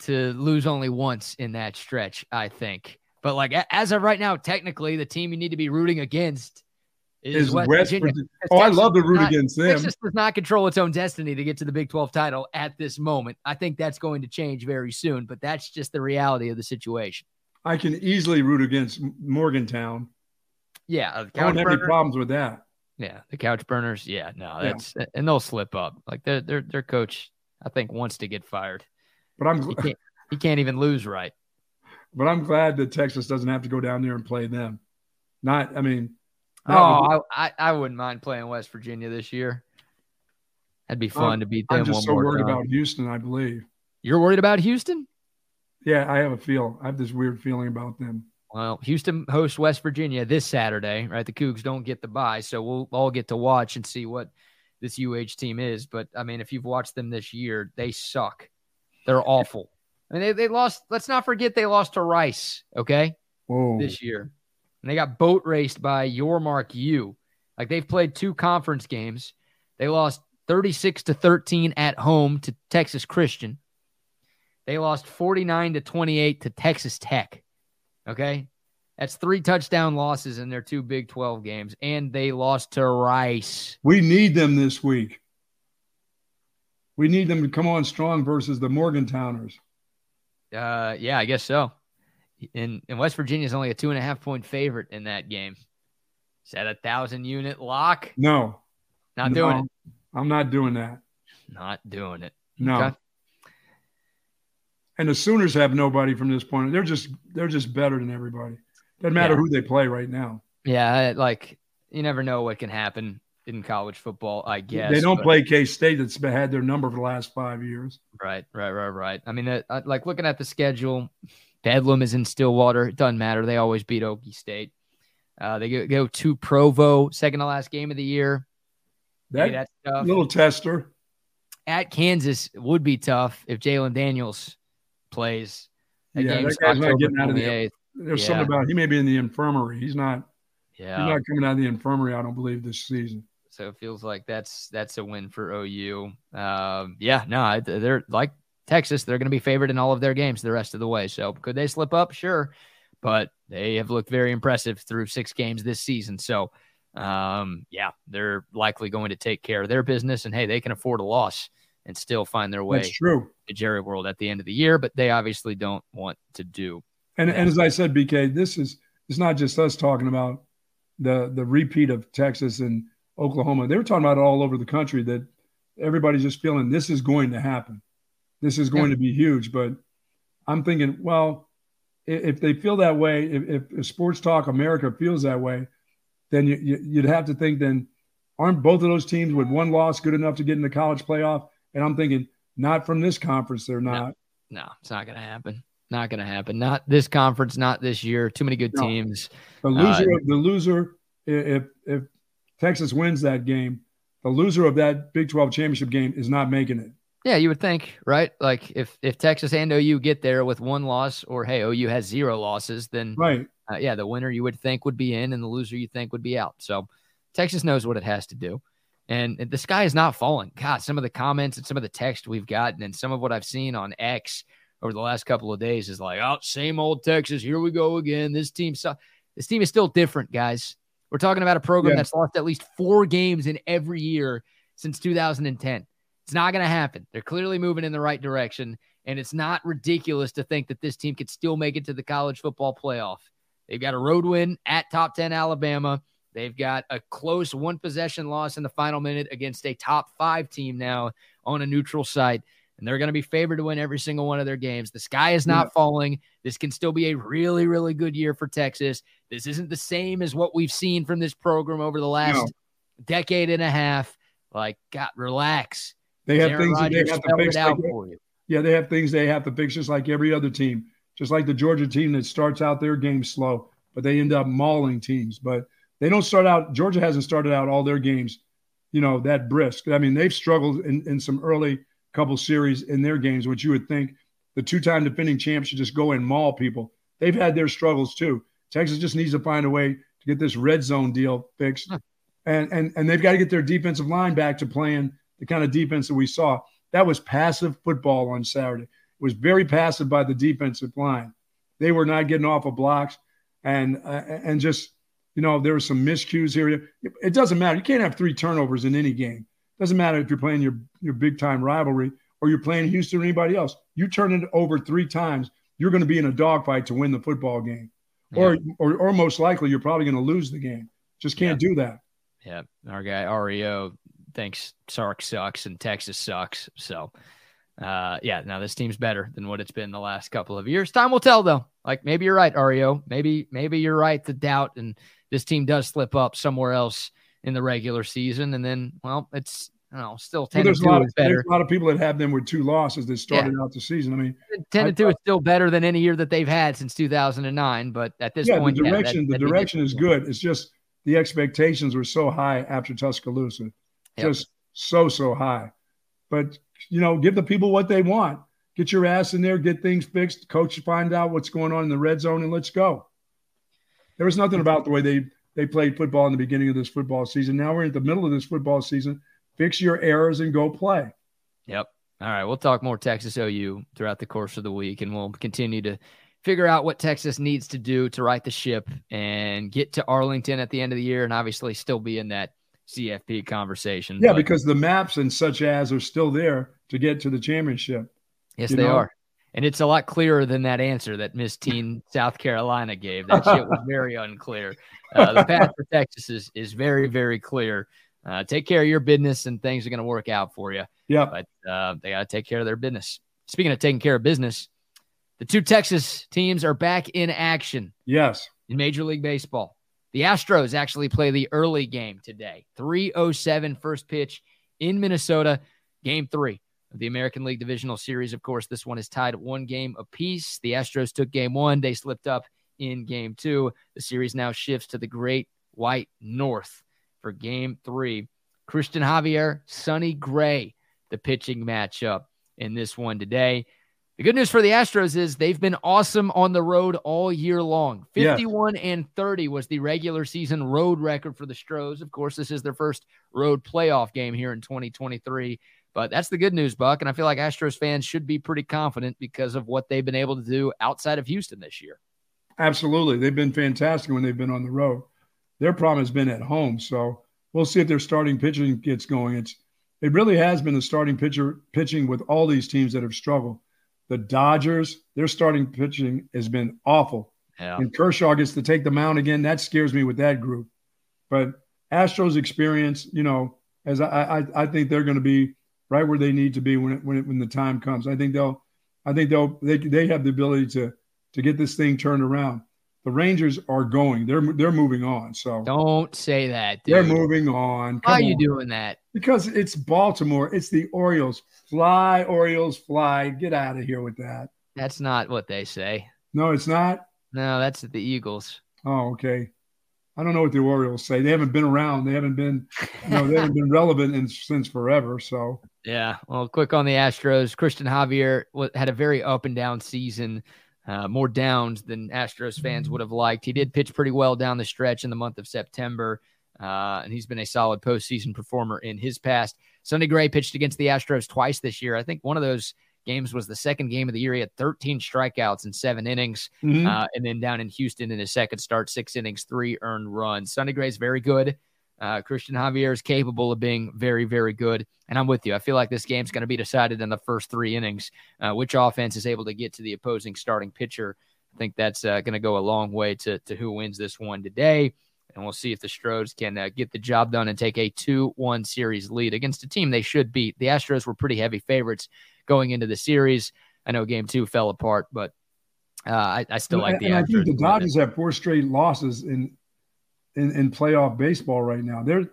to lose only once in that stretch. I think, but like as of right now, technically, the team you need to be rooting against is, Is West, West Virginia. Virginia- Because Oh, I love to root not- against them. Texas does not control its own destiny to get to the Big 12 title at this moment. I think that's going to change very soon, but that's just the reality of the situation. I can easily root against Morgantown. Yeah, uh, I don't couch have any problems with that. Yeah, the couch burners. Yeah, no, Yeah. that's and they'll slip up. Like their their their coach, I think, wants to get fired. But I'm He can't he can't even lose right. but I'm glad that Texas doesn't have to go down there and play them. Not, I mean, Oh, I, I I wouldn't mind playing West Virginia this year. That'd be fun to beat them I'm just so worried time. about Houston. I believe. You're worried about Houston? Yeah, I have a feel. I have this weird feeling about them. Well, Houston hosts West Virginia this Saturday, right? The Cougs don't get the bye, so we'll all get to watch and see what this UH team is. But I mean, if you've watched them this year, they suck. They're awful. I mean, they, they lost. Let's not forget they lost to Rice. Okay, Whoa. this year, and they got boat raced by your Mark U. Like they've played two conference games. They lost 36 to 13 at home to Texas Christian. They lost 49 to 28 to Texas Tech. Okay. That's three touchdown losses in their two Big 12 games. And they lost to Rice. We need them this week. We need them to come on strong versus the Morgantowners. Uh, yeah, I guess so. And, and West Virginia is only a two and a half point favorite in that game. Is that a thousand unit lock? No, Not no, doing it. I'm not doing that. Not doing it. No. Okay. And the Sooners have nobody from this point. They're just they're just better than everybody. Doesn't matter Yeah. who they play right now. Yeah, like you never know what can happen in college football. I guess they don't but- play K State that's been- had their number for the last five years. Right, right, right, right. I mean, uh, uh, like looking at the schedule, Bedlam is in Stillwater. It doesn't matter. They always beat Okie State. Uh, they go, go to Provo, second to last game of the year. That that's tough. little tester. At Kansas would be tough if Jalon Daniels plays. That Yeah, that guy's not getting out of the 28th. There's Yeah. something about he may be in the infirmary. He's not Yeah. he's not coming out of the infirmary, I don't believe, this season. So it feels like that's that's a win for OU. Um, yeah, no, they're like Texas. They're going to be favored in all of their games the rest of the way. So could they slip up? Sure, but they have looked very impressive through six games this season. So um, yeah, they're likely going to take care of their business. And hey, they can afford a loss and still find their way That's true. to Jerry World at the end of the year. But they obviously don't want to do. And and as I said, BK, this is it's not just us talking about the the repeat of Texas and Oklahoma. They were talking about it all over the country that everybody's just feeling this is going to happen. This is going to be huge. But I'm thinking, well, if they feel that way, if, if, Sports Talk America feels that way, then you, you, you'd have to think then aren't both of those teams with one loss good enough to get in the college playoff? And I'm thinking, not from this conference, they're not. No, it's not going to happen. Not going to happen. Not this conference. Not this year. Too many good No. teams. The uh, loser, of the loser, if if Texas wins that game, the loser of that Big Twelve championship game is not making it. Yeah, you would think, right? Like if if Texas and OU get there with one loss, or hey, OU has zero losses, then Right. uh, yeah, the winner you would think would be in, and the loser you think would be out. So Texas knows what it has to do, and the sky is not falling. God, some of the comments and some of the text we've gotten, and some of what I've seen on X over the last couple of days is like, oh, same old Texas. Here we go again. This team, su-. this team is still different, guys. We're talking about a program Yeah. that's lost at least four games in every year since 2010. It's not going to happen. They're clearly moving in the right direction. And it's not ridiculous to think that this team could still make it to the college football playoff. They've got a road win at top 10 Alabama. They've got a close one possession loss in the final minute against a top five team now on a neutral site. and they're going to be favored to win every single one of their games. The sky is not yeah. falling. This can still be a really, really good year for Texas. This isn't the same as what we've seen from this program over the last no. decade and a half. Like, God, relax. They have Aaron things that they have to fix like, for you. Yeah, they have things they have to fix just like every other team. Just like the Georgia team that starts out their game slow, but they end up mauling teams. But they don't start out. Georgia hasn't started out all their games, you know, that brisk. I mean, they've struggled in, in some early couple series in their games, which you would think the two-time defending champs should just go and maul people. They've had their struggles too. Texas just needs to find a way to get this red zone deal fixed, and and and they've got to get their defensive line back to playing the kind of defense that we saw. That was passive football on Saturday. It was very passive by the defensive line. They were not getting off of blocks, and uh, and just you know there were some miscues here. It doesn't matter. You can't have three turnovers in any game. It doesn't matter if you're playing your your big time rivalry or you're playing Houston or anybody else. You turn it over three times, you're going to be in a dogfight to win the football game, yeah. or, or or most likely you're probably going to lose the game. Just can't yeah. do that. Yeah, our guy Ario thinks Sark sucks and Texas sucks. So, uh, yeah, now this team's better than what it's been the last couple of years. Time will tell, though. Like maybe you're right, Ario. Maybe maybe you're right to doubt, and this team does slip up somewhere else in the regular season, and then well, it's you know still ten well, there's, a lot, of, there's a lot of people that have them with two losses that started yeah. out the season. I mean, ten to two is still better than any year that they've had since 2009. But at this yeah, point, the direction yeah, that, the direction is good. It's just the expectations were so high after Tuscaloosa, yep. just so so high. But you know, give the people what they want. Get your ass in there, get things fixed. Coach, find out what's going on in the red zone, and let's go. There was nothing about the way they they played football in the beginning of this football season. Now we're in the middle of this football season. Fix your errors and go play. Yep. All right. We'll talk more Texas OU throughout the course of the week, and we'll continue to figure out what Texas needs to do to right the ship and get to Arlington at the end of the year, and obviously still be in that CFP conversation. Yeah, but, because the maps and such as are still there to get to the championship. Yes, they know? are. And it's a lot clearer than that answer that Miss Teen South Carolina gave. That shit was very unclear. Uh, the path for Texas is, is very, very clear. Uh, take care of your business and things are going to work out for you. Yeah. But uh, they got to take care of their business. Speaking of taking care of business, the two Texas teams are back in action. Yes. In Major League Baseball. The Astros actually play the early game today. 307 first pitch in Minnesota, game three of the American League Divisional Series. Of course, this one is tied one game apiece. The Astros took game one, they slipped up in game two. The series now shifts to the Great White North for game three. Cristian Javier, Sonny Gray, the pitching matchup in this one today. The good news for the Astros is they've been awesome on the road all year long. 51 yes. and 30 was the regular season road record for the Stros. Of course, this is their first road playoff game here in 2023. But that's the good news, Buck. And I feel like Astros fans should be pretty confident because of what they've been able to do outside of Houston this year. Absolutely. They've been fantastic when they've been on the road. Their problem has been at home. So we'll see if their starting pitching gets going. It's it really has been the starting pitcher pitching with all these teams that have struggled. The Dodgers, their starting pitching has been awful. Yeah. And Kershaw gets to take the mound again. That scares me with that group. But Astros experience, you know, as I, I, I think they're going to be right where they need to be when it, when it, when the time comes. I think they'll, I think they'll they they have the ability to to get this thing turned around. The Rangers are going. They're they're moving on. So don't say that. Dude. They're moving on. Come How are you doing that? Because it's Baltimore. It's the Orioles. Fly, Orioles, fly. Get out of here with that. That's not what they say. No, it's not. No, that's the Eagles. Oh, okay. I don't know what the Orioles say. They haven't been around. They haven't been, you know, they haven't been relevant in, since forever. So yeah. Well, quick on the Astros. Cristian Javier had a very up and down season. Uh, more downs than Astros fans would have liked. He did pitch pretty well down the stretch in the month of September, uh, and he's been a solid postseason performer in his past. Sonny Gray pitched against the Astros twice this year. I think one of those games was the second game of the year. He had 13 strikeouts in seven innings, mm-hmm. uh, and then down in Houston in his second start, six innings, three earned runs. Sonny Gray's very good. Uh, Cristian Javier is capable of being very, very good. And I'm with you. I feel like this game's going to be decided in the first three innings. Uh, which offense is able to get to the opposing starting pitcher? I think that's uh, going to go a long way to, to who wins this one today. And we'll see if the Stros can uh, get the job done and take a 2 1 series lead against a team they should beat. The Astros were pretty heavy favorites going into the series. I know game two fell apart, but uh, I, I, still like the. And I think the Dodgers have four straight losses in, in in playoff baseball right now. Their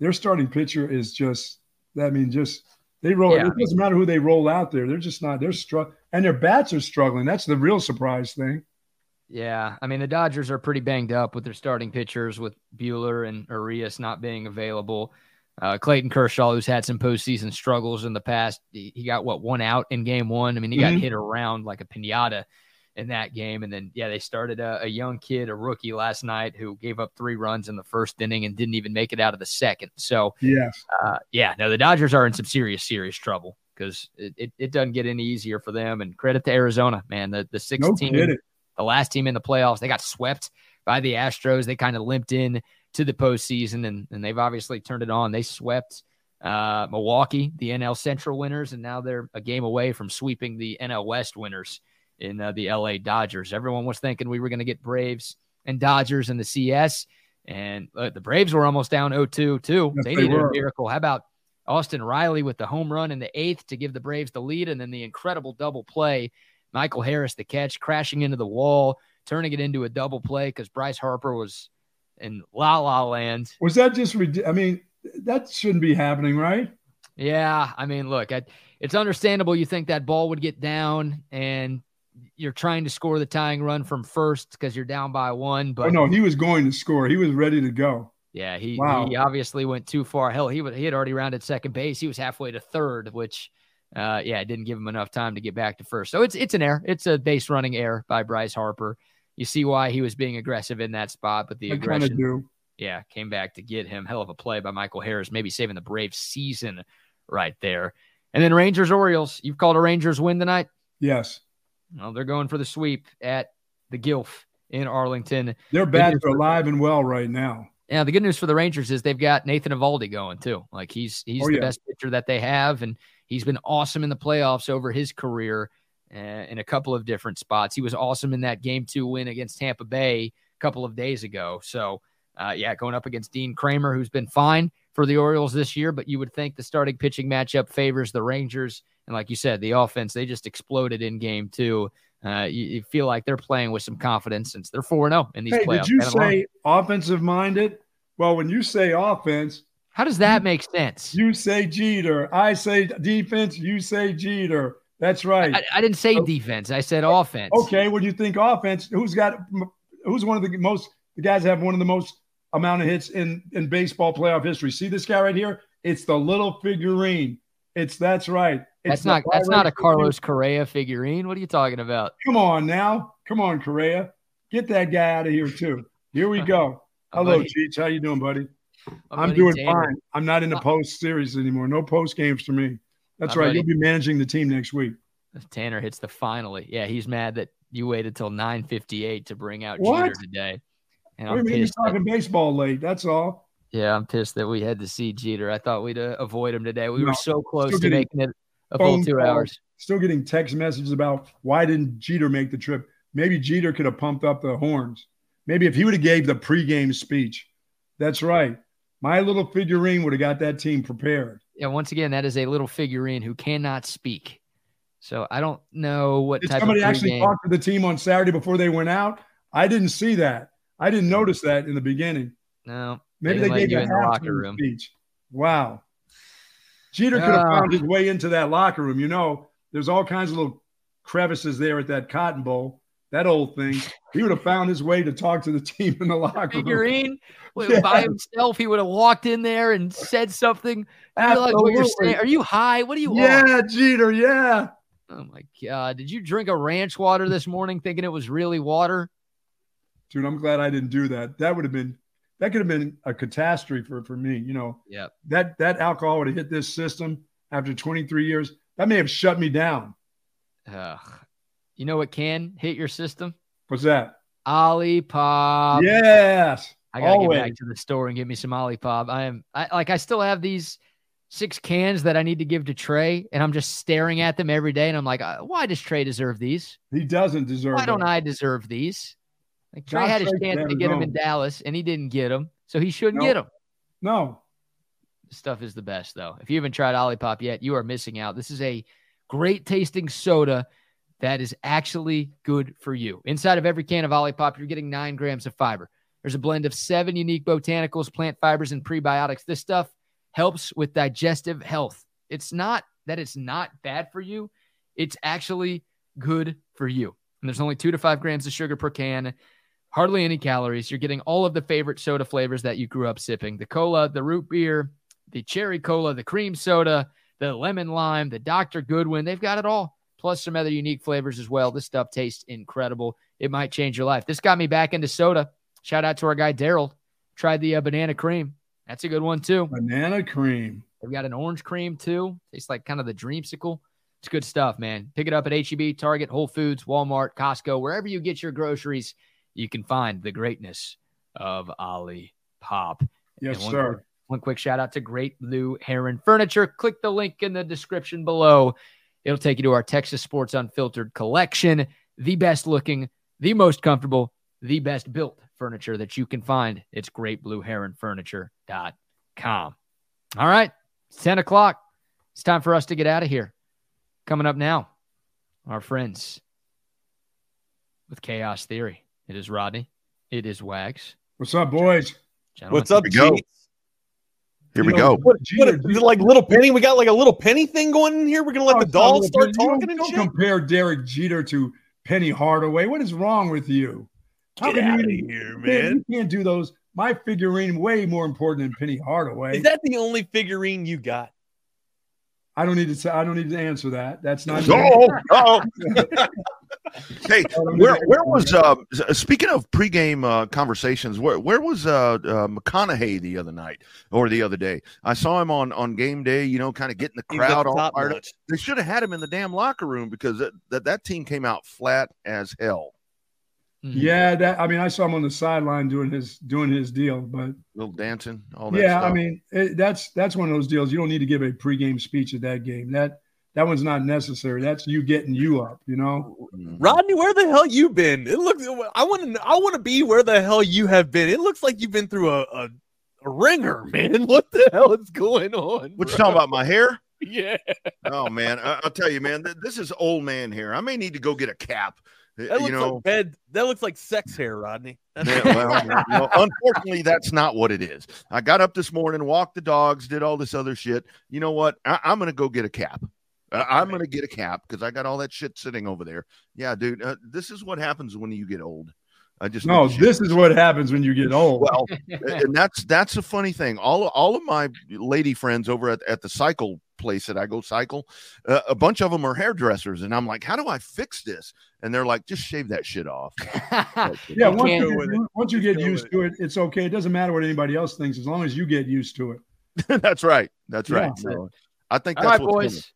their starting pitcher is just. I mean, just they roll. Yeah. It doesn't matter who they roll out there. They're just not. They're struck, and their bats are struggling. That's the real surprise thing. Yeah, I mean the Dodgers are pretty banged up with their starting pitchers, with Buehler and Urias not being available. Uh, Clayton Kershaw, who's had some postseason struggles in the past, he, he got what one out in Game One. I mean, he mm-hmm. got hit around like a pinata in that game, and then yeah, they started a, a, young kid, a rookie last night who gave up three runs in the first inning and didn't even make it out of the second. So yes, uh, yeah, no, the Dodgers are in some serious, serious trouble because it, it, it, doesn't get any easier for them. And credit to Arizona, man, the the 16 no the last team in the playoffs. They got swept by the Astros. They kind of limped in to the postseason, and, and they've obviously turned it on. They swept uh, Milwaukee, the NL Central winners, and now they're a game away from sweeping the NL West winners in uh, the LA Dodgers. Everyone was thinking we were going to get Braves and Dodgers in the CS, and uh, the Braves were almost down 0-2 too. Yes, they, they needed were. a miracle. How about Austin Riley with the home run in the eighth to give the Braves the lead, and then the incredible double play Michael Harris, the catch, crashing into the wall, turning it into a double play because Bryce Harper was in la la land. Was that just? I mean, that shouldn't be happening, right? Yeah, I mean, look, I, it's understandable. You think that ball would get down, and you're trying to score the tying run from first because you're down by one. But oh, no, he was going to score. He was ready to go. Yeah, he wow. he obviously went too far. Hell, he he had already rounded second base. He was halfway to third, which uh, yeah, it didn't give him enough time to get back to first. So it's it's an error. It's a base running error by Bryce Harper. You see why he was being aggressive in that spot, but the I aggression, yeah, came back to get him. Hell of a play by Michael Harris, maybe saving the Braves season right there. And then Rangers Orioles. You've called a Rangers win tonight. Yes. Well, they're going for the sweep at the Gilf in Arlington. Their bats are alive and well right now. Yeah, the good news for the Rangers is they've got Nathan Eovaldi going too. Like he's he's oh, the yeah. best pitcher that they have, and He's been awesome in the playoffs over his career uh, in a couple of different spots. He was awesome in that game two win against Tampa Bay a couple of days ago. So, uh, yeah, going up against Dean Kremer, who's been fine for the Orioles this year, but you would think the starting pitching matchup favors the Rangers. And like you said, the offense, they just exploded in game two. Uh, you, you, feel like they're playing with some confidence since they're 4 0 in these hey, playoffs. Did you say offensive minded? Well, when you say offense, how does that make sense? You say Jeter. I say defense. You say Jeter. That's right. I, I didn't say so, defense. I said offense. Okay. When you think offense, who's got who's one of the most the guys have one of the most amount of hits in in baseball playoff history? See this guy right here? It's the little figurine. It's that's right. That's not that's not a Carlos Correa figurine. What are you talking about? Come on now. Come on, Correa. Get that guy out of here too. Here we go. Hello, Cheech. How you doing, buddy? I'm doing fine. I'm not in the post series anymore. No post games for me. That's My right. Buddy. You'll be managing the team next week. Tanner hits the finally. Yeah, he's mad that you waited till 9:58 to bring out what? Jeter today. And what I'm do you mean he's talking that, baseball late? That's all. Yeah, I'm pissed that we had to see Jeter. I thought we'd uh, avoid him today. We no, were so close to making it a full two calls, hours. Still getting text messages about why didn't Jeter make the trip? Maybe Jeter could have pumped up the horns. Maybe if he would have gave the pregame speech. That's right. My little figurine would have got that team prepared. Yeah, once again, that is a little figurine who cannot speak. So I don't know what Did type somebody actually talk to the team on Saturday before they went out. I didn't see that. I didn't hmm. notice that in the beginning. No, maybe they, they gave you in the locker room speech. Wow, Jeter could have found his way into that locker room. You know, there's all kinds of little crevices there at that cotton bowl that old thing. He would have found his way to talk to the team in the locker figurine, room. Yeah. By himself, he would have walked in there and said something. Like what you're saying. Are you high? What are you? Want? Yeah, Jeter. Yeah. Oh my God! Did you drink a ranch water this morning, thinking it was really water? Dude, I'm glad I didn't do that. That would have been that could have been a catastrophe for for me. You know. Yeah. That that alcohol would have hit this system after 23 years. That may have shut me down. Ugh. You know what can hit your system? What's that? Olipop. Yes. I gotta Always. get back to the store and get me some Olipop. I am I like I still have these six cans that I need to give to Trey, and I'm just staring at them every day, and I'm like, uh, why does Trey deserve these? He doesn't deserve. Why don't I deserve these? Like Trey had his chance to get him in Dallas, and he didn't get him, so he shouldn't get him. No. This stuff is the best, though. If you haven't tried Olipop yet, you are missing out. This is a great tasting soda that is actually good for you. Inside of every can of Olipop, you're getting nine grams of fiber. There's a blend of seven unique botanicals, plant fibers, and prebiotics. This stuff helps with digestive health. It's not that it's not bad for you, it's actually good for you. And there's only two to five grams of sugar per can, hardly any calories. You're getting all of the favorite soda flavors that you grew up sipping the cola, the root beer, the cherry cola, the cream soda, the lemon lime, the Dr. Goodwin. They've got it all, plus some other unique flavors as well. This stuff tastes incredible. It might change your life. This got me back into soda. Shout out to our guy Daryl. Tried the uh, banana cream. That's a good one too. Banana cream. They've got an orange cream too. Tastes like kind of the dreamsicle. It's good stuff, man. Pick it up at HEB, Target, Whole Foods, Walmart, Costco, wherever you get your groceries. You can find the greatness of Ali Pop. Yes, one sir. One quick shout out to Great Blue Heron Furniture. Click the link in the description below. It'll take you to our Texas Sports Unfiltered collection. The best looking, the most comfortable, the best built furniture that you can find. It's greatblueheronfurniture.com. All right, 10 o'clock. It's time for us to get out of here. Coming up now, our friends with Chaos Theory. It is Rodney. It is Wags. What's up, boys? Gentlemen. What's up, Here we go. Here we go. What, what, it like little penny? We got like a little penny thing going in here. We're gonna let Oh, the it's not dolls start Penny. You talking don't, and don't shit. compare Derek Jeter to Penny Hardaway. What is wrong with you? How Get can out of you- here, man, man. You can't do those. My figurine way more important than Penny Hardaway. Is that the only figurine you got? I don't need to say. I don't need to answer that. That's not. Oh, oh. hey, I don't need where where was uh speaking of pregame uh, conversations? Where where was uh, uh McConaughey the other night or the other day? I saw him on on game day. You know, kind of getting the crowd the all fired up. They should have had him in the damn locker room because that, that that team came out flat as hell. Mhm. Yeah, that. I mean, I saw him on the sideline doing his doing his deal, but Little dancing, all that. yeah, stuff. I mean, it, that's that's one of those deals. You don't need to give a pregame speech at that game. That that one's not necessary. That's you getting you up. You know. Mhm. Rodney, where the hell you been? It looks. I want to. I want to be where the hell you have been. It looks like you've been through a a, a ringer, man. What the hell is going on? What you talking about? My hair? Yeah, Oh man, I, I'll tell you, man. th- This is old man hair. I may need to go get a cap. That looks you know, like bed. That looks like sex hair, Rodney. Yeah, well, you know, unfortunately, that's not what it is. I got up this morning, walked the dogs, did all this other shit. You know what? I, I'm going to go get a cap. Uh, I'm going to get a cap because I got all that shit sitting over there. Yeah, dude, uh, this is what happens when you get old. I just No, this is what happens when you get old. well, and that's that's a funny thing. All all of my lady friends over at, at the cycle place that I go cycle, uh, a bunch of them are hairdressers, and I'm like, how do I fix this? And they're like, just shave that shit off. yeah, You once you, go with it. once you get go used with to it, it's okay. It doesn't matter what anybody else thinks as long as you get used to it. that's right. That's Yeah. right. So I think All that's right, what's boys.